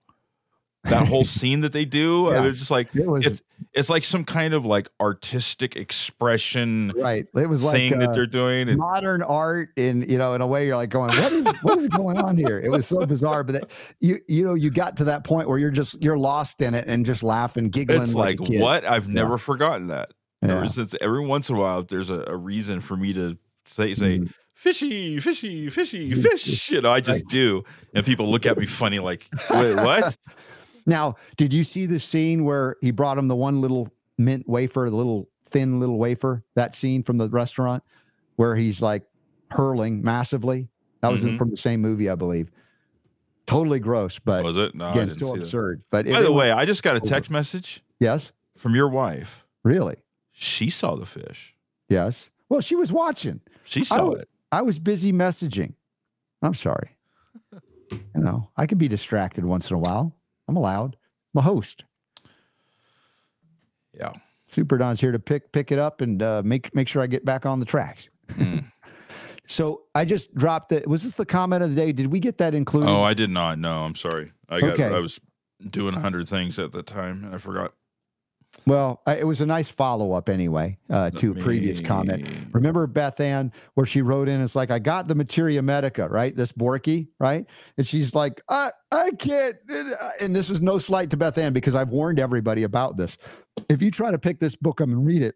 That whole scene that they do, I was just like, It was it's it's like some kind of like artistic expression right. It was like thing uh, that they're doing. And, modern art in you know in a way you're like going what is what is going on here it was so bizarre but that, you you know you got to that point where you're just you're lost in it and just laughing giggling it's like, like what? I've never forgotten that. Yeah. Ever since every once in a while, there's a, a reason for me to say say Mhm. fishy, fishy, fishy, fish. You know, I just do, and people look at me funny, like, wait, what? now did you see the scene where he brought him the one little mint wafer the little thin little wafer that scene from the restaurant where he's like hurling massively that was Mhm. from the same movie i believe totally gross but Was it? No, I again didn't so see that. absurd but By the way, I just got a over. text message yes from your wife. really She saw the fish. yes well she was watching She saw it. I was busy messaging. I'm sorry. You know, I can be distracted once in a while. I'm allowed. I'm a host. Yeah. Super Don's here to pick pick it up and uh, make make sure I get back on the tracks. Mm. So I just dropped it. Was this the comment of the day? Did we get that included? Oh, I did not. No, I'm sorry. I got. Okay. I was doing a hundred things at the time, and I forgot. Well, it was a nice follow up anyway uh, to a previous me- comment. Remember Beth Ann, where she wrote in, it's like, I got the materia medica, right? This Boericke, right? And she's like, I, I can't. And this is no slight to Beth Ann because I've warned everybody about this. If you try to pick this book up and read it,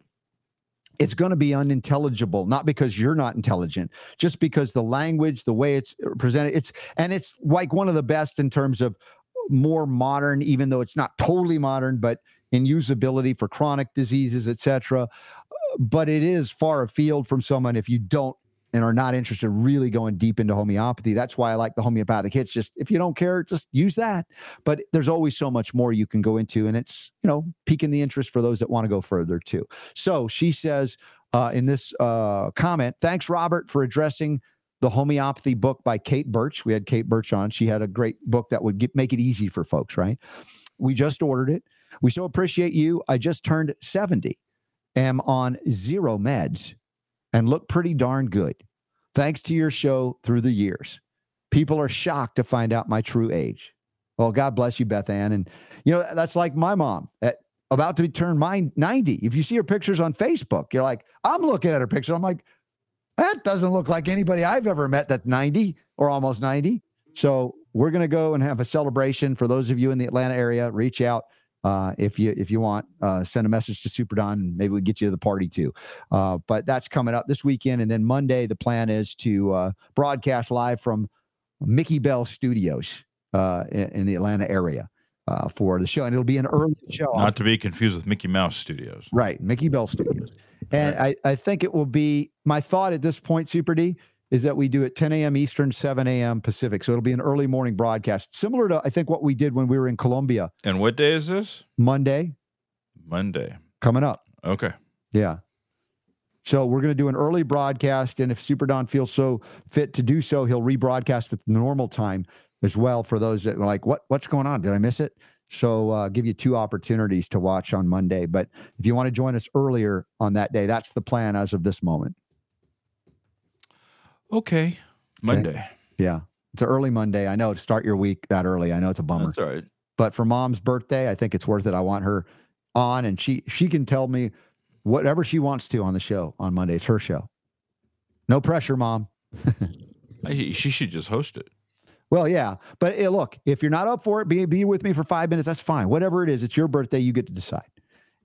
it's going to be unintelligible, not because you're not intelligent, just because the language, the way it's presented, it's, and it's like one of the best in terms of more modern, even though it's not totally modern, but in usability for chronic diseases, etc but it is far afield from someone if you don't and are not interested really going deep into homeopathy. That's why I like the homeopathic hits. Just if you don't care, just use that. But there's always so much more you can go into, and it's you know piquing the interest for those that want to go further too. So she says uh, in this uh, comment, thanks Robert for addressing the homeopathy book by Kate Birch. We had Kate Birch on. She had a great book that would get, make it easy for folks. Right? We just ordered it. We so appreciate you. I just turned 70 am on zero meds and look pretty darn good. Thanks to your show through the years. People are shocked to find out my true age. Well, God bless you, Beth Ann. And, you know, that's like my mom at about to turn my 90. If you see her pictures on Facebook, you're like, I'm looking at her picture. I'm like, that doesn't look like anybody I've ever met that's 90 or almost 90. So we're going to go and have a celebration for those of you in the Atlanta area. Reach out uh, if you if you want. Uh, send a message to Super Don, and maybe we get you to the party too. Uh, but that's coming up this weekend, and then Monday the plan is to uh, broadcast live from Mickey Bell Studios uh, in, in the Atlanta area uh, for the show, and it'll be an early show. Not to be confused with Mickey Mouse Studios. Right, Mickey Bell Studios. And I, I think it will be my thought at this point, Super D, is that we do it 10 a.m. Eastern, 7 a.m. Pacific. So it'll be an early morning broadcast, similar to I think what we did when we were in Colombia And what day is this? Monday Monday. coming up. Okay. Yeah. So we're going to do an early broadcast, and if Super Don feels so fit to do so, he'll rebroadcast at the normal time as well for those that are like, what what's going on? Did I miss it? So uh, give you two opportunities to watch on Monday. But if you want to join us earlier on that day, that's the plan as of this moment. Okay. Monday. Yeah, it's an early Monday. I know to start your week that early. I know it's a bummer, That's all right. but for Mom's birthday, I think it's worth it. I want her on, and she she can tell me whatever she wants to on the show on Monday. It's her show. No pressure, Mom. She should just host it. Well, yeah, but eh, look, if you're not up for it, be be with me for five minutes. That's fine. Whatever it is, it's your birthday. You get to decide,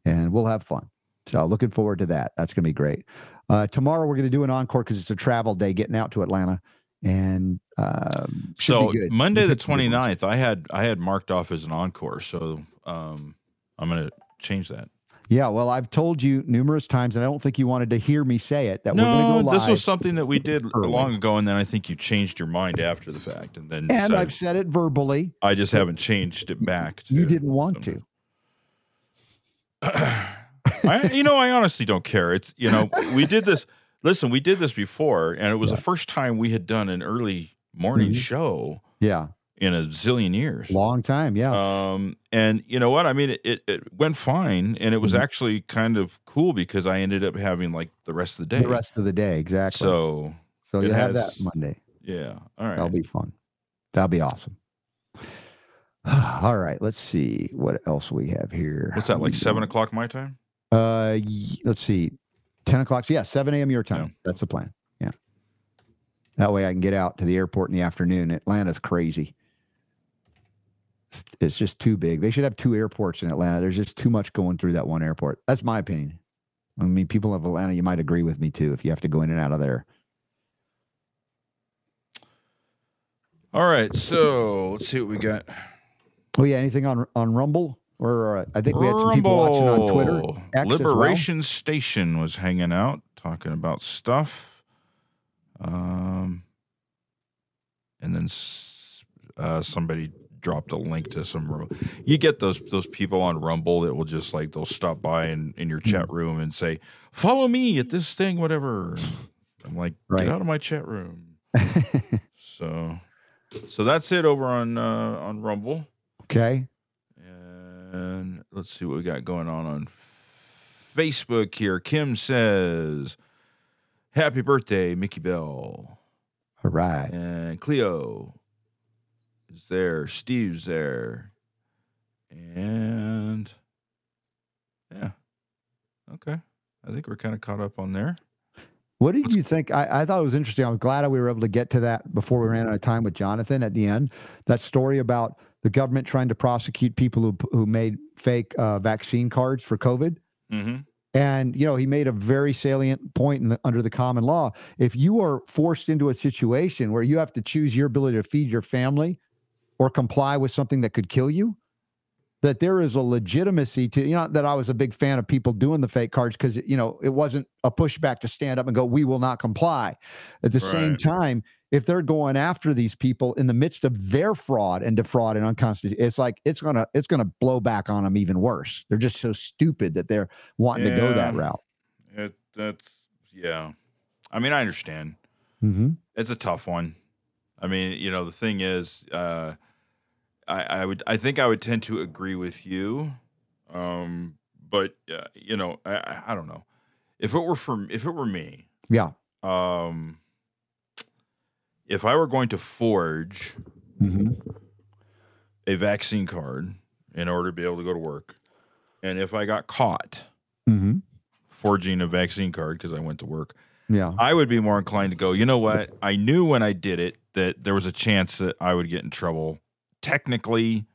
and we'll have fun. So looking forward to that. That's going to be great. Uh, tomorrow we're going to do an encore because it's a travel day, getting out to Atlanta, and um, So. Monday the Good ones. 29th, I had I had marked off as an encore. So um, I'm gonna change that. Yeah, well, I've told you numerous times, and I don't think you wanted to hear me say it that we're going to go live. this was something that we did early. long ago, and then I think you changed your mind after the fact, and then and decided- I've said it verbally. I just haven't changed it back. To You didn't want to. I, you know, I honestly don't care. It's you know, we did this. Listen, we did this before, and it was the first time we had done an early morning Mhm. show Yeah, in a zillion years. long time. Yeah. Um, and you know what? I mean, it, it, went fine, and it was Mhm. actually kind of cool because I ended up having like the rest of the day. the rest of the day, exactly. So so you have that Monday. yeah, all right. That'll be fun. That'll be awesome. All right, let's see what else we have here. What's that like? Seven o'clock my time. Uh, let's see, ten o'clock. So yeah, seven a.m. your time. Yeah. That's the plan. Yeah. That way I can get out to the airport in the afternoon. Atlanta's crazy. It's, it's just too big. They should have two airports in Atlanta. There's just too much going through that one airport. That's my opinion. I mean, people of Atlanta, you might agree with me too. If you have to go in and out of there, All right, so let's see what we got. oh yeah, anything on on Rumble or uh, I think we had some people watching on Twitter. X as well. Liberation Station was hanging out, talking about stuff. Um, and then uh, somebody dropped a link to some. You get those those people on Rumble that will just like they'll stop by in, in your chat Hmm. room and say, "Follow me at this thing, whatever." I'm like, Right. "Get out of my chat room." so, so that's it over on uh, on Rumble. okay. And let's see what we got going on on Facebook here. Kim says, Happy birthday, Mickey Bell. All right. And Cleo is there. Steve's there. And yeah. Okay. I think we're kind of caught up on there. What did you think? I, I thought it was interesting. I'm glad we were able to get to that before we ran out of time with Jonathan at the end. That story about the government trying to prosecute people who who made fake uh, vaccine cards for COVID. Mm-hmm. And you know, he made a very salient point in the, under the common law. If you are forced into a situation where you have to choose your ability to feed your family or comply with something that could kill you, that there is a legitimacy to you know that I was a big fan of people doing the fake cards because you know it wasn't a pushback to stand up and go, we will not comply. At the same time, if they're going after these people in the midst of their fraud and defraud and unconstitutional, it's like it's gonna it's gonna blow back on them even worse. They're just so stupid that they're wanting to go that route. It, that's, yeah. I mean, I understand. Mm-hmm. It's a tough one. I mean, you know, the thing is, uh, I, I would, I think I would tend to agree with you, um, but uh, you know, I- I, don't know if it were for, if it were me, Yeah. um, if I were going to forge Mm-hmm. a vaccine card in order to be able to go to work, and if I got caught Mm-hmm. forging a vaccine card because I went to work, Yeah. I would be more inclined to go, you know what? I knew when I did it that there was a chance that I would get in trouble. Technically,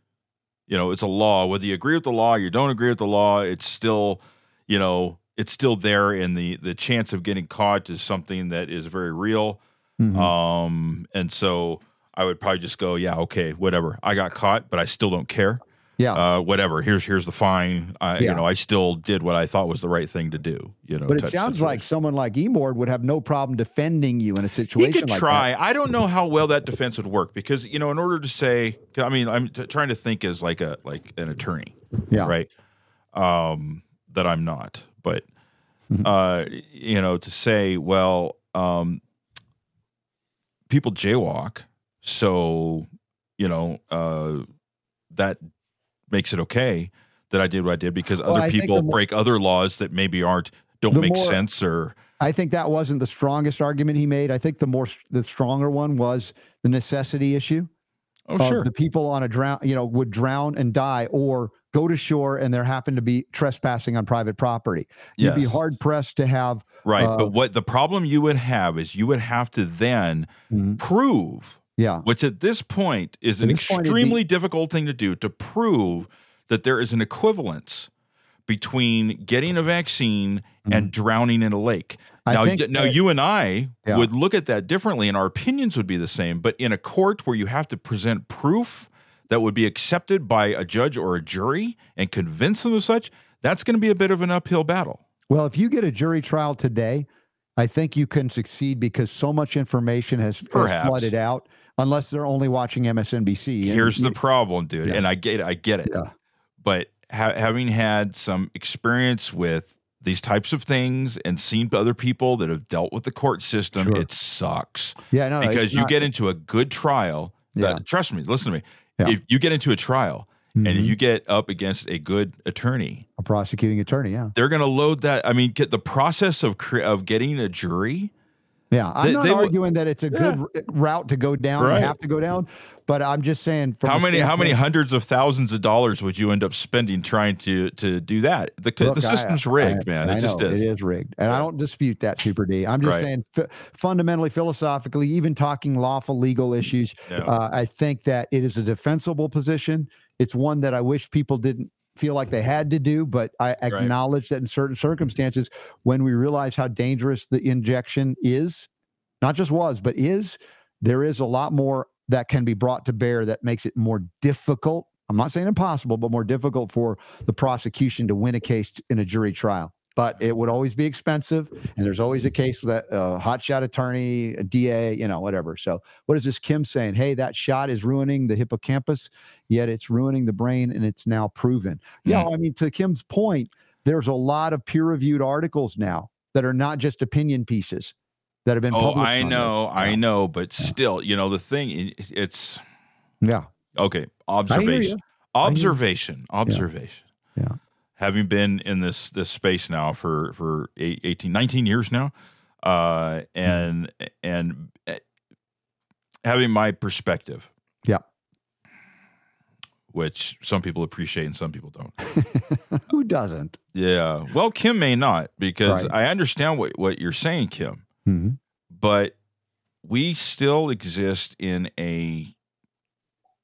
you know, it's a law. Whether you agree with the law, you don't agree with the law, it's still, you know, it's still there and the the chance of getting caught is something that is very real. Mhm. Um and so I would probably just go, yeah, okay, whatever. I got caught, but I still don't care. Yeah. Uh whatever. Here's here's the fine. I Yeah. you know, I still did what I thought was the right thing to do, you know. but it sounds like someone like Emord would have no problem defending you in a situation. He could like try. that. I don't know how well that defense would work because you know, in order to say, I mean, I'm t- trying to think as like a like an attorney, Yeah. right? Um, that I'm not, but Mhm. uh, you know, to say, well, um, people jaywalk, so you know, uh, that makes it okay that I did what I did because Well, other think people more- break other laws that maybe aren't don't make more- sense or I think that wasn't the strongest argument he made. I think the more the stronger one was the necessity issue. oh sure, The people on a drown, you know, would drown and die or go to shore and there happened to be trespassing on private property. You'd be hard pressed to have Right. Uh, but what the problem you would have is you would have to then Mhm. prove, yeah. which at this point is At an this point, it'd extremely difficult thing to do, to prove that there is an equivalence between getting a vaccine and drowning in a lake. Mm-hmm. I now, y- now that- you and I Yeah. would look at that differently, and our opinions would be the same. But in a court where you have to present proof that would be accepted by a judge or a jury and convince them of such, that's going to be a bit of an uphill battle. Well, if you get a jury trial today, I think you can succeed because so much information has, has flooded out. Unless they're only watching MSNBC. And Here's the problem, dude, Yeah. and I get it. I get it. Yeah. But ha- having had some experience with these types of things and seen other people that have dealt with the court system, Sure. it sucks yeah, no, because you not- get into a good trial. that- Yeah. trust me, listen to me. Yeah. If you get into a trial and Mhm. you get up against a good attorney, a prosecuting attorney. Yeah, they're going to load that. I mean, get the process of cre- of getting a jury. Yeah. I'm They- not they arguing that it's a good r- route to go down. Right. have to go down, but I'm just saying. From How many how many hundreds of thousands of dollars would you end up spending trying to to do that? The Look, the system's I- rigged, man. I It just know, is. It is rigged, and I don't dispute that, Super D. I'm just Right. saying, f- fundamentally, philosophically, even talking lawful legal issues, Yeah. uh, I think that it is a defensible position. It's one that I wish people didn't feel like they had to do, but I acknowledge that in certain circumstances, when we realize how dangerous the injection is, not just was, but is, there is a lot more that can be brought to bear that makes it more difficult. I'm not saying impossible, but more difficult for the prosecution to win a case in a jury trial. But it would always be expensive, and there's always a case that a hotshot attorney, a DA, you know, whatever. So, what is this Kim saying? Hey, that shot is ruining the hippocampus, yet it's ruining the brain, and it's now proven. Hmm. Yeah, I mean, to Kim's point, there's a lot of peer-reviewed articles now that are not just opinion pieces that have been Oh, published. I know, I know, but still, you know, the thing, it's. Yeah, okay. Observation, observation, observation. Yeah. Having been in this this space now for for eight- 18, 19 years now, uh, and and eh, having my perspective, Yeah. which some people appreciate and some people don't. Who doesn't? Yeah. Well, Kim may not because Right. I understand what, what you're saying, Kim, hmm but we still exist in a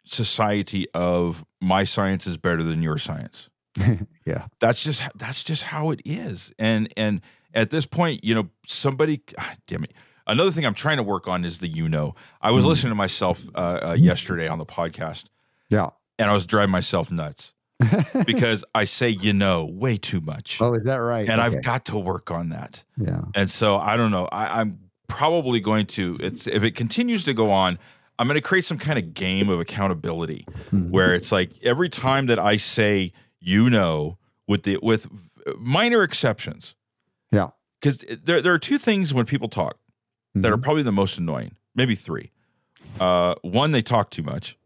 society of my science is better than your science. Yeah. That's just that's just how it is. And and at this point, you know, somebody ah, damn it. Another thing I'm trying to work on is the you know. I was Mhm. listening to myself uh, uh, yesterday on the podcast Yeah. and I was driving myself nuts because I say you know way too much. oh, is that right? and Okay. I've got to work on that. yeah. And so I don't know. I, I'm probably going to. It's if it continues to go on, I'm going to create some kind of game of accountability Mhm. where it's like every time that I say you know with the with minor exceptions. Yeah. Because there there are two things when people talk that are Mhm. probably the most annoying. Maybe three. Uh, one, they talk too much.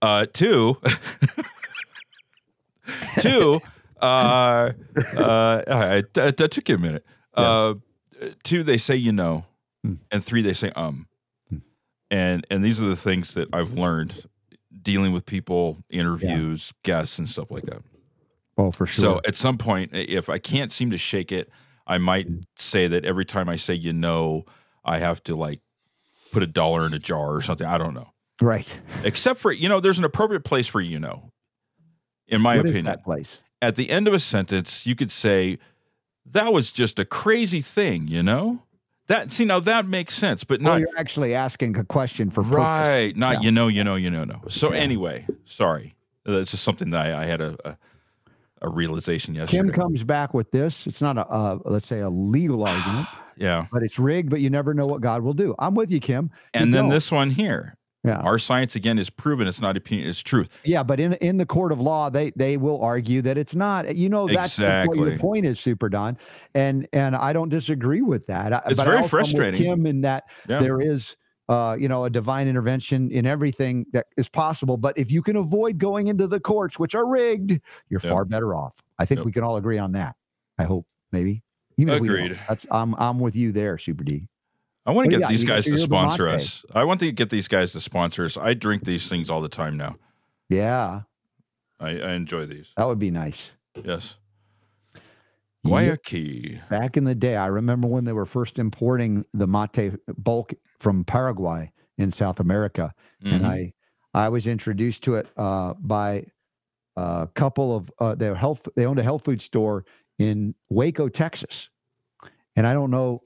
Uh, two, two, uh, uh, it took you a minute. Uh, two, they say you know, Hmm. and three, they say um. And and these are the things that I've learned dealing with people, interviews, guests, and stuff like that. Oh, for sure. So at some point, if I can't seem to shake it, I might say that every time I say you know, I have to like put a dollar in a jar or something. I don't know. right. Except for you know, there's an appropriate place for you know. In my What opinion, that place? at the end of a sentence, you could say, "That was just a crazy thing," you know. That see now that makes sense, but Well, not you're actually asking a question for purpose. right. Not Yeah. you know, you know, you know, no. So Yeah. anyway, sorry. That's just something that I, I had a, a a realization yesterday. Kim comes back with this. It's not a, uh, let's say, a legal argument, yeah. but it's rigged. But you never know what God will do. I'm with you, Kim. You And then don't. this one here. Yeah. Our science again is proven it's not opinion, it's truth. Yeah, but in in the court of law, they they will argue that it's not. You know, that's what Exactly. your point is, Super Don, and and I don't disagree with that. It's but very frustrating. Kim, in that Yeah. there is. Uh, you know, a divine intervention in everything that is possible. But if you can avoid going into the courts, which are rigged, you're Yep. far better off. I think Yep. we can all agree on that. I hope, maybe. Even if we don't. Agreed. That's I'm I'm with you there, Super D. I want to get these guys to sponsor mate. us. I want to get these guys to sponsor us. I drink these things all the time now. Yeah, I, I enjoy these. that would be nice. Yes. Guayaki. Back in the day, I remember when they were first importing the mate bulk from Paraguay in South America, and Mhm. I I was introduced to it uh, by a couple of uh, their health. They owned a health food store in Waco, Texas, and I don't know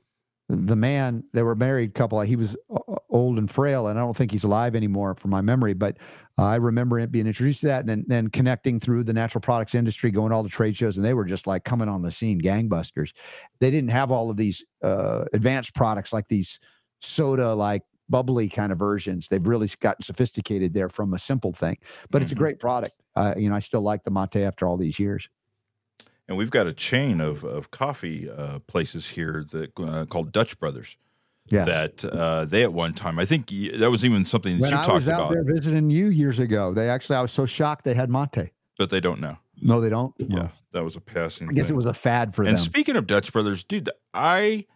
the man. They were a married couple. He was uh, old and frail, and I don't think he's alive anymore from my memory. But uh, I remember him being introduced to that, and then then connecting through the natural products industry, going to all the trade shows, and they were just like coming on the scene, gangbusters. They didn't have all of these uh, advanced products like these soda like bubbly kind of versions. They've really gotten sophisticated there from a simple thing, but it's a Mhm. great product. Uh, you know, I still like the mate after all these years. And we've got a chain of of coffee uh, places here that uh, called Dutch Brothers. Yes. That uh, they at one time, I think that was even something that when you I talked was out about, there visiting you years ago, they actually I was so shocked they had mate. but they don't know. No, they don't. Yeah, Well, that was a passing. I guess it was a fad for And them. And speaking of Dutch Brothers, dude, I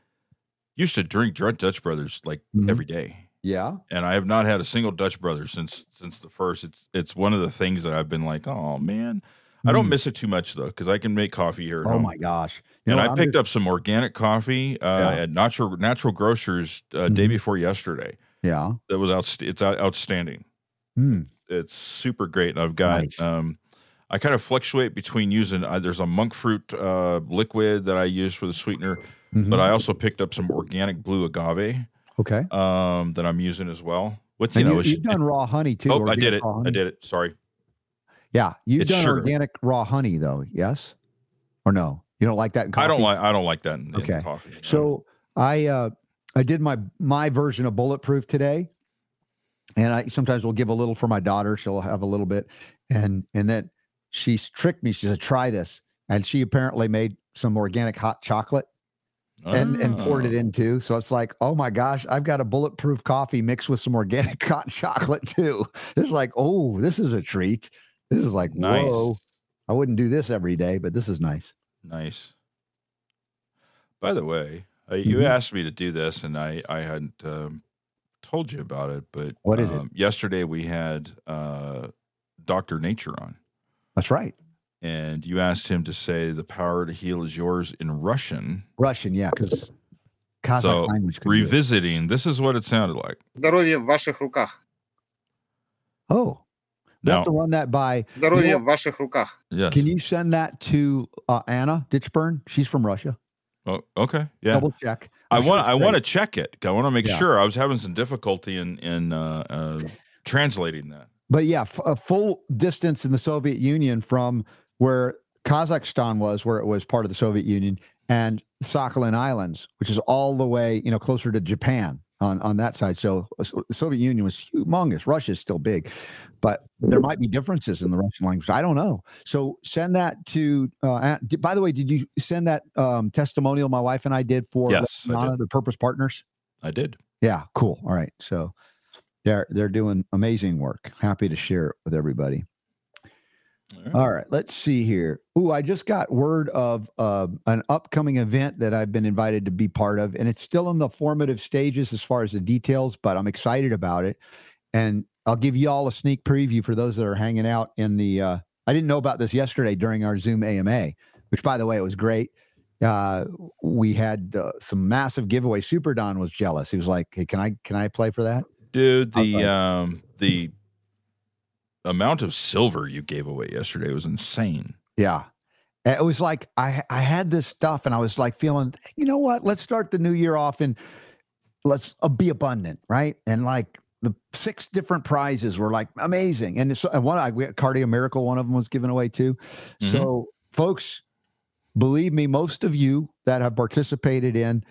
used to drink Dutch Brothers like Mhm. every day, yeah. and I have not had a single Dutch Brothers since since the first. It's it's one of the things that I've been like, oh man, I don't Mm. miss it too much though because I can make coffee here. At Oh home. my gosh. You and know, I I'm picked just- up some organic coffee uh, Yeah. at Natural Natural Grocers uh, day Mhm. before yesterday. Yeah. That was out. It's outstanding. Mm. It's super great. And I've got. Nice. Um, I kind of fluctuate between using. Uh, there's a monk fruit uh, liquid that I use for the sweetener, Mhm. but I also picked up some organic blue agave okay. um, that I'm using as well. What's you And know? you, have done raw honey too. oh, I did it. I did it. Sorry. Yeah, you've It's done sugar. organic raw honey though. Yes, or no? You don't like that in coffee? I don't like. I don't like that in, in Okay. coffee. no. So I uh I did my my version of bulletproof today. And I sometimes will give a little for my daughter. She'll have a little bit. And and then she's tricked me. She said, try this. And she apparently made some organic hot chocolate and, and poured it Oh. in too. So it's like, oh my gosh, I've got a bulletproof coffee mixed with some organic hot chocolate too. It's like, oh, this is a treat. This is like, Nice. whoa. I wouldn't do this every day, but this is nice. Nice. By the way, uh, you Mhm. asked me to do this, and I I hadn't um, told you about it. But What is it? um, Yesterday we had uh, Doctor Nature on, That's right. and you asked him to say "the power to heal is yours" in Russian. Russian, yeah, because Kazakh So, language. couldn't do it. Revisiting, this is what it sounded like. Здоровье в ваших руках. Oh, we Now, have to run that by. Здоровье know- в ваших руках. yes. Can you send that to uh, Anna Ditchburn? She's from Russia. Oh, okay. Yeah. Double check. I I'm sure want. it's I want to great. check it. I want to make Yeah. sure. I was having some difficulty in in uh, uh, translating that. But yeah, f- a full distance in the Soviet Union from where Kazakhstan was, where it was part of the Soviet Union, and Sakhalin Islands, which is all the way, you know, closer to Japan on on that side. So uh, so the Soviet Union was humongous. Russia is still big, but there might be differences in the Russian language. I don't know. So send that to. Uh, by the way, did you send that um, testimonial my wife and I did for Yes, I did. the Purpose Partners? I did. Yeah, cool. All right. So they're they're doing amazing work. Happy to share it with everybody. All right. All right, let's see here. Ooh, I just got word of uh, an upcoming event that I've been invited to be part of, and it's still in the formative stages as far as the details, but I'm excited about it. And I'll give you all a sneak preview for those that are hanging out in the. Uh, I didn't know about this yesterday during our Zoom AMA, which, by the way, it was great. Uh, we had uh, some massive giveaway. Super Don was jealous. He was like, "Hey, can I can I play for that?" Dude, the um the amount of silver you gave away yesterday was insane. Yeah. It was like I I had this stuff and I was like feeling, you know what? Let's start the new year off and let's uh, be abundant, right? And like the six different prizes were like amazing. And so and one I we had Cardio Miracle, one of them was given away too. Mhm. So folks, believe me, most of you that have participated in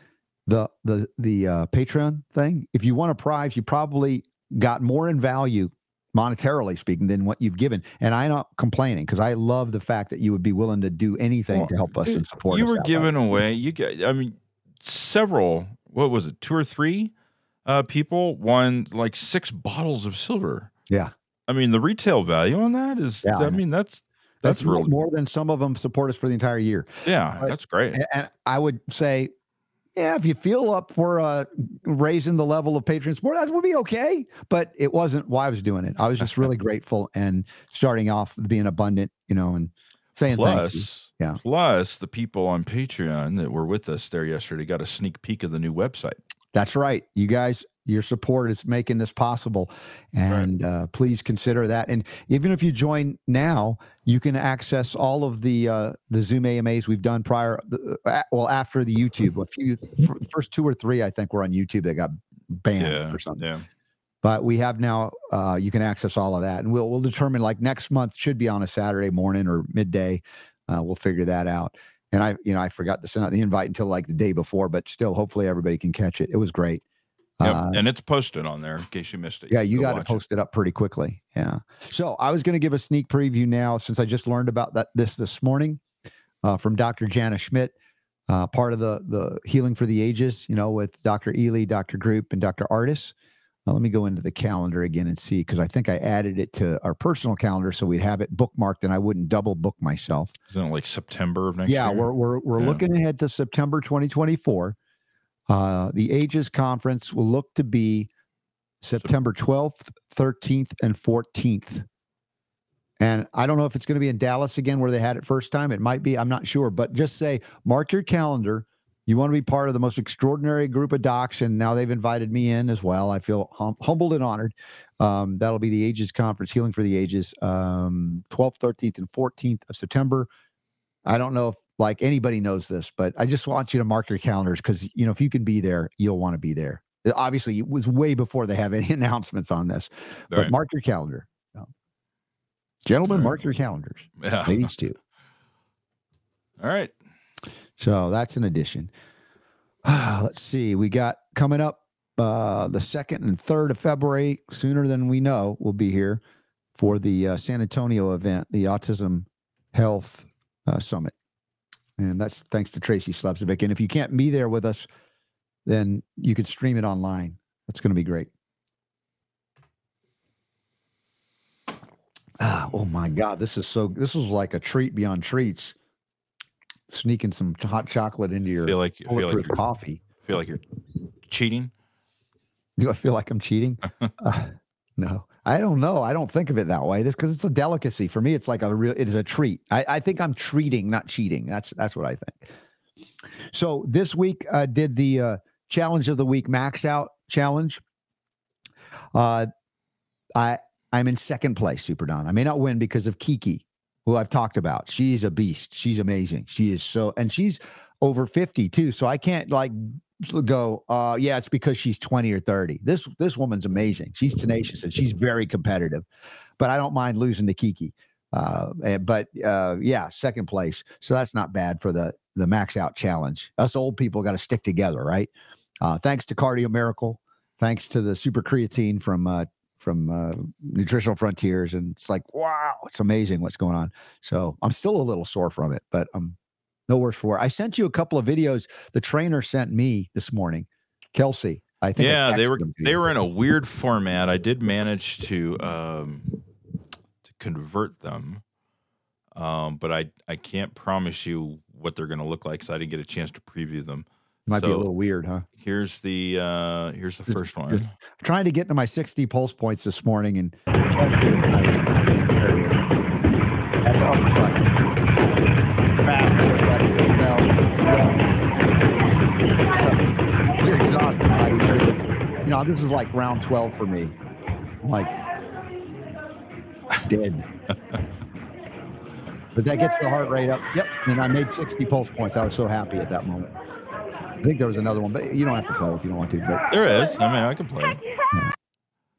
the the the uh, Patreon thing, if you won a prize, you probably got more in value monetarily speaking than what you've given. And I'm not complaining because I love the fact that you would be willing to do anything Well, to help us and support us. you were giving away you get i mean several what was it two or three uh people won like six bottles of silver Yeah. i mean the retail value on that is Yeah, I i mean that's That's, that's, more- really more than some of them support us for the entire year. yeah Right. that's great and I would say, yeah, if you feel up for uh, raising the level of patron support, that would be okay. But it wasn't why I was doing it. I was just really grateful and starting off being abundant, you know, and saying thank you. plus Yeah. plus the people on patreon that were with us there yesterday got a sneak peek of the new website That's right. You guys, your support is making this possible. And uh, please consider that. And even if you join now, you can access all of the uh, the Zoom AMAs we've done prior, uh, well, after the YouTube. A few, first two or three, I think, were on YouTube that got banned Yeah. or something. Yeah. But we have now uh, you can access all of that, and we'll we'll determine like next month should be on a Saturday morning or midday. Uh, we'll figure that out. And I, you know, I forgot to send out the invite until like the day before, but still, hopefully everybody can catch it. It was great. Yep. Uh, and it's posted on there in case you missed it. yeah, you go got to post it up pretty quickly. Yeah. So I was going to give a sneak preview now since I just learned about that this this morning uh, from Dr. Jana Schmidt, uh, part of the the Healing for the Ages. You know, with Dr. Ely, Dr. Group, and Dr. Artis. Uh, let me go into the calendar again and see because I think I added it to our personal calendar so we'd have it bookmarked and I wouldn't double book myself. Isn't it like September of next Yeah, year? we're we're we're Yeah. looking ahead to September 2024. Uh, the Ages Conference will look to be September 12th, 13th, and 14th. And I don't know if it's going to be in Dallas again where they had it first time. It might be. I'm not sure. But just say, mark your calendar. You want to be part of the most extraordinary group of docs. And now they've invited me in as well. I feel hum- humbled and honored. Um, that'll be the Ages Conference, Healing for the Ages, um, 12th, 13th, and 14th of September. I don't know if like anybody knows this, but I just want you to mark your calendars because you know if you can be there, you'll want to be there. Uh, Obviously, it was way before they have any announcements on this, but Right. mark your calendar, gentlemen. Right. Mark your calendars, yeah. ladies too. All right. So that's an addition. Let's see. We got coming up uh, the second and third of February. Sooner than we know, we'll be here for the uh, San Antonio event, the Autism Health uh, Summit, and that's thanks to Tracy Slepcevic. And if you can't be there with us, then you could stream it online. That's going to be great. Ah, oh my God, this is so. This is like a treat beyond treats. Sneaking some hot chocolate into your Feel like feel like coffee. feel like you're cheating. Do I feel like I'm cheating? Uh, no, I don't know. I don't think of it that way. This because it's a delicacy for me. It's like a real. It is a treat. I, I think I'm treating, not cheating. That's that's what I think. So this week uh, did the uh, challenge of the week max out challenge. Uh, I I'm in second place, Super Don. I may not win because of Kiki, who I've talked about. She's a beast. She's amazing. She is so, and she's over 50 too. So I can't like go, uh, yeah, it's because she's 20 or 30. This this woman's amazing. She's tenacious and she's very competitive. But I don't mind losing to Kiki. Uh, and- but uh, yeah, second place. So that's not bad for the the max out challenge. Us old people got to stick together, right? Uh, thanks to Cardio Miracle, thanks to the super creatine from uh, from uh, Nutritional Frontiers, and it's like wow, it's amazing what's going on. So I'm still a little sore from it, but um, no worse for wear. I sent you a couple of videos the trainer sent me this morning, Kelsey. I think I Yeah, they were they were in a weird format. I did manage to um to convert them. Um, but I I can't promise you what they're going to look like because I didn't get a chance to preview them. might be a little weird, huh? Here's the uh here's the first one. just- trying to get to my 60 pulse points this morning and Kelsey was like, there it is. That's uppercut. Fast You're exhausted by the end of it. You know, this is like round 12 for me. I'm like dead. but that gets the heart rate up. Yep. And I made 60 pulse points. I was so happy at that moment. I think there was another one, but you don't have to play if you don't want to. But There is. I mean, I can play. it.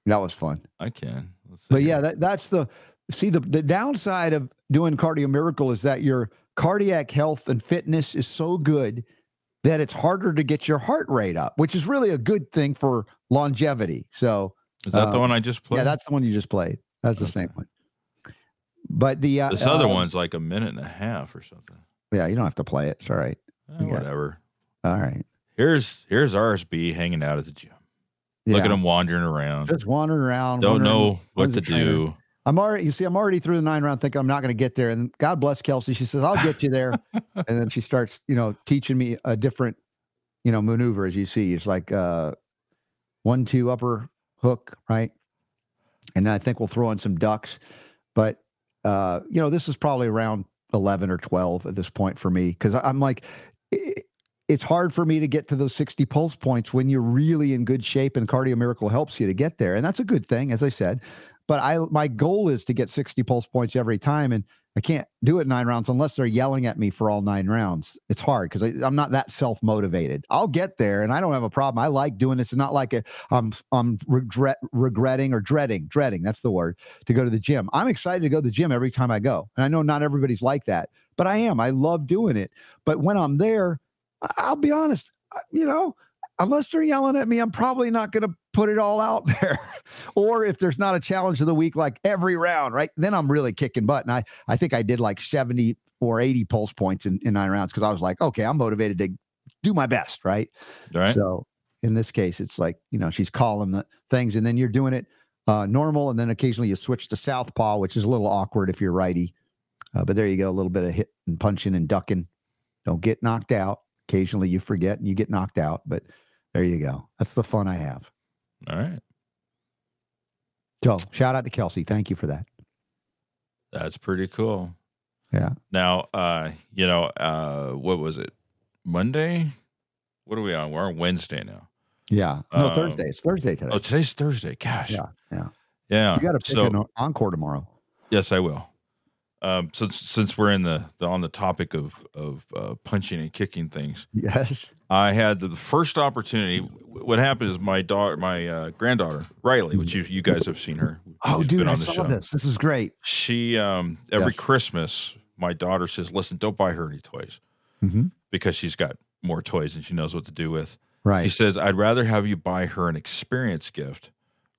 that was fun. I can. Let's see But yeah, that, that's the see the the downside of doing cardio miracle is that your cardiac health and fitness is so good that it's harder to get your heart rate up, which is really a good thing for longevity. So is that the um, one I just played? yeah, that's the one you just played. That's the Okay. same one. But the uh, this other um, one's like a minute and a half or something. yeah, you don't have to play it. It's all right. Eh, whatever. All right. Here's here's RSB hanging out at the gym. Look at him wandering around. Just wandering around. Don't know what to the do. I'm already, you see, I'm already through the nine round thinking I'm not going to get there. And God bless Kelsey. She says, I'll get you there. and then she starts, you know, teaching me a different, you know, maneuver as you see. It's like uh one, two upper hook, right? And I think we'll throw in some ducks. But, uh, you know, this is probably around 11 or 12 at this point for me because I'm like, i- it's hard for me to get to those 60 pulse points when you're really in good shape and cardio miracle helps you to get there and that's a good thing as i said but i my goal is to get 60 pulse points every time and I can't do it nine rounds unless they're yelling at me for all nine rounds. It's hard because I'm not that self motivated. I'll get there, and I don't have a problem. I like doing this. It's not like a, I'm I'm regret regretting or dreading dreading. That's the word to go to the gym. I'm excited to go to the gym every time I go, and I know not everybody's like that, but I am. I love doing it. But when I'm there, I'll be honest. You know, unless they're yelling at me, I'm probably not going to put it all out there. or if there's not a challenge of the week, like every round, right? Then I'm really kicking butt. And I, I think I did like 70 or 80 pulse points in, in nine rounds because I was like, okay, I'm motivated to do my best, right? Right. So in this case, it's like, you know, she's calling the things and then you're doing it uh, normal. And then occasionally you switch to southpaw, which is a little awkward if you're righty. Uh, but there you go, a little bit of hit and punching and ducking. Don't get knocked out. Occasionally you forget and you get knocked out, but there you go. That's the fun I have. All right. So shout out to Kelsey. Thank you for that. That's pretty cool. Yeah. Now, uh, you know, uh, what was it? Monday? What are we on? We're on Wednesday now. Yeah. No, Um, Thursday. It's Thursday today. Oh, today's Thursday. Gosh. yeah. Yeah. Yeah. You got to pick so, an encore tomorrow. Yes, I will. Um, since since we're in the, the on the topic of of uh, punching and kicking things, Yes. I had the first opportunity. What happened is my daughter, my uh, granddaughter Riley, which you you guys have seen her. Oh, She's dude, I saw show. this. This is great. She um every Yes. Christmas, my daughter says, "Listen, don't buy her any toys Mhm. because she's got more toys and she knows what to do with." Right. She says, "I'd rather have you buy her an experience gift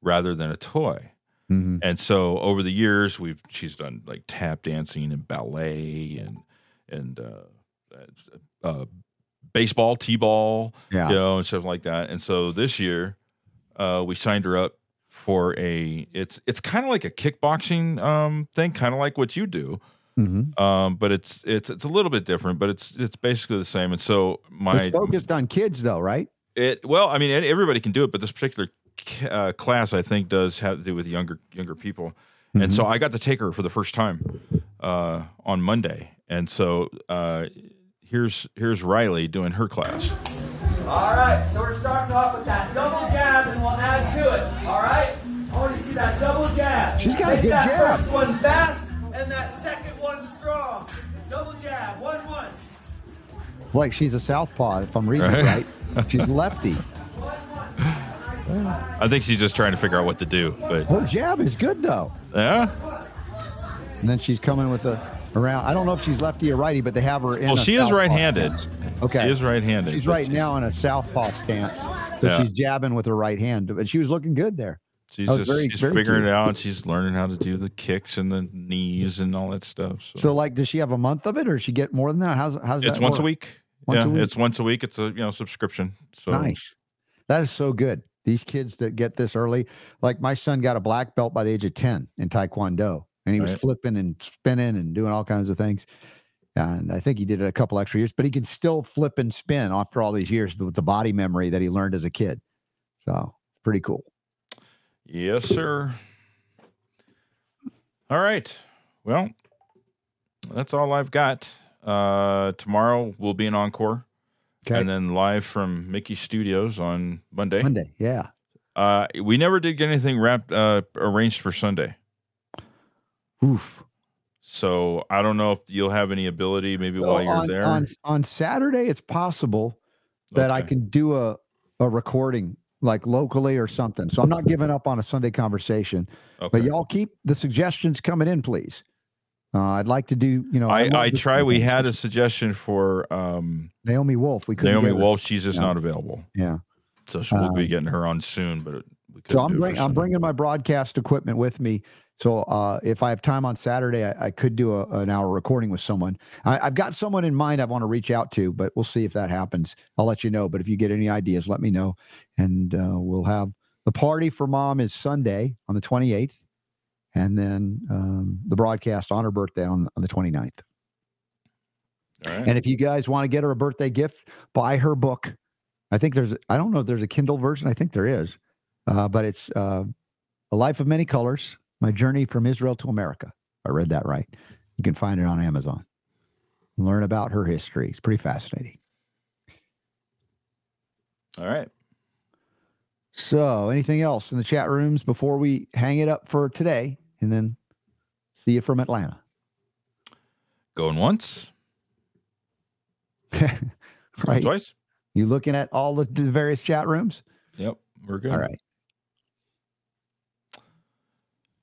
rather than a toy." Mhm. And so over the years, we've she's done like tap dancing and ballet and and uh, uh, baseball, t-ball, Yeah. you know, and stuff like that. And so this year, uh, we signed her up for a. It's it's kind of like a kickboxing um, thing, kind of like what you do, Mhm. um, but it's it's it's a little bit different, but it's it's basically the same. And so my it's focused on kids, though, right? it well, I mean, everybody can do it, but this particular uh, class, I think, does have to do with younger younger people. And so I got to take her for the first time uh, on Monday, and so uh, here's here's Riley doing her class. All right, so we're starting off with that double jab, and we'll add to it. All right, I want to see that double jab. She's got a Make good that jab. First one fast, and that second one strong. Double jab, one one. Like she's a southpaw, if I'm reading Right. right. She's lefty. I think she's just trying to figure out what to do, but Her jab is good, though. yeah. And then she's coming with a around. I don't know if she's lefty or righty, but they have her in. Well, she is right-handed. stance. Okay. She is right-handed. She's right now in a southpaw stance, so Yeah. she's jabbing with her right hand. But she was looking good there. She's just very- she's very figuring cute. it out. She's learning how to do the kicks and the knees and all that stuff. So, So, like, does she have a month of it, or does she get more than that? How's how's it's that once a work? week. Once yeah, a week? it's once a week. It's a you know subscription. So Nice. That is so good. These kids that get this early, like my son got a black belt by the age of 10 in Taekwondo, and he was flipping and spinning and doing all kinds of things. And I think he did it a couple extra years, but he can still flip and spin after all these years with the body memory that he learned as a kid. So pretty cool. Yes, sir. All right. Well, that's all I've got. Uh, tomorrow will be an encore, Okay. and then live from Mickey Studios on Monday. Monday. Yeah. Uh, we never did get anything wrapped uh, arranged for Sunday, Oof. so I don't know if you'll have any ability maybe while you're on, there. on on Saturday, it's possible that I can do a a recording like locally or something. So I'm not giving up on a Sunday conversation. Okay. But y'all keep the suggestions coming in, please. Uh, I'd like to do, you know, I, love I try. We had a suggestion for um, Naomi Wolf. We couldn't Naomi. Wolf. She's just Yeah. not available, Yeah. so she will be Um, getting her on soon. But we So couldn't I'm do it for bring, I'm bringing my broadcast equipment with me. So uh, if I have time on Saturday, I, I could do a, an hour recording with someone. I, I've got someone in mind I want to reach out to, but we'll see if that happens. I'll let you know. But if you get any ideas, let me know, and uh, we'll have the party for mom is Sunday on the 28th, and then um, the broadcast on her birthday on, on the 29th. All right. And if you guys want to get her a birthday gift, buy her book. I think there's, I don't know if there's a Kindle version. I think there is, uh, but it's uh, A Life of Many Colors My Journey from Israel to America. I read that right. You can find it on Amazon. Learn about her history. It's pretty fascinating. All right. So, anything else in the chat rooms before we hang it up for today and then see you from Atlanta? Going once, right. twice. You looking at all the, the various chat rooms? Yep, we're good. All right.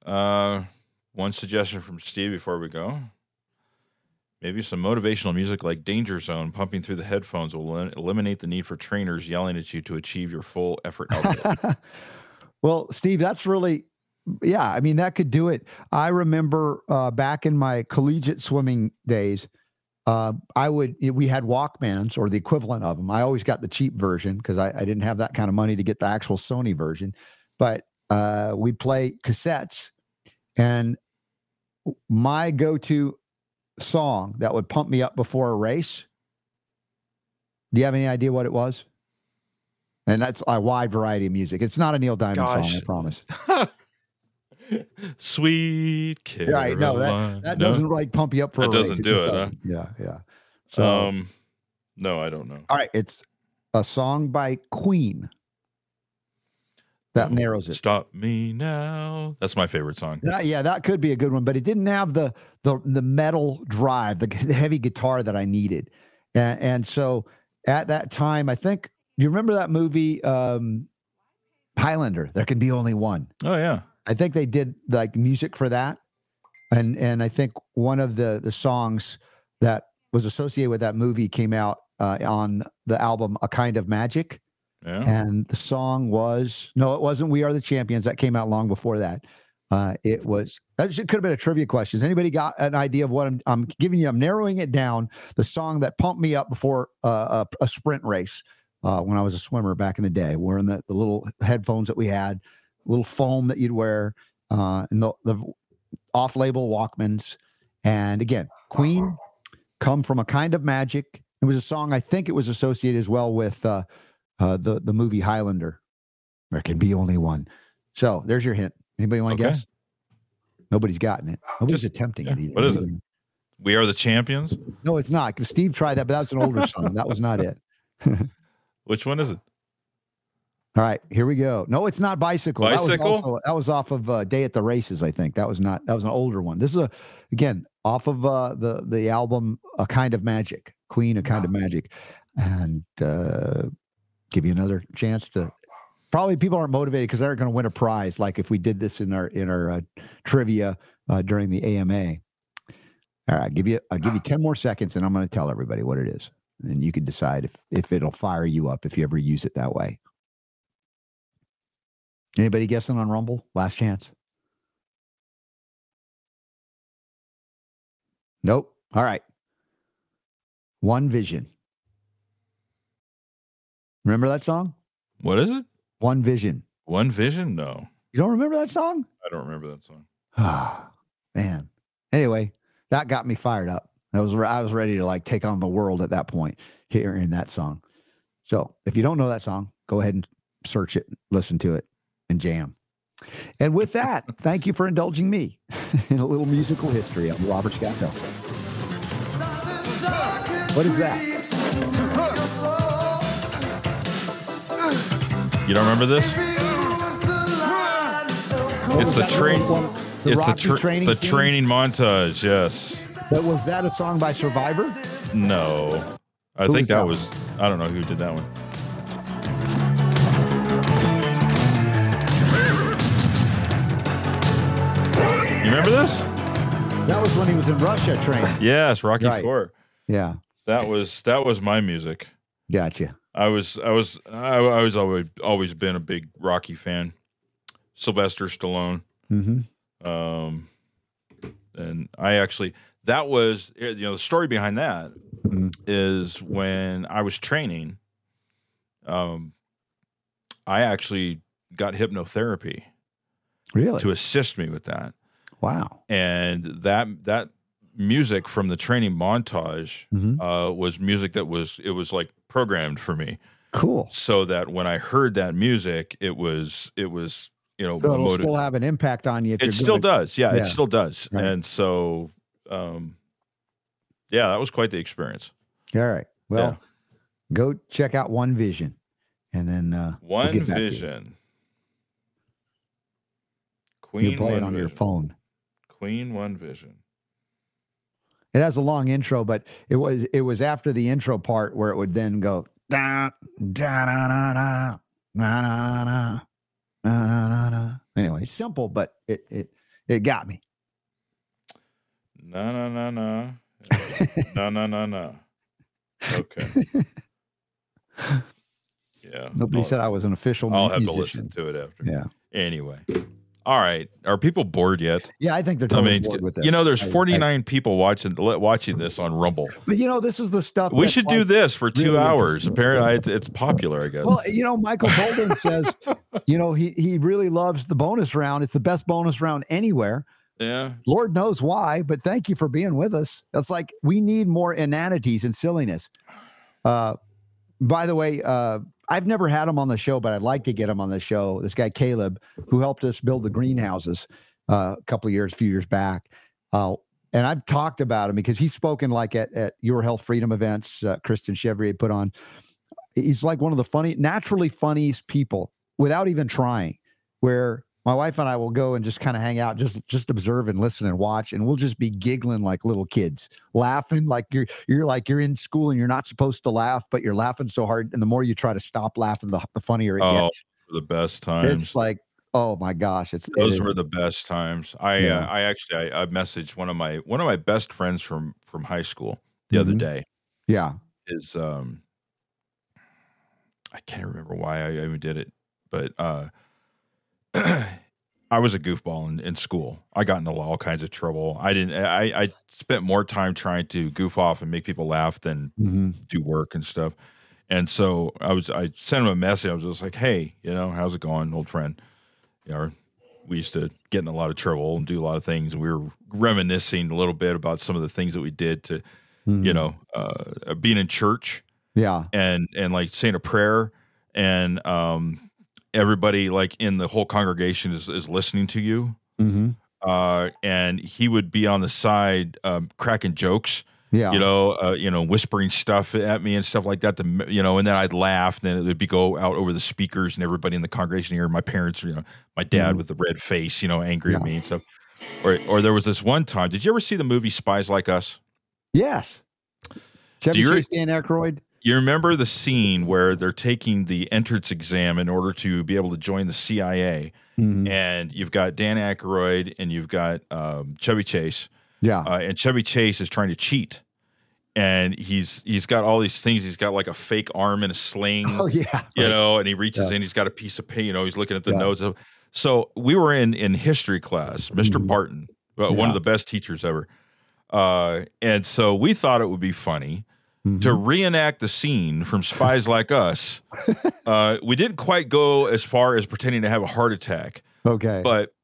Uh, one suggestion from Steve before we go. Maybe some motivational music like Danger Zone pumping through the headphones will elim- eliminate the need for trainers yelling at you to achieve your full effort output. well, Steve, that's really, yeah. I mean, that could do it. I remember uh, back in my collegiate swimming days, uh, I would we had Walkmans or the equivalent of them. I always got the cheap version because I, I, didn't have that kind of money to get the actual Sony version. But uh, we'd play cassettes, and my go-to song that would pump me up before a race. Do you have any idea what it was? And that's a wide variety of music. It's not a Neil Diamond Gosh. song, I promise. Sweet kid. Right? No, that that doesn't like pump you up for That a race. doesn't just do it, huh? doesn't. Yeah, yeah. So, Um, no, I don't know. all right, it's a song by Queen that Oh, narrows it. Stop me now. That's my favorite song. That- yeah, that could be a good one, but it didn't have the the the metal drive, the, the heavy guitar that I needed, and, and so at that time, I think you remember that movie um, Highlander. There can be only one. Oh yeah. I think they did like music for that, and and I think one of the the songs that was associated with that movie came out uh, on the album A Kind of Magic, Yeah. and the song was no, it wasn't "We Are the Champions." That came out long before that. Uh, it was that could have been a trivia question. Has anybody got an idea of what I'm, I'm giving you? I'm narrowing it down. The song that pumped me up before uh, a, a sprint race uh, when I was a swimmer back in the day, wearing the, the little headphones that we had, little foam that you'd wear, uh, and the, the off-label Walkmans. And again, Queen, "Come from a Kind of Magic." It was a song I think it was associated as well with uh, uh, the the movie Highlander. There can be only one. So there's your hint. Anybody want to Okay. guess? Nobody's gotten it. Nobody's Just- attempting yeah. it either. What is it? We are the champions. No, it's not. Steve tried that, but that's an older song. That was not it. Which one is it? All right, here we go. No, it's not bicycle. That Bicycle? was also that was off of uh, Day at the Races. I think that was not. That was an older one. This is a again off of uh, the the album A Kind of Magic, Queen, A Kind of Magic, and uh, give you another chance to. Probably people aren't motivated because they're going to win a prize. Like if we did this in our in our uh, trivia uh, during the AMA. All right, give you I'll give you ten more seconds, and I'm going to tell everybody what it is, and you can decide if if it'll fire you up if you ever use it that way. Anybody guessing on Rumble? Last chance. Nope. All right. One Vision. Remember that song? What is it? One Vision. One Vision? No, You don't remember that song? I don't remember that song. Ah, man. Anyway, that got me fired up. I was I was ready to like take on the world at that point hearing that song. So if you don't know that song, go ahead and search it, listen to it, and jam. And with that, thank you for indulging me in a little musical history of Robert Scott Bell. What is that? You don't remember this? It's the train. the it's the tra- training the scene? training montage. Yes. But was that a song by Survivor? No. I Who think that that was. I don't know who did that one. Remember this? That was when he was in Russia training. Yes, Rocky Right. Four. Yeah, That was that was my music. gotcha. I was I was I, I was always always been a big Rocky fan. Sylvester Stallone. Mm-hmm. Um, and I actually that was you know the story behind that is Mhm. when I was training. Um, I actually got hypnotherapy Really? to assist me with that, wow. and that that music from the training montage Mhm. uh, was music that was it was like programmed for me, Cool. so that when I heard that music, it was it was you know So it'll motiv- still have an impact on you. If it still gonna- does yeah, Yeah. it still does Right. and so um yeah that was quite the experience All right. Well, go check out One Vision, and then uh, we'll one get back you. vision You play it on your phone. Queen One Vision. It has a long intro, but it was it was after the intro part where it would then go da da da da da na na na na na na na. Anyway, simple, but it it it got me. Na na na na na na na na. Okay. Yeah. Nobody I'll, said I was an official. I'll musician. have to listen to it after. Yeah. Anyway. All right. Are people bored yet? yeah, I think they're I mean, bored with this. you know, there's I- I- 49 people watching watching this on Rumble. but you know, this is the stuff We that's should do this for two really hours. Apparently, it's, it's popular. I guess. Well, you know, Michael Bolden says, you know, he he really loves the bonus round. It's the best bonus round anywhere. yeah. Lord knows why, but thank you for being with us. It's like we need more inanities and silliness. Uh, by the way, uh, I've never had him on the show, but I'd like to get him on the show. This guy Caleb, who helped us build the greenhouses uh, a couple of years, few years back. Uh, and I've talked about him because he's spoken like at, at Your Health Freedom events. Uh, Kristen Chevrier put on. He's like one of the funny, naturally funniest people without even trying. Where my wife and I will go and just kind of hang out, just just observe and listen and watch, and we'll just be giggling like little kids, laughing like you're you're like you're in school and you're not supposed to laugh, but you're laughing so hard, and the more you try to stop laughing, the, the funnier it Oh, gets. The best times. It's like, oh my gosh, it's Those is- were the best times. I Yeah. uh, I actually I, I messaged one of my one of my best friends from from high school the other Mhm. day. yeah, Is um I can't remember why I even did it, but uh I was a goofball in, in school. I got into all kinds of trouble. I didn't. I, I spent more time trying to goof off and make people laugh than hmm do work and stuff. And so I was, I sent him a message. I was just like, "Hey, you know, how's it going, old friend?" You know, we used to get in a lot of trouble and do a lot of things, and we were reminiscing a little bit about some of the things that we did to, you know, uh, being in church yeah, and and like saying a prayer, and um, everybody like in the whole congregation is is listening to you. hmm Uh, and he would be on the side um, cracking jokes yeah, you know, uh, you know, whispering stuff at me and stuff like that. To you know, and then I'd laugh, and then it would be go out over the speakers, and everybody in the congregation here, my parents, you know, my dad Mhm. with the red face, you know, angry at me and stuff. Or, or there was this one time. Did you ever see the movie Spies Like Us? yes. Chevy Chase, Dan Aykroyd. You remember the scene where they're taking the entrance exam in order to be able to join the CIA, Mhm. and you've got Dan Aykroyd and you've got um, Chevy Chase, Yeah, uh, and Chevy Chase is trying to cheat, and he's he's got all these things. He's got like a fake arm in a sling, oh yeah, you right. know, and he reaches Yeah. in. He's got a piece of paint. You know, he's looking at the Yeah. notes of. So we were in in history class, mister Mhm. Barton, uh, one Yeah. of the best teachers ever, uh, and so we thought it would be funny Mhm. to reenact the scene from Spies Like Us. uh, we didn't quite go as far as pretending to have a heart attack, okay, but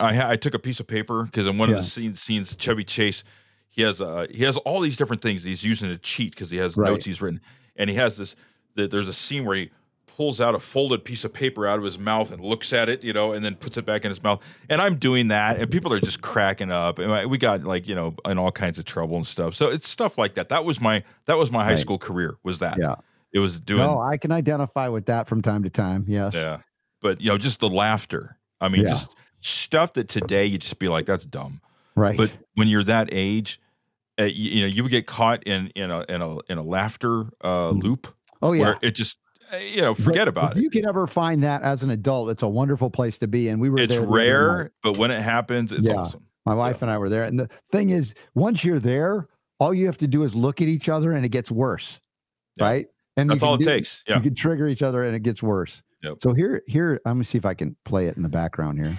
I ha- I took a piece of paper because in one Yeah. of the scenes, scenes Chevy Chase, he has uh, he has all these different things he's using to cheat because he has Right. notes he's written, and he has this. The, there's a scene where he pulls out a folded piece of paper out of his mouth and looks at it, you know, and then puts it back in his mouth. And I'm doing that, and people are just cracking up. And we got like you know in all kinds of trouble and stuff. So it's stuff like that. That was my that was my high Right. school career. Was that? Yeah. It was doing. no, I can identify with that from time to time. Yes, Yeah. But you know, just the laughter. I mean, Yeah. just stuff that today you just be like, that's dumb. right. But when you're that age, uh, you, you know, you would get caught in in a in a in a laughter uh, Mhm. loop oh yeah, where it just Uh, you know forget But about it. You can ever find that as an adult. It's a wonderful place to be, and we were. It's there the other night. rare, but when it happens, it's Yeah. awesome. My wife and I were there, and the thing is, once you're there, all you have to do is look at each other, and it gets worse, Yeah. right? And That's all it do- takes. Yeah. You can trigger each other, and it gets worse. Yep. So here, here, I'm gonna see if I can play it in the background here.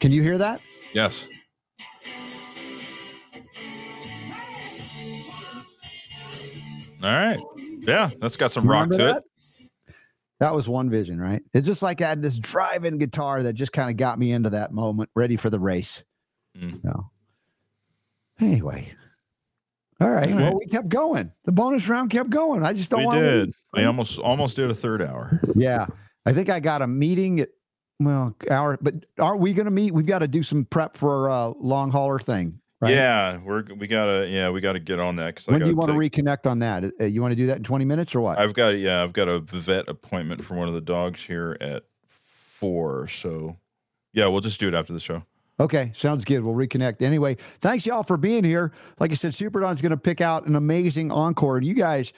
Can you hear that? Yes. All right. Yeah, that's got some rock to remember it. that? That was one vision, right? It's just like I had this driving guitar that just kind of got me into that moment, ready for the race. Mm. No. Anyway. All right. All Well, we kept going. The bonus round kept going. I just don't We want did. We almost almost did a third hour. Yeah. I think I got a meeting at well, hour, but are we going to meet? We've got to do some prep for a long hauler thing, right? Yeah, we're we gotta yeah we gotta get on that because I When do you want to reconnect on that? Uh, you want to do that in 20 minutes or what? I've got yeah, I've got a vet appointment for one of the dogs here at four. So yeah, we'll just do it after the show. Okay, sounds good. We'll reconnect. Anyway, thanks y'all for being here. Like I said, Superdon's going to pick out an amazing encore, and you guys,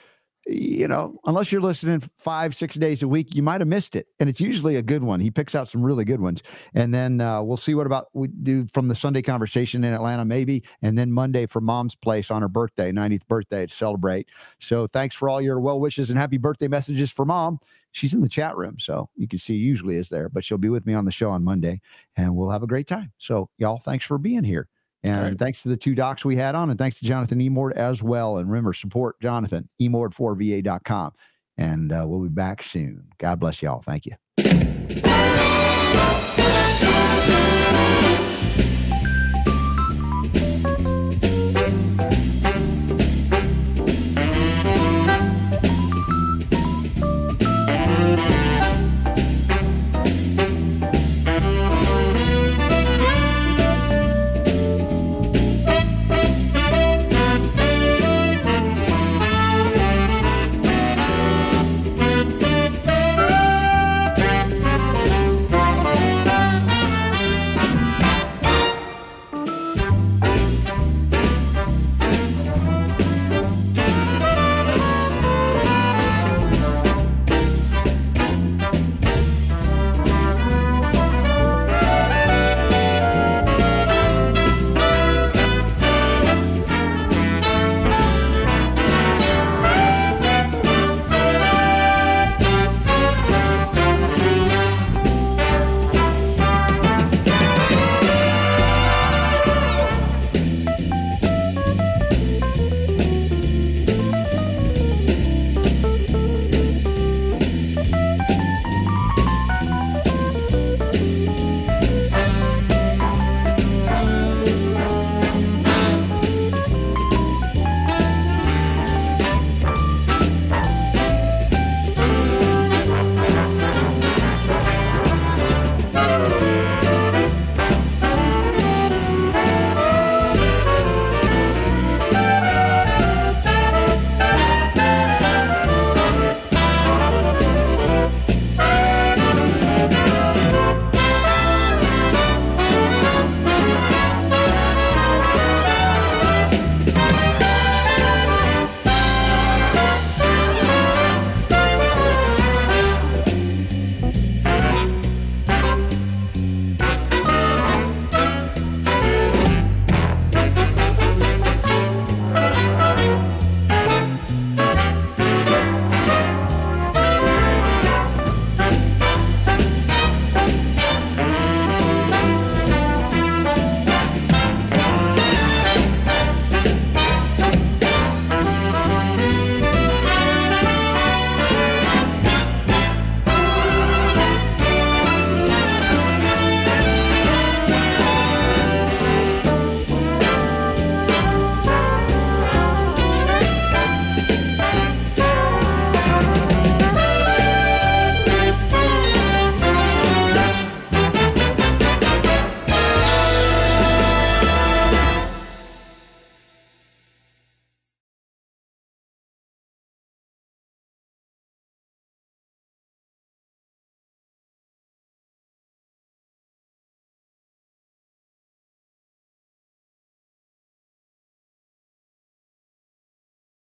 you know, unless you're listening five, six days a week, you might have missed it. And it's usually a good one. He picks out some really good ones. And then uh, we'll see what about we do from the Sunday conversation in Atlanta, maybe. And then Monday for mom's place on her birthday, 90th birthday to celebrate. So thanks for all your well wishes and happy birthday messages for mom. She's in the chat room. So you can see usually is there, but she'll be with me on the show on Monday and we'll have a great time. So y'all, thanks for being here. And right. thanks to the two docs we had on, and thanks to Jonathan Emord as well. And remember, support Jonathan, emord4va.com. And uh, we'll be back soon. God bless y'all. Thank you.